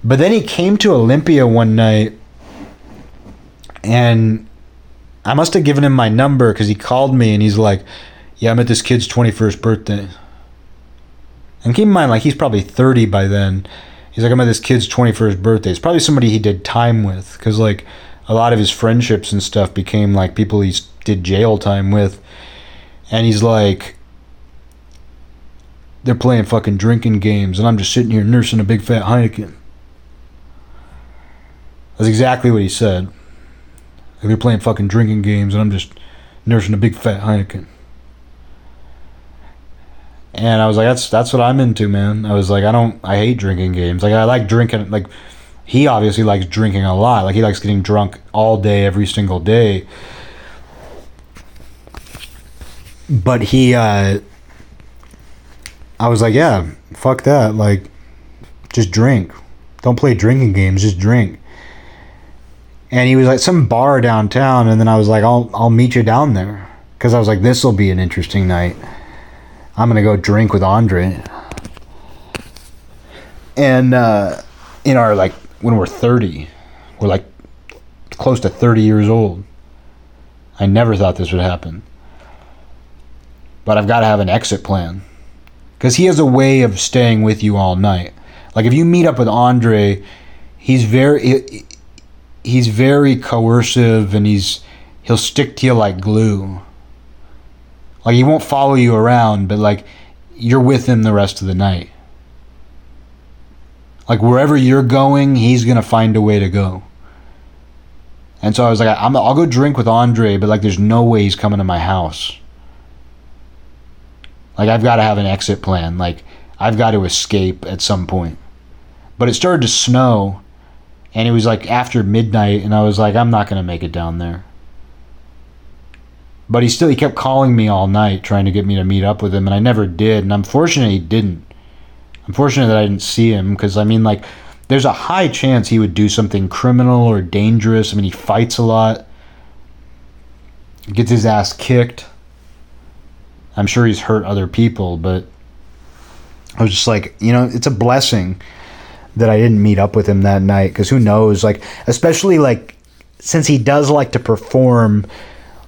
But then he came to Olympia one night and I must have given him my number because he called me and he's like, Yeah, I'm at this kid's 21st birthday. And keep in mind, like, he's probably 30 by then. He's like, I'm at this kid's 21st birthday. It's probably somebody he did time with because, like, a lot of his friendships and stuff became like people he did jail time with. And he's like, they're playing fucking drinking games, and I'm just sitting here nursing a big fat Heineken. That's exactly what he said. Like they're playing fucking drinking games, and I'm just nursing a big fat Heineken. And I was like, that's that's what I'm into, man. I was like, I don't, I hate drinking games. Like I like drinking, like he obviously likes drinking a lot. Like he likes getting drunk all day, every single day. But he, uh, I was like, yeah, fuck that. Like, just drink. Don't play drinking games. Just drink. And he was like some bar downtown, and then I was like, I'll I'll meet you down there because I was like, this will be an interesting night. I'm gonna go drink with Andre. And uh, in our like when we're 30, we're like close to 30 years old. I never thought this would happen. But I've got to have an exit plan because he has a way of staying with you all night. Like if you meet up with Andre, he's very he's very coercive and he's he'll stick to you like glue. Like he won't follow you around, but like you're with him the rest of the night. Like wherever you're going, he's gonna find a way to go. And so I was like, I'm, I'll go drink with Andre, but like, there's no way he's coming to my house. Like I've got to have an exit plan. Like I've got to escape at some point. But it started to snow and it was like after midnight and I was like I'm not going to make it down there. But he still he kept calling me all night trying to get me to meet up with him and I never did and I'm fortunate he didn't. I'm fortunate that I didn't see him cuz I mean like there's a high chance he would do something criminal or dangerous. I mean he fights a lot. Gets his ass kicked. I'm sure he's hurt other people, but I was just like, you know, it's a blessing that I didn't meet up with him that night because who knows? Like, especially like since he does like to perform,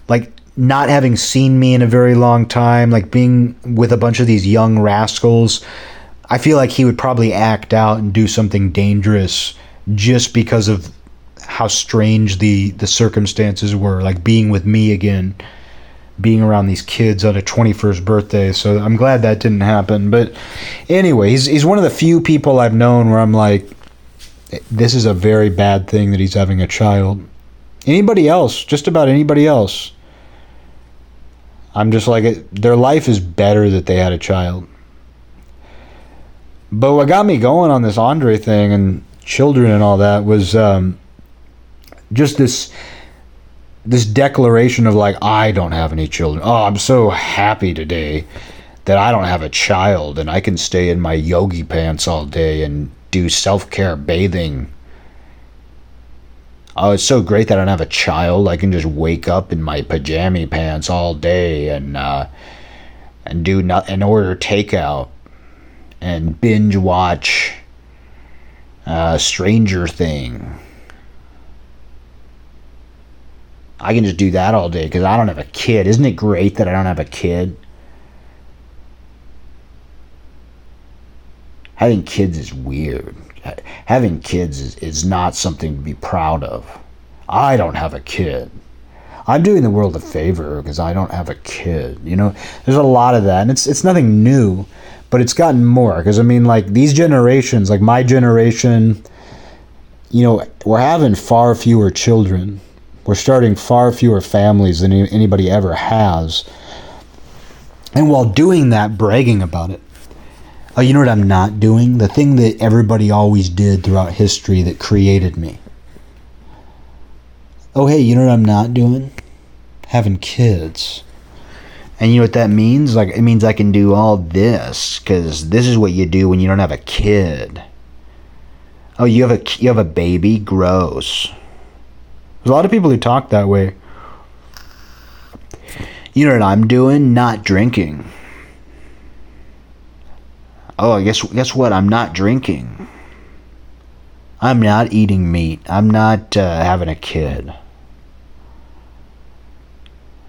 like not having seen me in a very long time, like being with a bunch of these young rascals, I feel like he would probably act out and do something dangerous just because of how strange the the circumstances were, like being with me again being around these kids on a 21st birthday. So I'm glad that didn't happen. But anyway, he's, he's one of the few people I've known where I'm like, this is a very bad thing that he's having a child. Anybody else, just about anybody else, I'm just like, their life is better that they had a child. But what got me going on this Andre thing and children and all that was um, just this this declaration of like I don't have any children. Oh, I'm so happy today that I don't have a child and I can stay in my yogi pants all day and do self-care bathing. Oh, it's so great that I don't have a child. I can just wake up in my pajama pants all day and uh, and do not and order takeout and binge watch uh, Stranger Thing I can just do that all day because I don't have a kid. Isn't it great that I don't have a kid? Having kids is weird. Having kids is, is not something to be proud of. I don't have a kid. I'm doing the world a favor because I don't have a kid. You know, there's a lot of that, and it's it's nothing new, but it's gotten more. Because I mean, like these generations, like my generation, you know, we're having far fewer children. We're starting far fewer families than anybody ever has. And while doing that, bragging about it. Oh, you know what I'm not doing? The thing that everybody always did throughout history that created me. Oh, hey, you know what I'm not doing? Having kids. And you know what that means? Like, it means I can do all this because this is what you do when you don't have a kid. Oh, you have a you have a baby? Gross. There's a lot of people who talk that way. You know what I'm doing? Not drinking. Oh, I guess guess what? I'm not drinking. I'm not eating meat. I'm not uh, having a kid.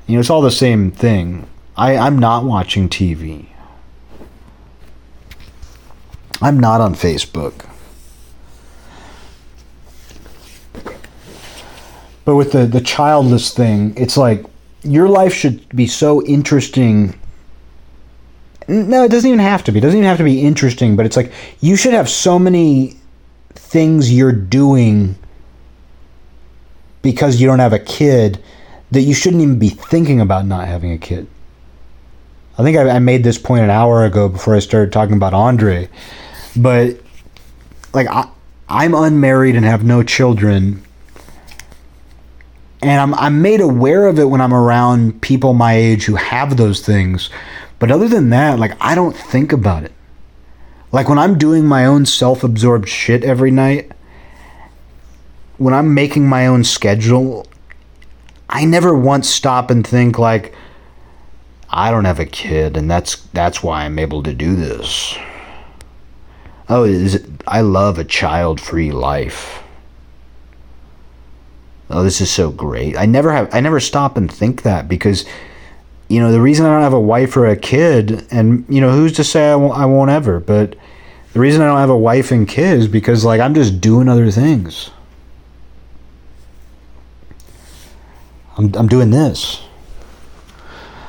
You know, it's all the same thing. I, I'm not watching TV. I'm not on Facebook. But with the, the childless thing, it's like your life should be so interesting. No, it doesn't even have to be. It doesn't even have to be interesting, but it's like you should have so many things you're doing because you don't have a kid that you shouldn't even be thinking about not having a kid. I think I, I made this point an hour ago before I started talking about Andre, but like I, I'm unmarried and have no children, and I'm I'm made aware of it when I'm around people my age who have those things. But other than that, like I don't think about it. Like when I'm doing my own self-absorbed shit every night, when I'm making my own schedule, I never once stop and think like I don't have a kid and that's that's why I'm able to do this. Oh, is it, I love a child-free life. Oh, this is so great. I never have I never stop and think that because you know, the reason I don't have a wife or a kid and you know, who's to say I won't, I won't ever, but the reason I don't have a wife and kids because like I'm just doing other things. I'm, I'm doing this.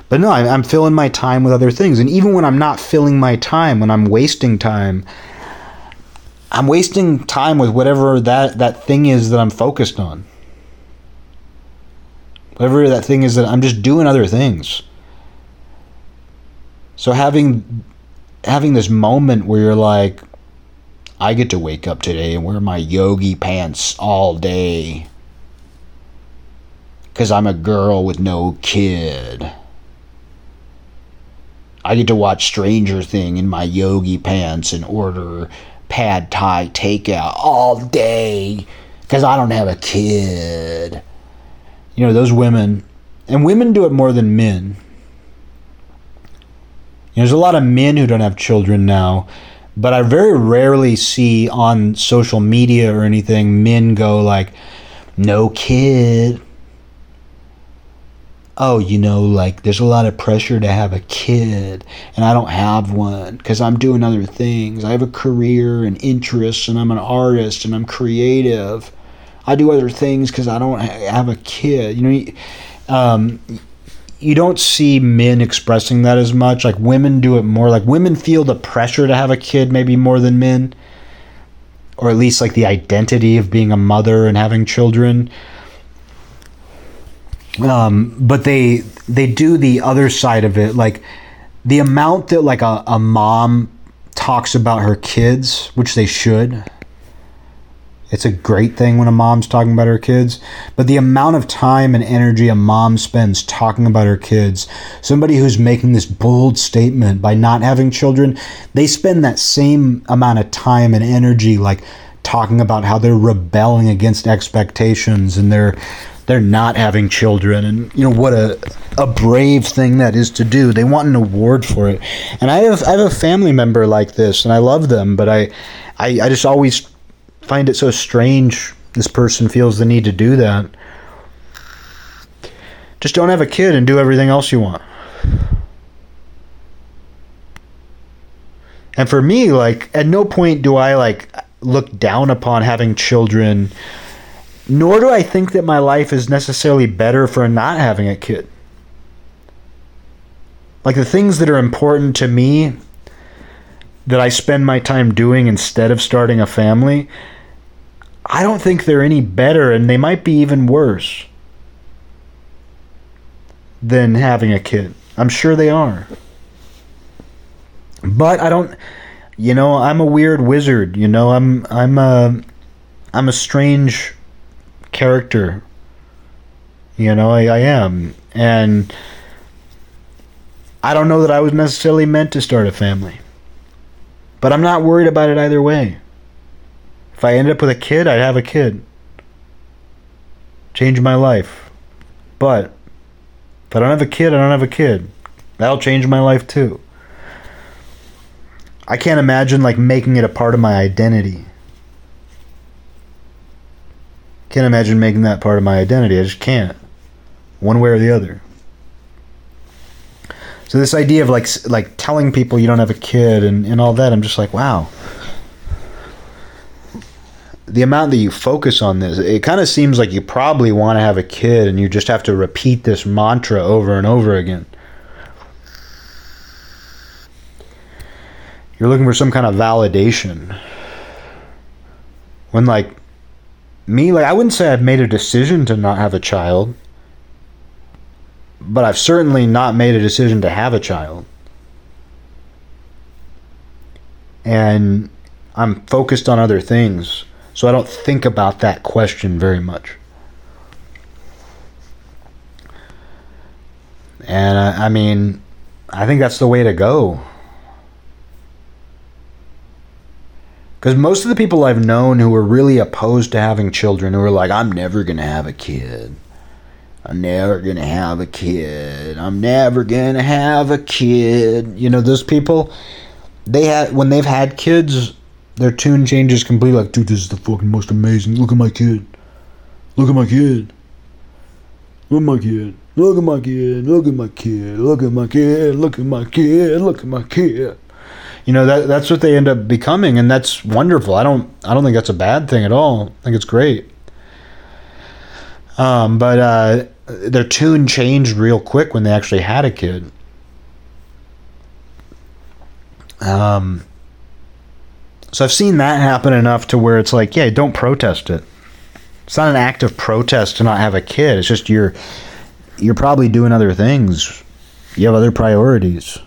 But no, I'm filling my time with other things. And even when I'm not filling my time, when I'm wasting time, I'm wasting time with whatever that, that thing is that I'm focused on. Whatever that thing is that I'm just doing other things. So having having this moment where you're like, I get to wake up today and wear my yogi pants all day because I'm a girl with no kid. I get to watch Stranger Thing in my yogi pants and order pad thai takeout all day because I don't have a kid. You know, those women, and women do it more than men. You know, there's a lot of men who don't have children now, but I very rarely see on social media or anything men go like, no kid oh, you know, like there's a lot of pressure to have a kid, and I don't have one because I'm doing other things. I have a career and interests, and I'm an artist and I'm creative. I do other things because I don't have a kid. You know, um, you don't see men expressing that as much. Like women do it more. Like women feel the pressure to have a kid maybe more than men, or at least like the identity of being a mother and having children um, but they they do the other side of it like the amount that like a, a mom talks about her kids which they should it's a great thing when a mom's talking about her kids but the amount of time and energy a mom spends talking about her kids somebody who's making this bold statement by not having children they spend that same amount of time and energy like talking about how they're rebelling against expectations and they're they're not having children. And you know what a a brave thing that is to do. They want an award for it. And i have i have a family member like this and i love them but i i, I just always find it so strange this person feels the need to do that just don't have a kid and do everything else you want And for me, like, at no point do I like look down upon having children, nor do I think that my life is necessarily better for not having a kid. Like, the things that are important to me that I spend my time doing instead of starting a family, I don't think they're any better, and they might be even worse than having a kid. I'm sure they are. But I don't you know, I'm a weird wizard, you know, I'm I'm a I'm a strange character. You know, I, I am. And I don't know that I was necessarily meant to start a family. But I'm not worried about it either way. If I end up with a kid, I'd have a kid. Change my life. But if I don't have a kid, I don't have a kid. That'll change my life too. I can't imagine like making it a part of my identity. Can't imagine making that part of my identity. I just can't. One way or the other. So this idea of like like telling people you don't have a kid and, and all that, I'm just like, wow. The amount that you focus on this, it kind of seems like you probably want to have a kid and you just have to repeat this mantra over and over again. You're looking for some kind of validation. When like me, like I wouldn't say I've made a decision to not have a child but I've certainly not made a decision to have a child. And I'm focused on other things, so I don't think about that question very much. And I, I mean, I think that's the way to go. Because most of the people I've known who are really opposed to having children, who are like, I'm never going to have a kid I'm never gonna have a kid. I'm never gonna have a kid. You know, those people, they had when they've had kids, their tune changes completely. Like, dude, this is the fucking most amazing. Look at my kid. Look at my kid. Look at my kid. Look at my kid. Look at my kid. Look at my kid. Look at my kid. Look at my kid. You know that that's what they end up becoming, and that's wonderful. I don't I don't think that's a bad thing at all. I think it's great. Um, but uh, their tune changed real quick when they actually had a kid. Um, so I've seen that happen enough to where it's like, yeah, don't protest it. It's not an act of protest to not have a kid. It's just you're you're probably doing other things. You have other priorities.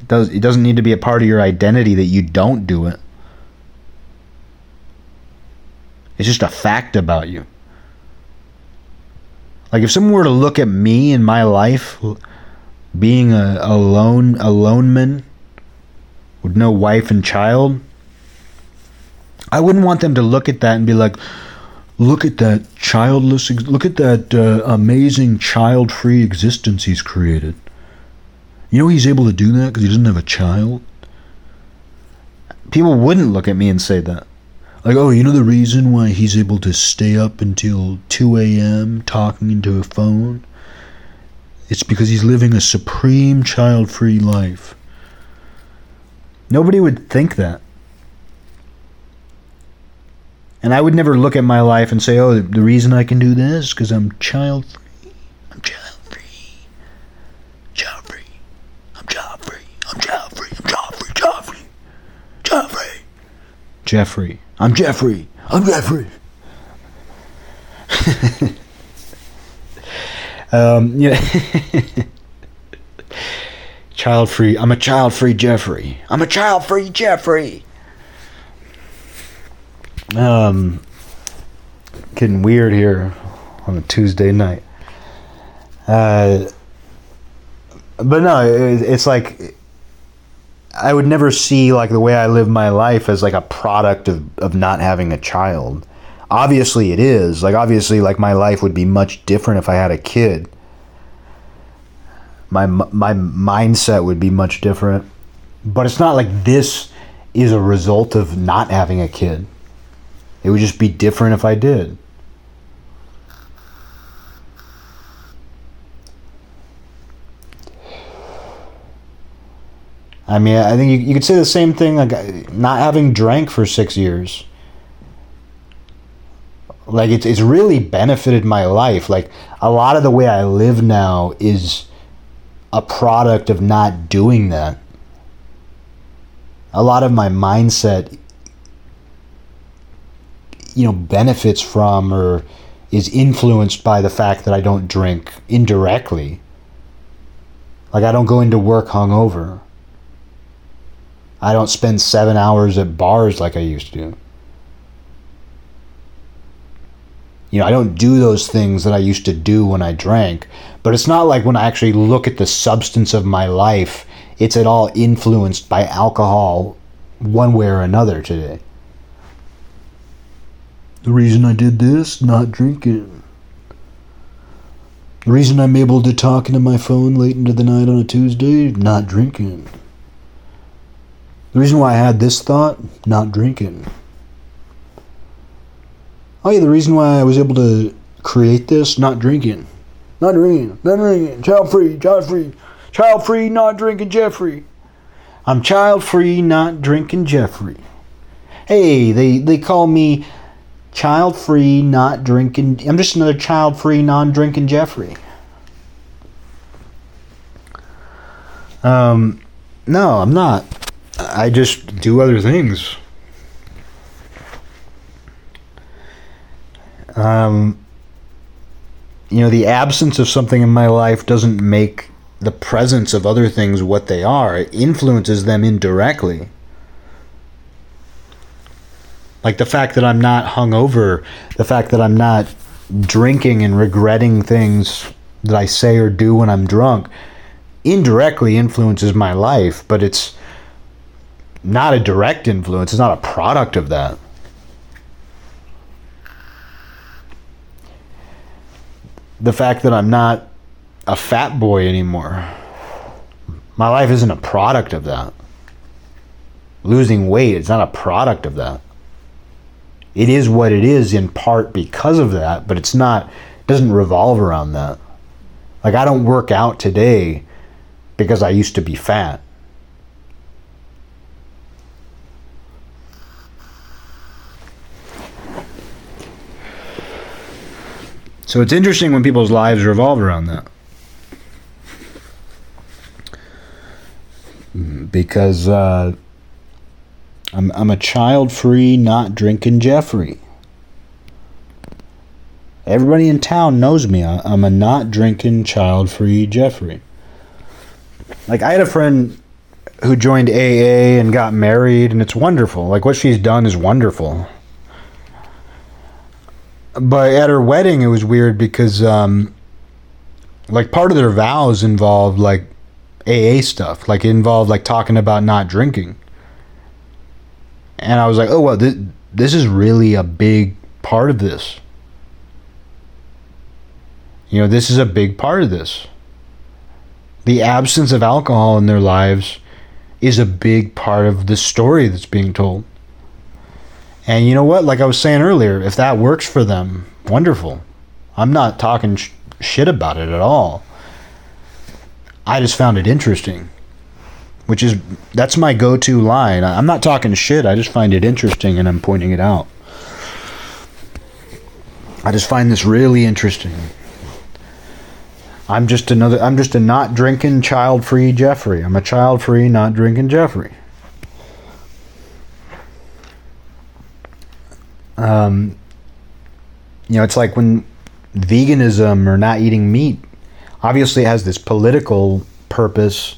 It does it doesn't need to be a part of your identity that you don't do it. It's just a fact about you. Like if someone were to look at me in my life being a, a lone a lone man with no wife and child, I wouldn't want them to look at that and be like, "Look at that childless, look at that uh, amazing child-free existence he's created." You know he's able to do that because he doesn't have a child. People wouldn't look at me and say that. Like, oh, you know the reason why he's able to stay up until 2 a.m. talking into a phone? It's because he's living a supreme child free life. Nobody would think that. And I would never look at my life and say, oh, the reason I can do this is because I'm child free. I'm child free. Child free. I'm child free. I'm child free. I'm child free. Child free. Child free. Jeffrey. I'm Jeffrey. I'm Jeffrey. [LAUGHS] um, yeah. [LAUGHS] child free. I'm a child free Jeffrey. I'm a child free Jeffrey. Um, getting weird here on a Tuesday night. Uh, but no, it, it's like I would never see like the way I live my life as like a product of, of not having a child. Obviously it is. Like obviously like my life would be much different if I had a kid. My my mindset would be much different. But it's not like this is a result of not having a kid. It would just be different if I did. I mean, I think you, you could say the same thing like not having drank for six years. Like it's it's really benefited my life. Like a lot of the way I live now is a product of not doing that. A lot of my mindset you know benefits from or is influenced by the fact that I don't drink indirectly. Like I don't go into work hungover. I don't spend 7 hours at bars like I used to. You know, I don't do those things that I used to do when I drank, but it's not like when I actually look at the substance of my life, it's at all influenced by alcohol one way or another today. The reason I did this, not drinking. The reason I'm able to talk into my phone late into the night on a Tuesday, not drinking. The reason why I had this thought, not drinking. Oh yeah, the reason why I was able to create this, not drinking. Not drinking, not drinking, child free, child free, child free, not drinking Jeffrey. I'm child free, not drinking Jeffrey. Hey, they, they call me child free, not drinking. I'm just another child free, non drinking Jeffrey. Um, no, I'm not. I just do other things. Um, you know, the absence of something in my life doesn't make the presence of other things what they are. It influences them indirectly. Like the fact that I'm not hungover, the fact that I'm not drinking and regretting things that I say or do when I'm drunk indirectly influences my life, but it's not a direct influence, it's not a product of that. The fact that I'm not a fat boy anymore, my life isn't a product of that. Losing weight, it's not a product of that it is what it is in part because of that, but it's not it doesn't revolve around that. Like I don't work out today because I used to be fat. So it's interesting when people's lives revolve around that. Because uh, I'm, I'm a child free, not drinking Jeffrey. Everybody in town knows me. I'm a not drinking, child free Jeffrey. Like, I had a friend who joined AA and got married, and it's wonderful. Like, what she's done is wonderful. But at her wedding, it was weird because, um, like, part of their vows involved, like, AA stuff. Like, it involved, like, talking about not drinking and I was like, oh well, this this is really a big part of this. You know, this is a big part of this. The absence of alcohol in their lives is a big part of the story that's being told. And you know what? Like I was saying earlier, if that works for them, wonderful. I'm not talking sh- shit about it at all. I just found it interesting which is that's my go-to line. I'm not talking shit. I just find it interesting and I'm pointing it out. I just find this really interesting. I'm just another I'm just a not drinking child-free Jeffrey. I'm a child-free not drinking Jeffrey. Um you know, it's like when veganism or not eating meat obviously has this political purpose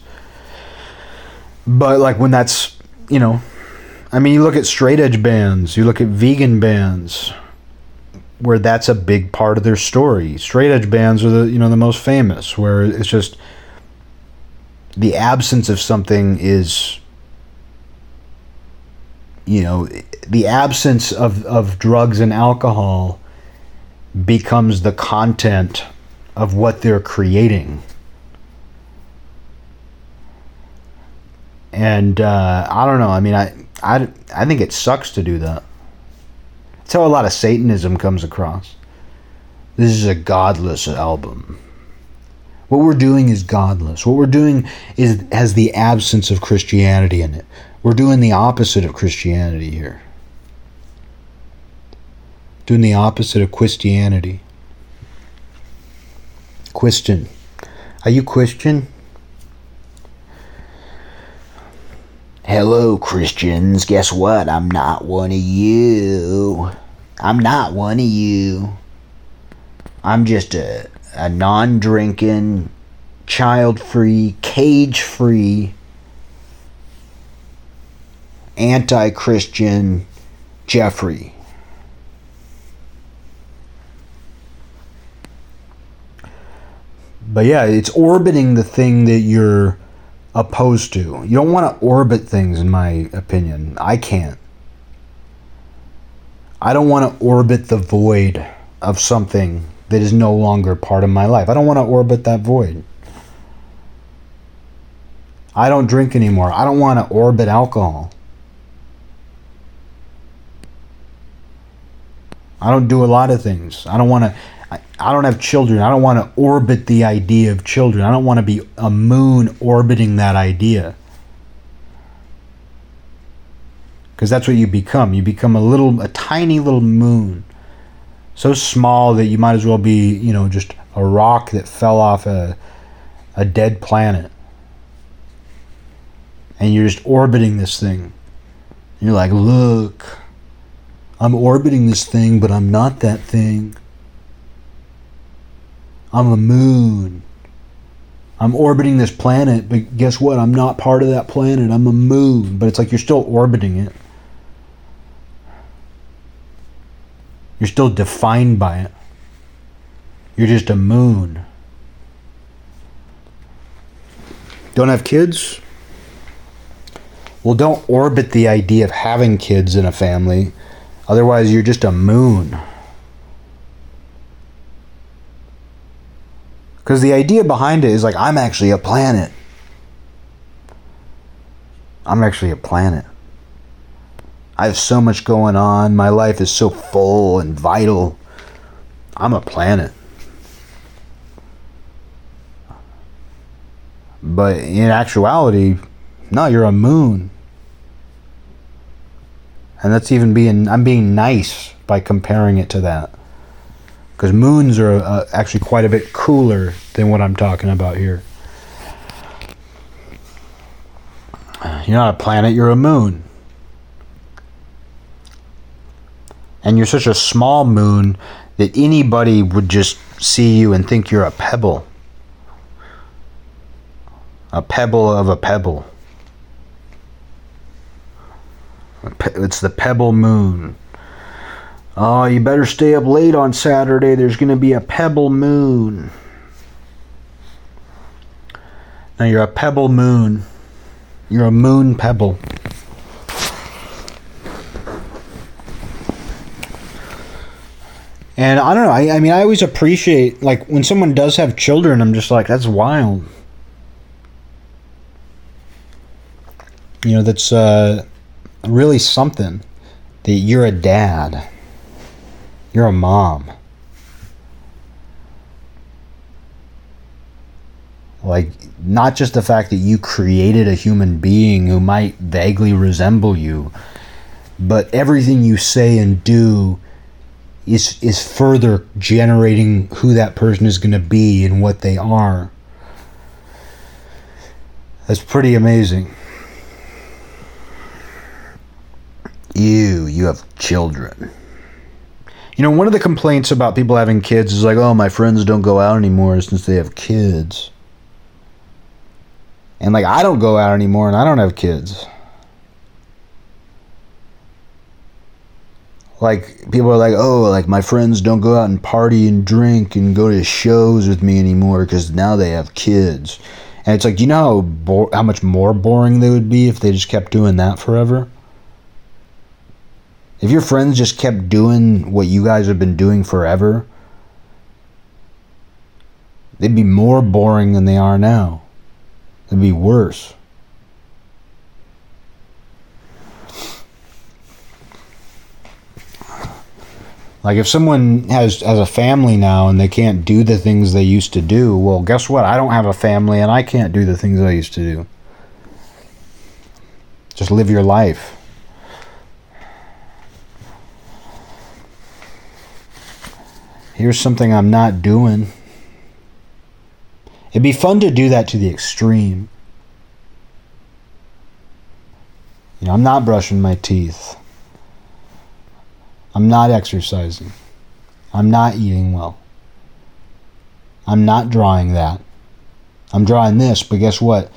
but like when that's, you know, I mean, you look at straight edge bands, you look at vegan bands, where that's a big part of their story. Straight edge bands are the you know the most famous, where it's just the absence of something is you know the absence of, of drugs and alcohol becomes the content of what they're creating and uh, I don't know. I mean, I, I, I think it sucks to do that. That's how a lot of Satanism comes across. This is a godless album. What we're doing is godless. What we're doing is has the absence of Christianity in it. We're doing the opposite of Christianity here. Doing the opposite of Christianity. Christian. Are you Christian? Hello, Christians. Guess what? I'm not one of you. I'm not one of you. I'm just a, a non drinking, child free, cage free, anti Christian Jeffrey. But yeah, it's orbiting the thing that you're opposed to. You don't want to orbit things, in my opinion. I can't. I don't want to orbit the void of something that is no longer part of my life. I don't want to orbit that void. I don't drink anymore. I don't want to orbit alcohol. I don't do a lot of things. I don't want to. I, I don't have children. I don't want to orbit the idea of children. I don't want to be a moon orbiting that idea. Because that's what you become. You become a little, a tiny little moon. So small that you might as well be, you know, just a rock that fell off a, a dead planet. And you're just orbiting this thing. You're like, look, I'm orbiting this thing, but I'm not that thing. I'm a moon. I'm orbiting this planet, but guess what? I'm not part of that planet. I'm a moon. But it's like you're still orbiting it. You're still defined by it. You're just a moon. Don't have kids? Well, don't orbit the idea of having kids in a family. Otherwise, you're just a moon. Because the idea behind it is like, I'm actually a planet. I'm actually a planet. I have so much going on. My life is so full and vital. I'm a planet. But in actuality, no, you're a moon. And that's even being, I'm being nice by comparing it to that. Because moons are uh, actually quite a bit cooler than what I'm talking about here. You're not a planet, you're a moon. And you're such a small moon that anybody would just see you and think you're a pebble. A pebble of a pebble. It's the pebble moon. Oh, you better stay up late on Saturday. There's going to be a pebble moon. Now you're a pebble moon. You're a moon pebble. And I don't know. I, I mean, I always appreciate, like, when someone does have children, I'm just like, that's wild. You know, that's uh, really something that you're a dad, you're a mom. Like, not just the fact that you created a human being who might vaguely resemble you, but everything you say and do is is further generating who that person is going to be and what they are. That's pretty amazing. You, you have children. You know, one of the complaints about people having kids is like, oh, my friends don't go out anymore since they have kids. And like, I don't go out anymore and I don't have kids. like people are like oh like my friends don't go out and party and drink and go to shows with me anymore because now they have kids and it's like do you know how, bo- how much more boring they would be if they just kept doing that forever if your friends just kept doing what you guys have been doing forever they'd be more boring than they are now they'd be worse Like if someone has has a family now and they can't do the things they used to do, well, guess what? I don't have a family and I can't do the things I used to do. Just live your life. Here's something I'm not doing. It'd be fun to do that to the extreme. You know, I'm not brushing my teeth. I'm not exercising. I'm not eating well. I'm not drawing that. I'm drawing this, but guess what?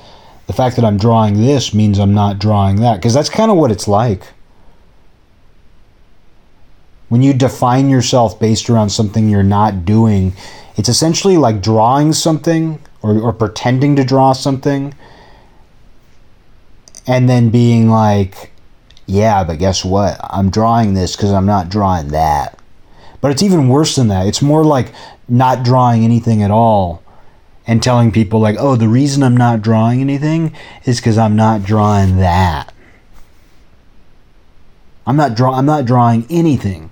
The fact that I'm drawing this means I'm not drawing that. Because that's kind of what it's like. When you define yourself based around something you're not doing, it's essentially like drawing something or, or pretending to draw something and then being like, yeah, but guess what? I'm drawing this because I'm not drawing that. But it's even worse than that. It's more like not drawing anything at all and telling people, like, oh, the reason I'm not drawing anything is because I'm not drawing that. I'm not draw I'm not drawing anything.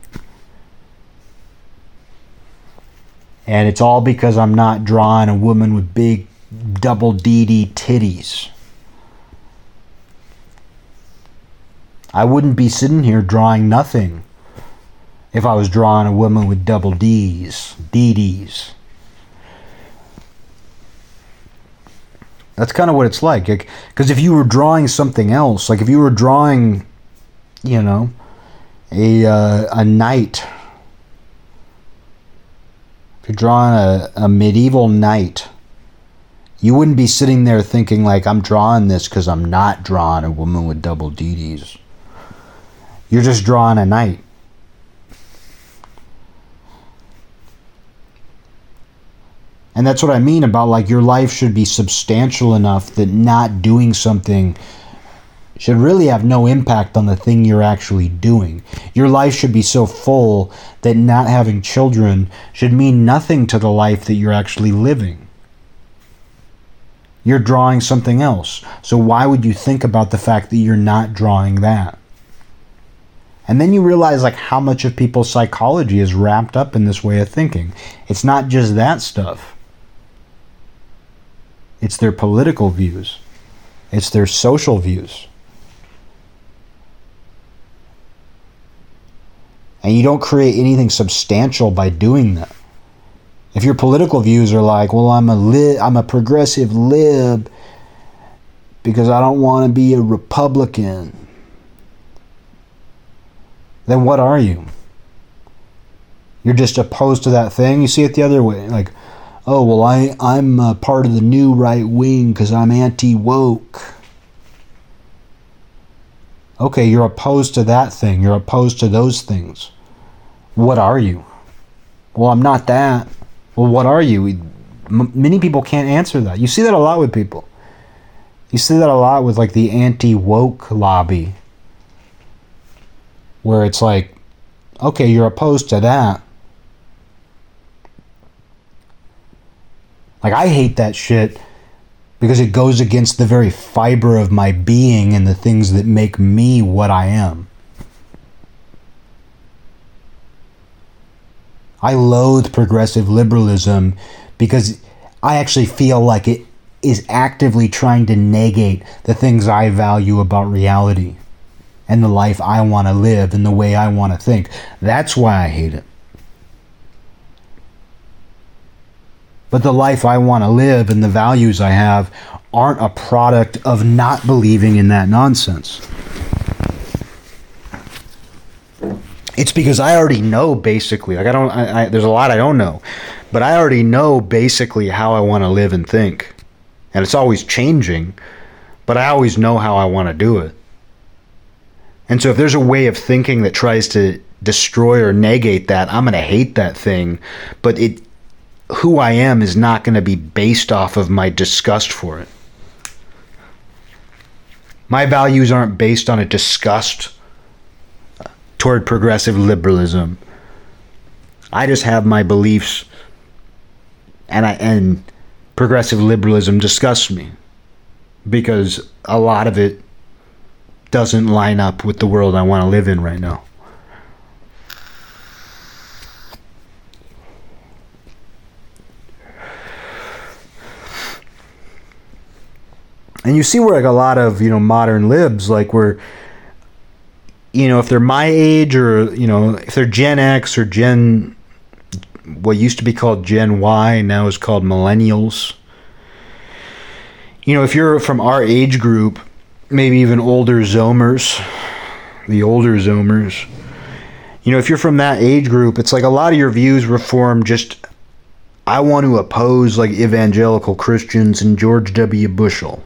And it's all because I'm not drawing a woman with big double DD titties. I wouldn't be sitting here drawing nothing if I was drawing a woman with double D's, DDs. That's kind of what it's like. Because if you were drawing something else, like if you were drawing, you know, a uh, a knight, you're drawing a, a medieval knight, you wouldn't be sitting there thinking like I'm drawing this because I'm not drawing a woman with double DDs. You're just drawing a knight. And that's what I mean about like your life should be substantial enough that not doing something should really have no impact on the thing you're actually doing. Your life should be so full that not having children should mean nothing to the life that you're actually living. You're drawing something else. So why would you think about the fact that you're not drawing that? And then you realize like how much of people's psychology is wrapped up in this way of thinking. It's not just that stuff. It's their political views. It's their social views. And you don't create anything substantial by doing that. If your political views are like, well, I'm a li- I'm a progressive lib because I don't want to be a Republican then what are you? You're just opposed to that thing. You see it the other way, like, oh well, I I'm part of the new right wing because I'm anti woke. Okay, you're opposed to that thing. You're opposed to those things. What are you? Well, I'm not that. Well, what are you? M- many people can't answer that. You see that a lot with people. You see that a lot with like the anti woke lobby where it's like, okay, you're opposed to that. Like, I hate that shit because it goes against the very fiber of my being and the things that make me what I am. I loathe progressive liberalism because I actually feel like it is actively trying to negate the things I value about reality and the life I want to live and the way I want to think. That's why I hate it. But the life I want to live and the values I have aren't a product of not believing in that nonsense. It's because I already know basically. Like I don't. I, I, there's a lot I don't know, but I already know basically how I want to live and think, and it's always changing. But I always know how I want to do it. And so if there's a way of thinking that tries to destroy or negate that, I'm going to hate that thing. But it who I am is not going to be based off of my disgust for it. My values aren't based on a disgust toward progressive liberalism. I just have my beliefs and I and progressive liberalism disgusts me because a lot of it doesn't line up with the world I want to live in right now. And you see where like a lot of, you know, modern libs like where you know, if they're my age or, you know, if they're Gen X or Gen what used to be called Gen Y now is called millennials. You know, if you're from our age group, maybe even older Zoomers, the older Zoomers, you know, if you're from that age group, it's like a lot of your views reform just I want to oppose like evangelical Christians and George W. Bushel.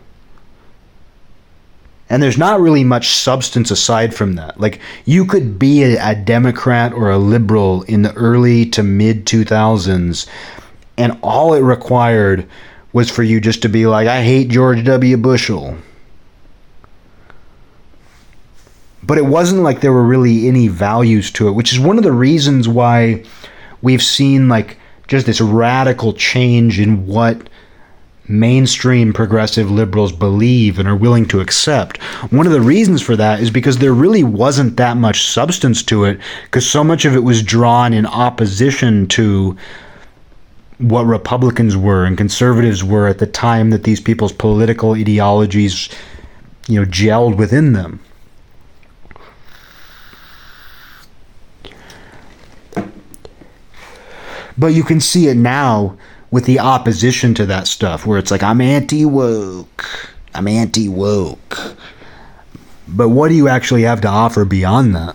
And there's not really much substance aside from that. Like, you could be a, a Democrat or a liberal in the early to mid 2000s, and all it required was for you just to be like, I hate George W. Bushel. But it wasn't like there were really any values to it, which is one of the reasons why we've seen like just this radical change in what mainstream progressive liberals believe and are willing to accept. One of the reasons for that is because there really wasn't that much substance to it, because so much of it was drawn in opposition to what Republicans were and conservatives were at the time that these people's political ideologies, you know, gelled within them. But you can see it now with the opposition to that stuff, where it's like, I'm anti woke. I'm anti woke. But what do you actually have to offer beyond that?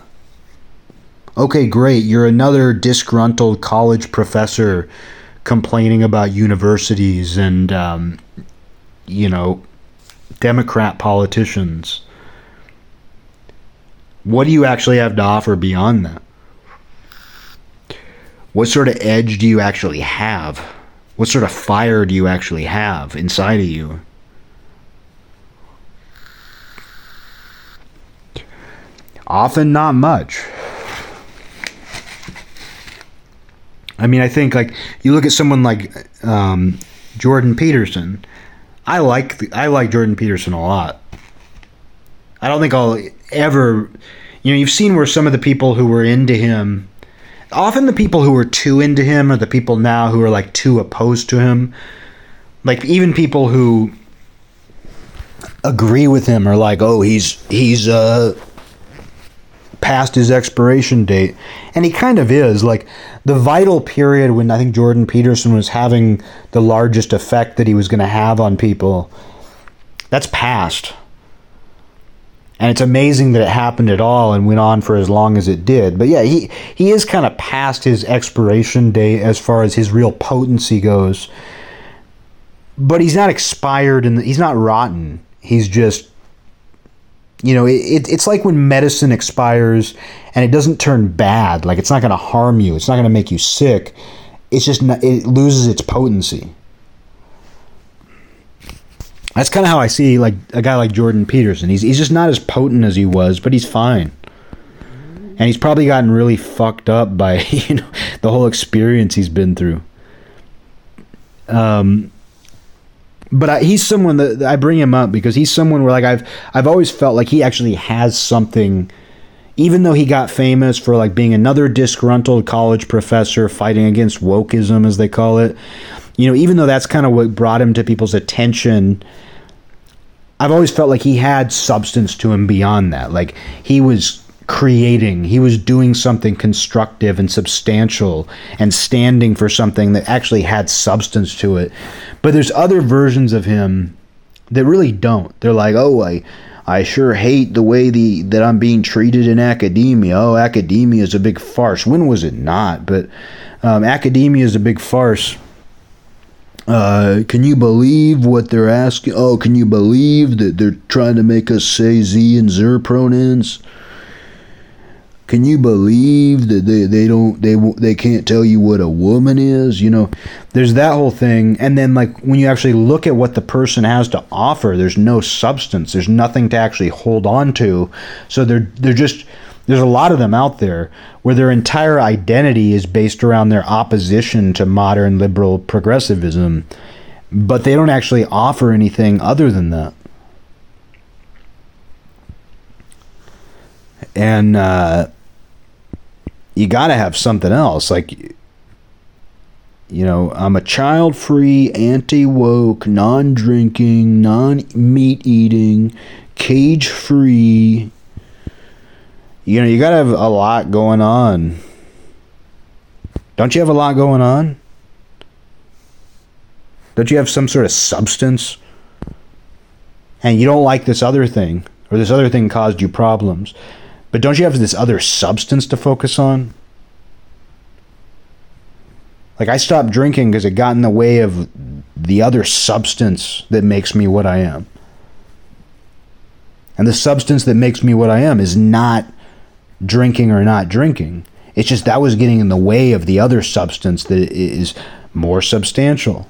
Okay, great. You're another disgruntled college professor complaining about universities and, um, you know, Democrat politicians. What do you actually have to offer beyond that? What sort of edge do you actually have? What sort of fire do you actually have inside of you? Often not much. I mean, I think like you look at someone like um, Jordan Peterson. I like the, I like Jordan Peterson a lot. I don't think I'll ever, you know, you've seen where some of the people who were into him often the people who are too into him are the people now who are like too opposed to him. Like even people who agree with him are like, "Oh, he's he's uh past his expiration date." And he kind of is. Like the vital period when I think Jordan Peterson was having the largest effect that he was going to have on people. That's past. And it's amazing that it happened at all and went on for as long as it did. But yeah, he, he is kind of past his expiration date as far as his real potency goes. But he's not expired and he's not rotten. He's just, you know, it, it's like when medicine expires and it doesn't turn bad. Like it's not going to harm you, it's not going to make you sick. It's just, not, it loses its potency that's kind of how I see like a guy like Jordan Peterson. He's he's just not as potent as he was, but he's fine. And he's probably gotten really fucked up by [LAUGHS] you know the whole experience he's been through. Um, but I, he's someone that I bring him up because he's someone where like I've I've always felt like he actually has something. Even though he got famous for like being another disgruntled college professor fighting against wokeism, as they call it, you know, even though that's kind of what brought him to people's attention, I've always felt like he had substance to him beyond that. Like he was creating, he was doing something constructive and substantial and standing for something that actually had substance to it. But there's other versions of him that really don't. They're like, "Oh, I I sure hate the way the that I'm being treated in academia. Oh, academia is a big farce. When was it not? But um, academia is a big farce." Uh, can you believe what they're asking? Oh, can you believe that they're trying to make us say Z and Zer pronouns? Can you believe that they, they don't they they can't tell you what a woman is? You know, there's that whole thing, and then like when you actually look at what the person has to offer, there's no substance. There's nothing to actually hold on to. So they're they're just there's a lot of them out there where their entire identity is based around their opposition to modern liberal progressivism, but they don't actually offer anything other than that. And uh, you got to have something else. Like, you know, I'm a child free, anti woke, non drinking, non meat eating, cage free. You know, you gotta have a lot going on. Don't you have a lot going on? Don't you have some sort of substance? And you don't like this other thing, or this other thing caused you problems. But don't you have this other substance to focus on? Like, I stopped drinking because it got in the way of the other substance that makes me what I am. And the substance that makes me what I am is not drinking or not drinking. It's just that was getting in the way of the other substance that is more substantial.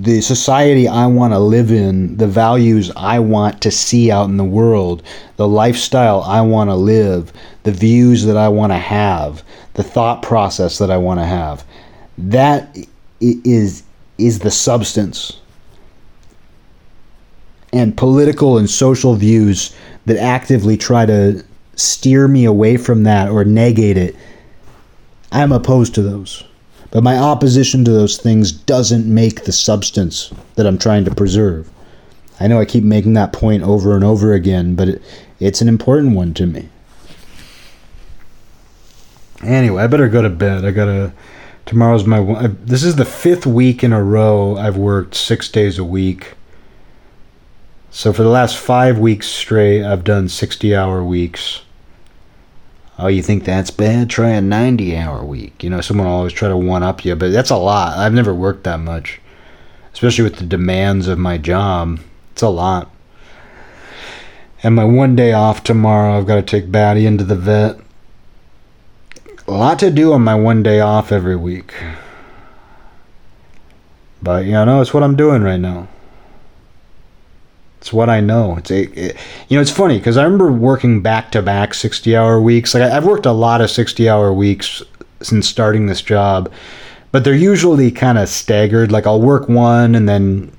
the society I want to live in, the values I want to see out in the world, the lifestyle I want to live, the views that I want to have, the thought process that I want to have. That is is the substance. And political and social views that actively try to steer me away from that or negate it, I'm opposed to those. But my opposition to those things doesn't make the substance that I'm trying to preserve. I know I keep making that point over and over again, but it, it's an important one to me. Anyway, I better go to bed. I gotta. Tomorrow's my. This is the fifth week in a row I've worked six days a week. So for the last five weeks straight, I've done 60 hour weeks. Oh, you think that's bad? Try a 90 hour week. You know, someone will always try to one up you, but that's a lot. I've never worked that much, especially with the demands of my job. It's a lot. And my one day off tomorrow, I've got to take Batty into the vet. A lot to do on my one day off every week. But, you know, it's what I'm doing right now. It's what I know. It's it, you know, it's funny because I remember working back to back sixty hour weeks. Like I, I've worked a lot of sixty hour weeks since starting this job, but they're usually kind of staggered. Like I'll work one and then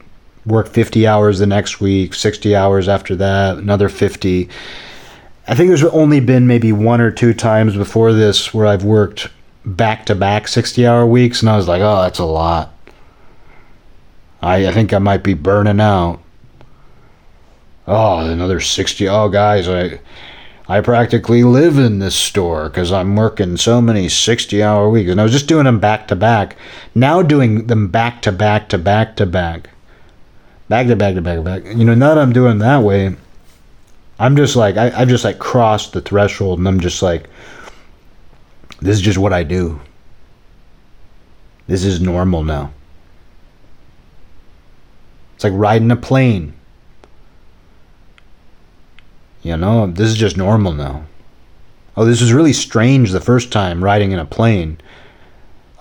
work 50 hours the next week, 60 hours after that, another 50. I think there's only been maybe one or two times before this where I've worked back to back 60 hour weeks, and I was like, oh, that's a lot. I, I think I might be burning out oh, another 60. Oh, guys, I. I practically live in this store because I'm working so many 60 hour weeks. And I was just doing them back to back. Now doing them back to back to back to back. Back to back to back to back. You know, now that I'm doing that way, I'm just like, I, I've just like crossed the threshold and I'm just like, this is just what I do. This is normal now. It's like riding a plane. You know, this is just normal now. Oh, this was really strange the first time riding in a plane.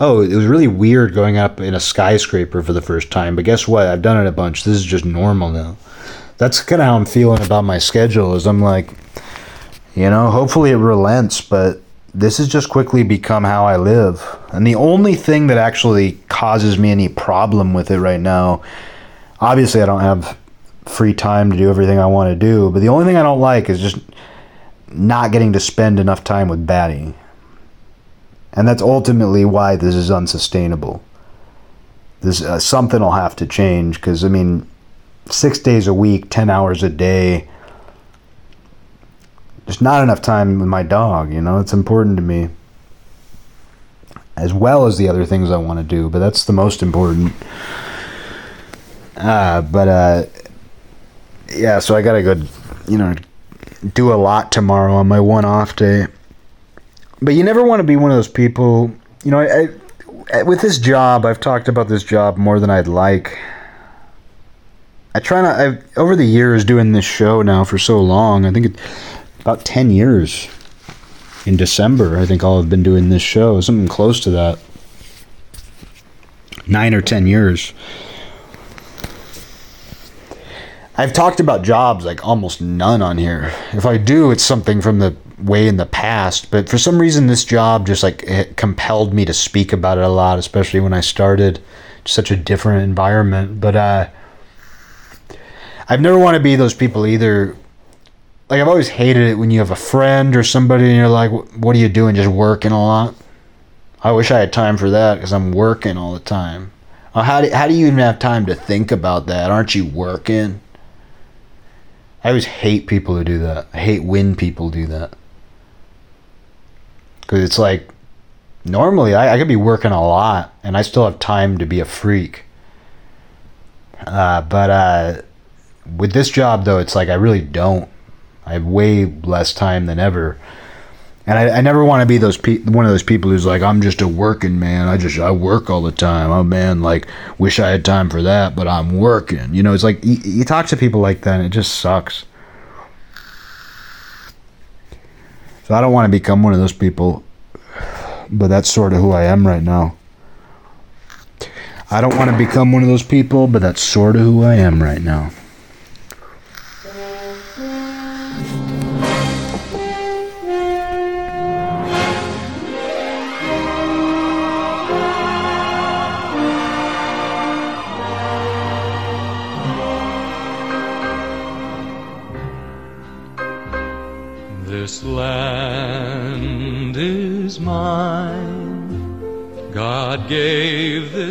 Oh, it was really weird going up in a skyscraper for the first time, but guess what? I've done it a bunch. This is just normal now. That's kind of how I'm feeling about my schedule. Is I'm like, you know, hopefully it relents, but this has just quickly become how I live. And the only thing that actually causes me any problem with it right now, obviously, I don't have free time to do everything I want to do. But the only thing I don't like is just not getting to spend enough time with Batty. And that's ultimately why this is unsustainable. This uh, something will have to change because I mean, six days a week, ten hours a day. There's not enough time with my dog. You know, it's important to me, as well as the other things I want to do. But that's the most important. Uh, but uh, yeah, so I gotta go, you know, do a lot tomorrow on my one off day. But you never want to be one of those people, you know, I, I, with this job, I've talked about this job more than I'd like. I try not, I've, over the years doing this show now for so long, I think it, about 10 years in December, I think I'll have been doing this show, something close to that. Nine or 10 years. I've talked about jobs like almost none on here. If I do, it's something from the way in the past. But for some reason, this job just like it compelled me to speak about it a lot, especially when I started. Such a different environment. But uh, I've never want to be those people either like I've always hated it when you have a friend or somebody and you're like, "What are you doing? Just working a lot?" I wish I had time for that because I'm working all the time. Uh, how do how do you even have time to think about that? Aren't you working? I always hate people who do that. I hate when people do that because it's like normally I, I could be working a lot and I still have time to be a freak. Uh, but uh, with this job though, it's like I really don't. I have way less time than ever, and I, I never want to be those pe- one of those people who's like I'm just a working man. I just I work all the time. Oh man, like wish I had time for that, but I'm working. You know, it's like you, you talk to people like that, and it just sucks. So I don't want to become one of those people, but that's sort of who I am right now. I don't want to become one of those people, but that's sort of who I am right now.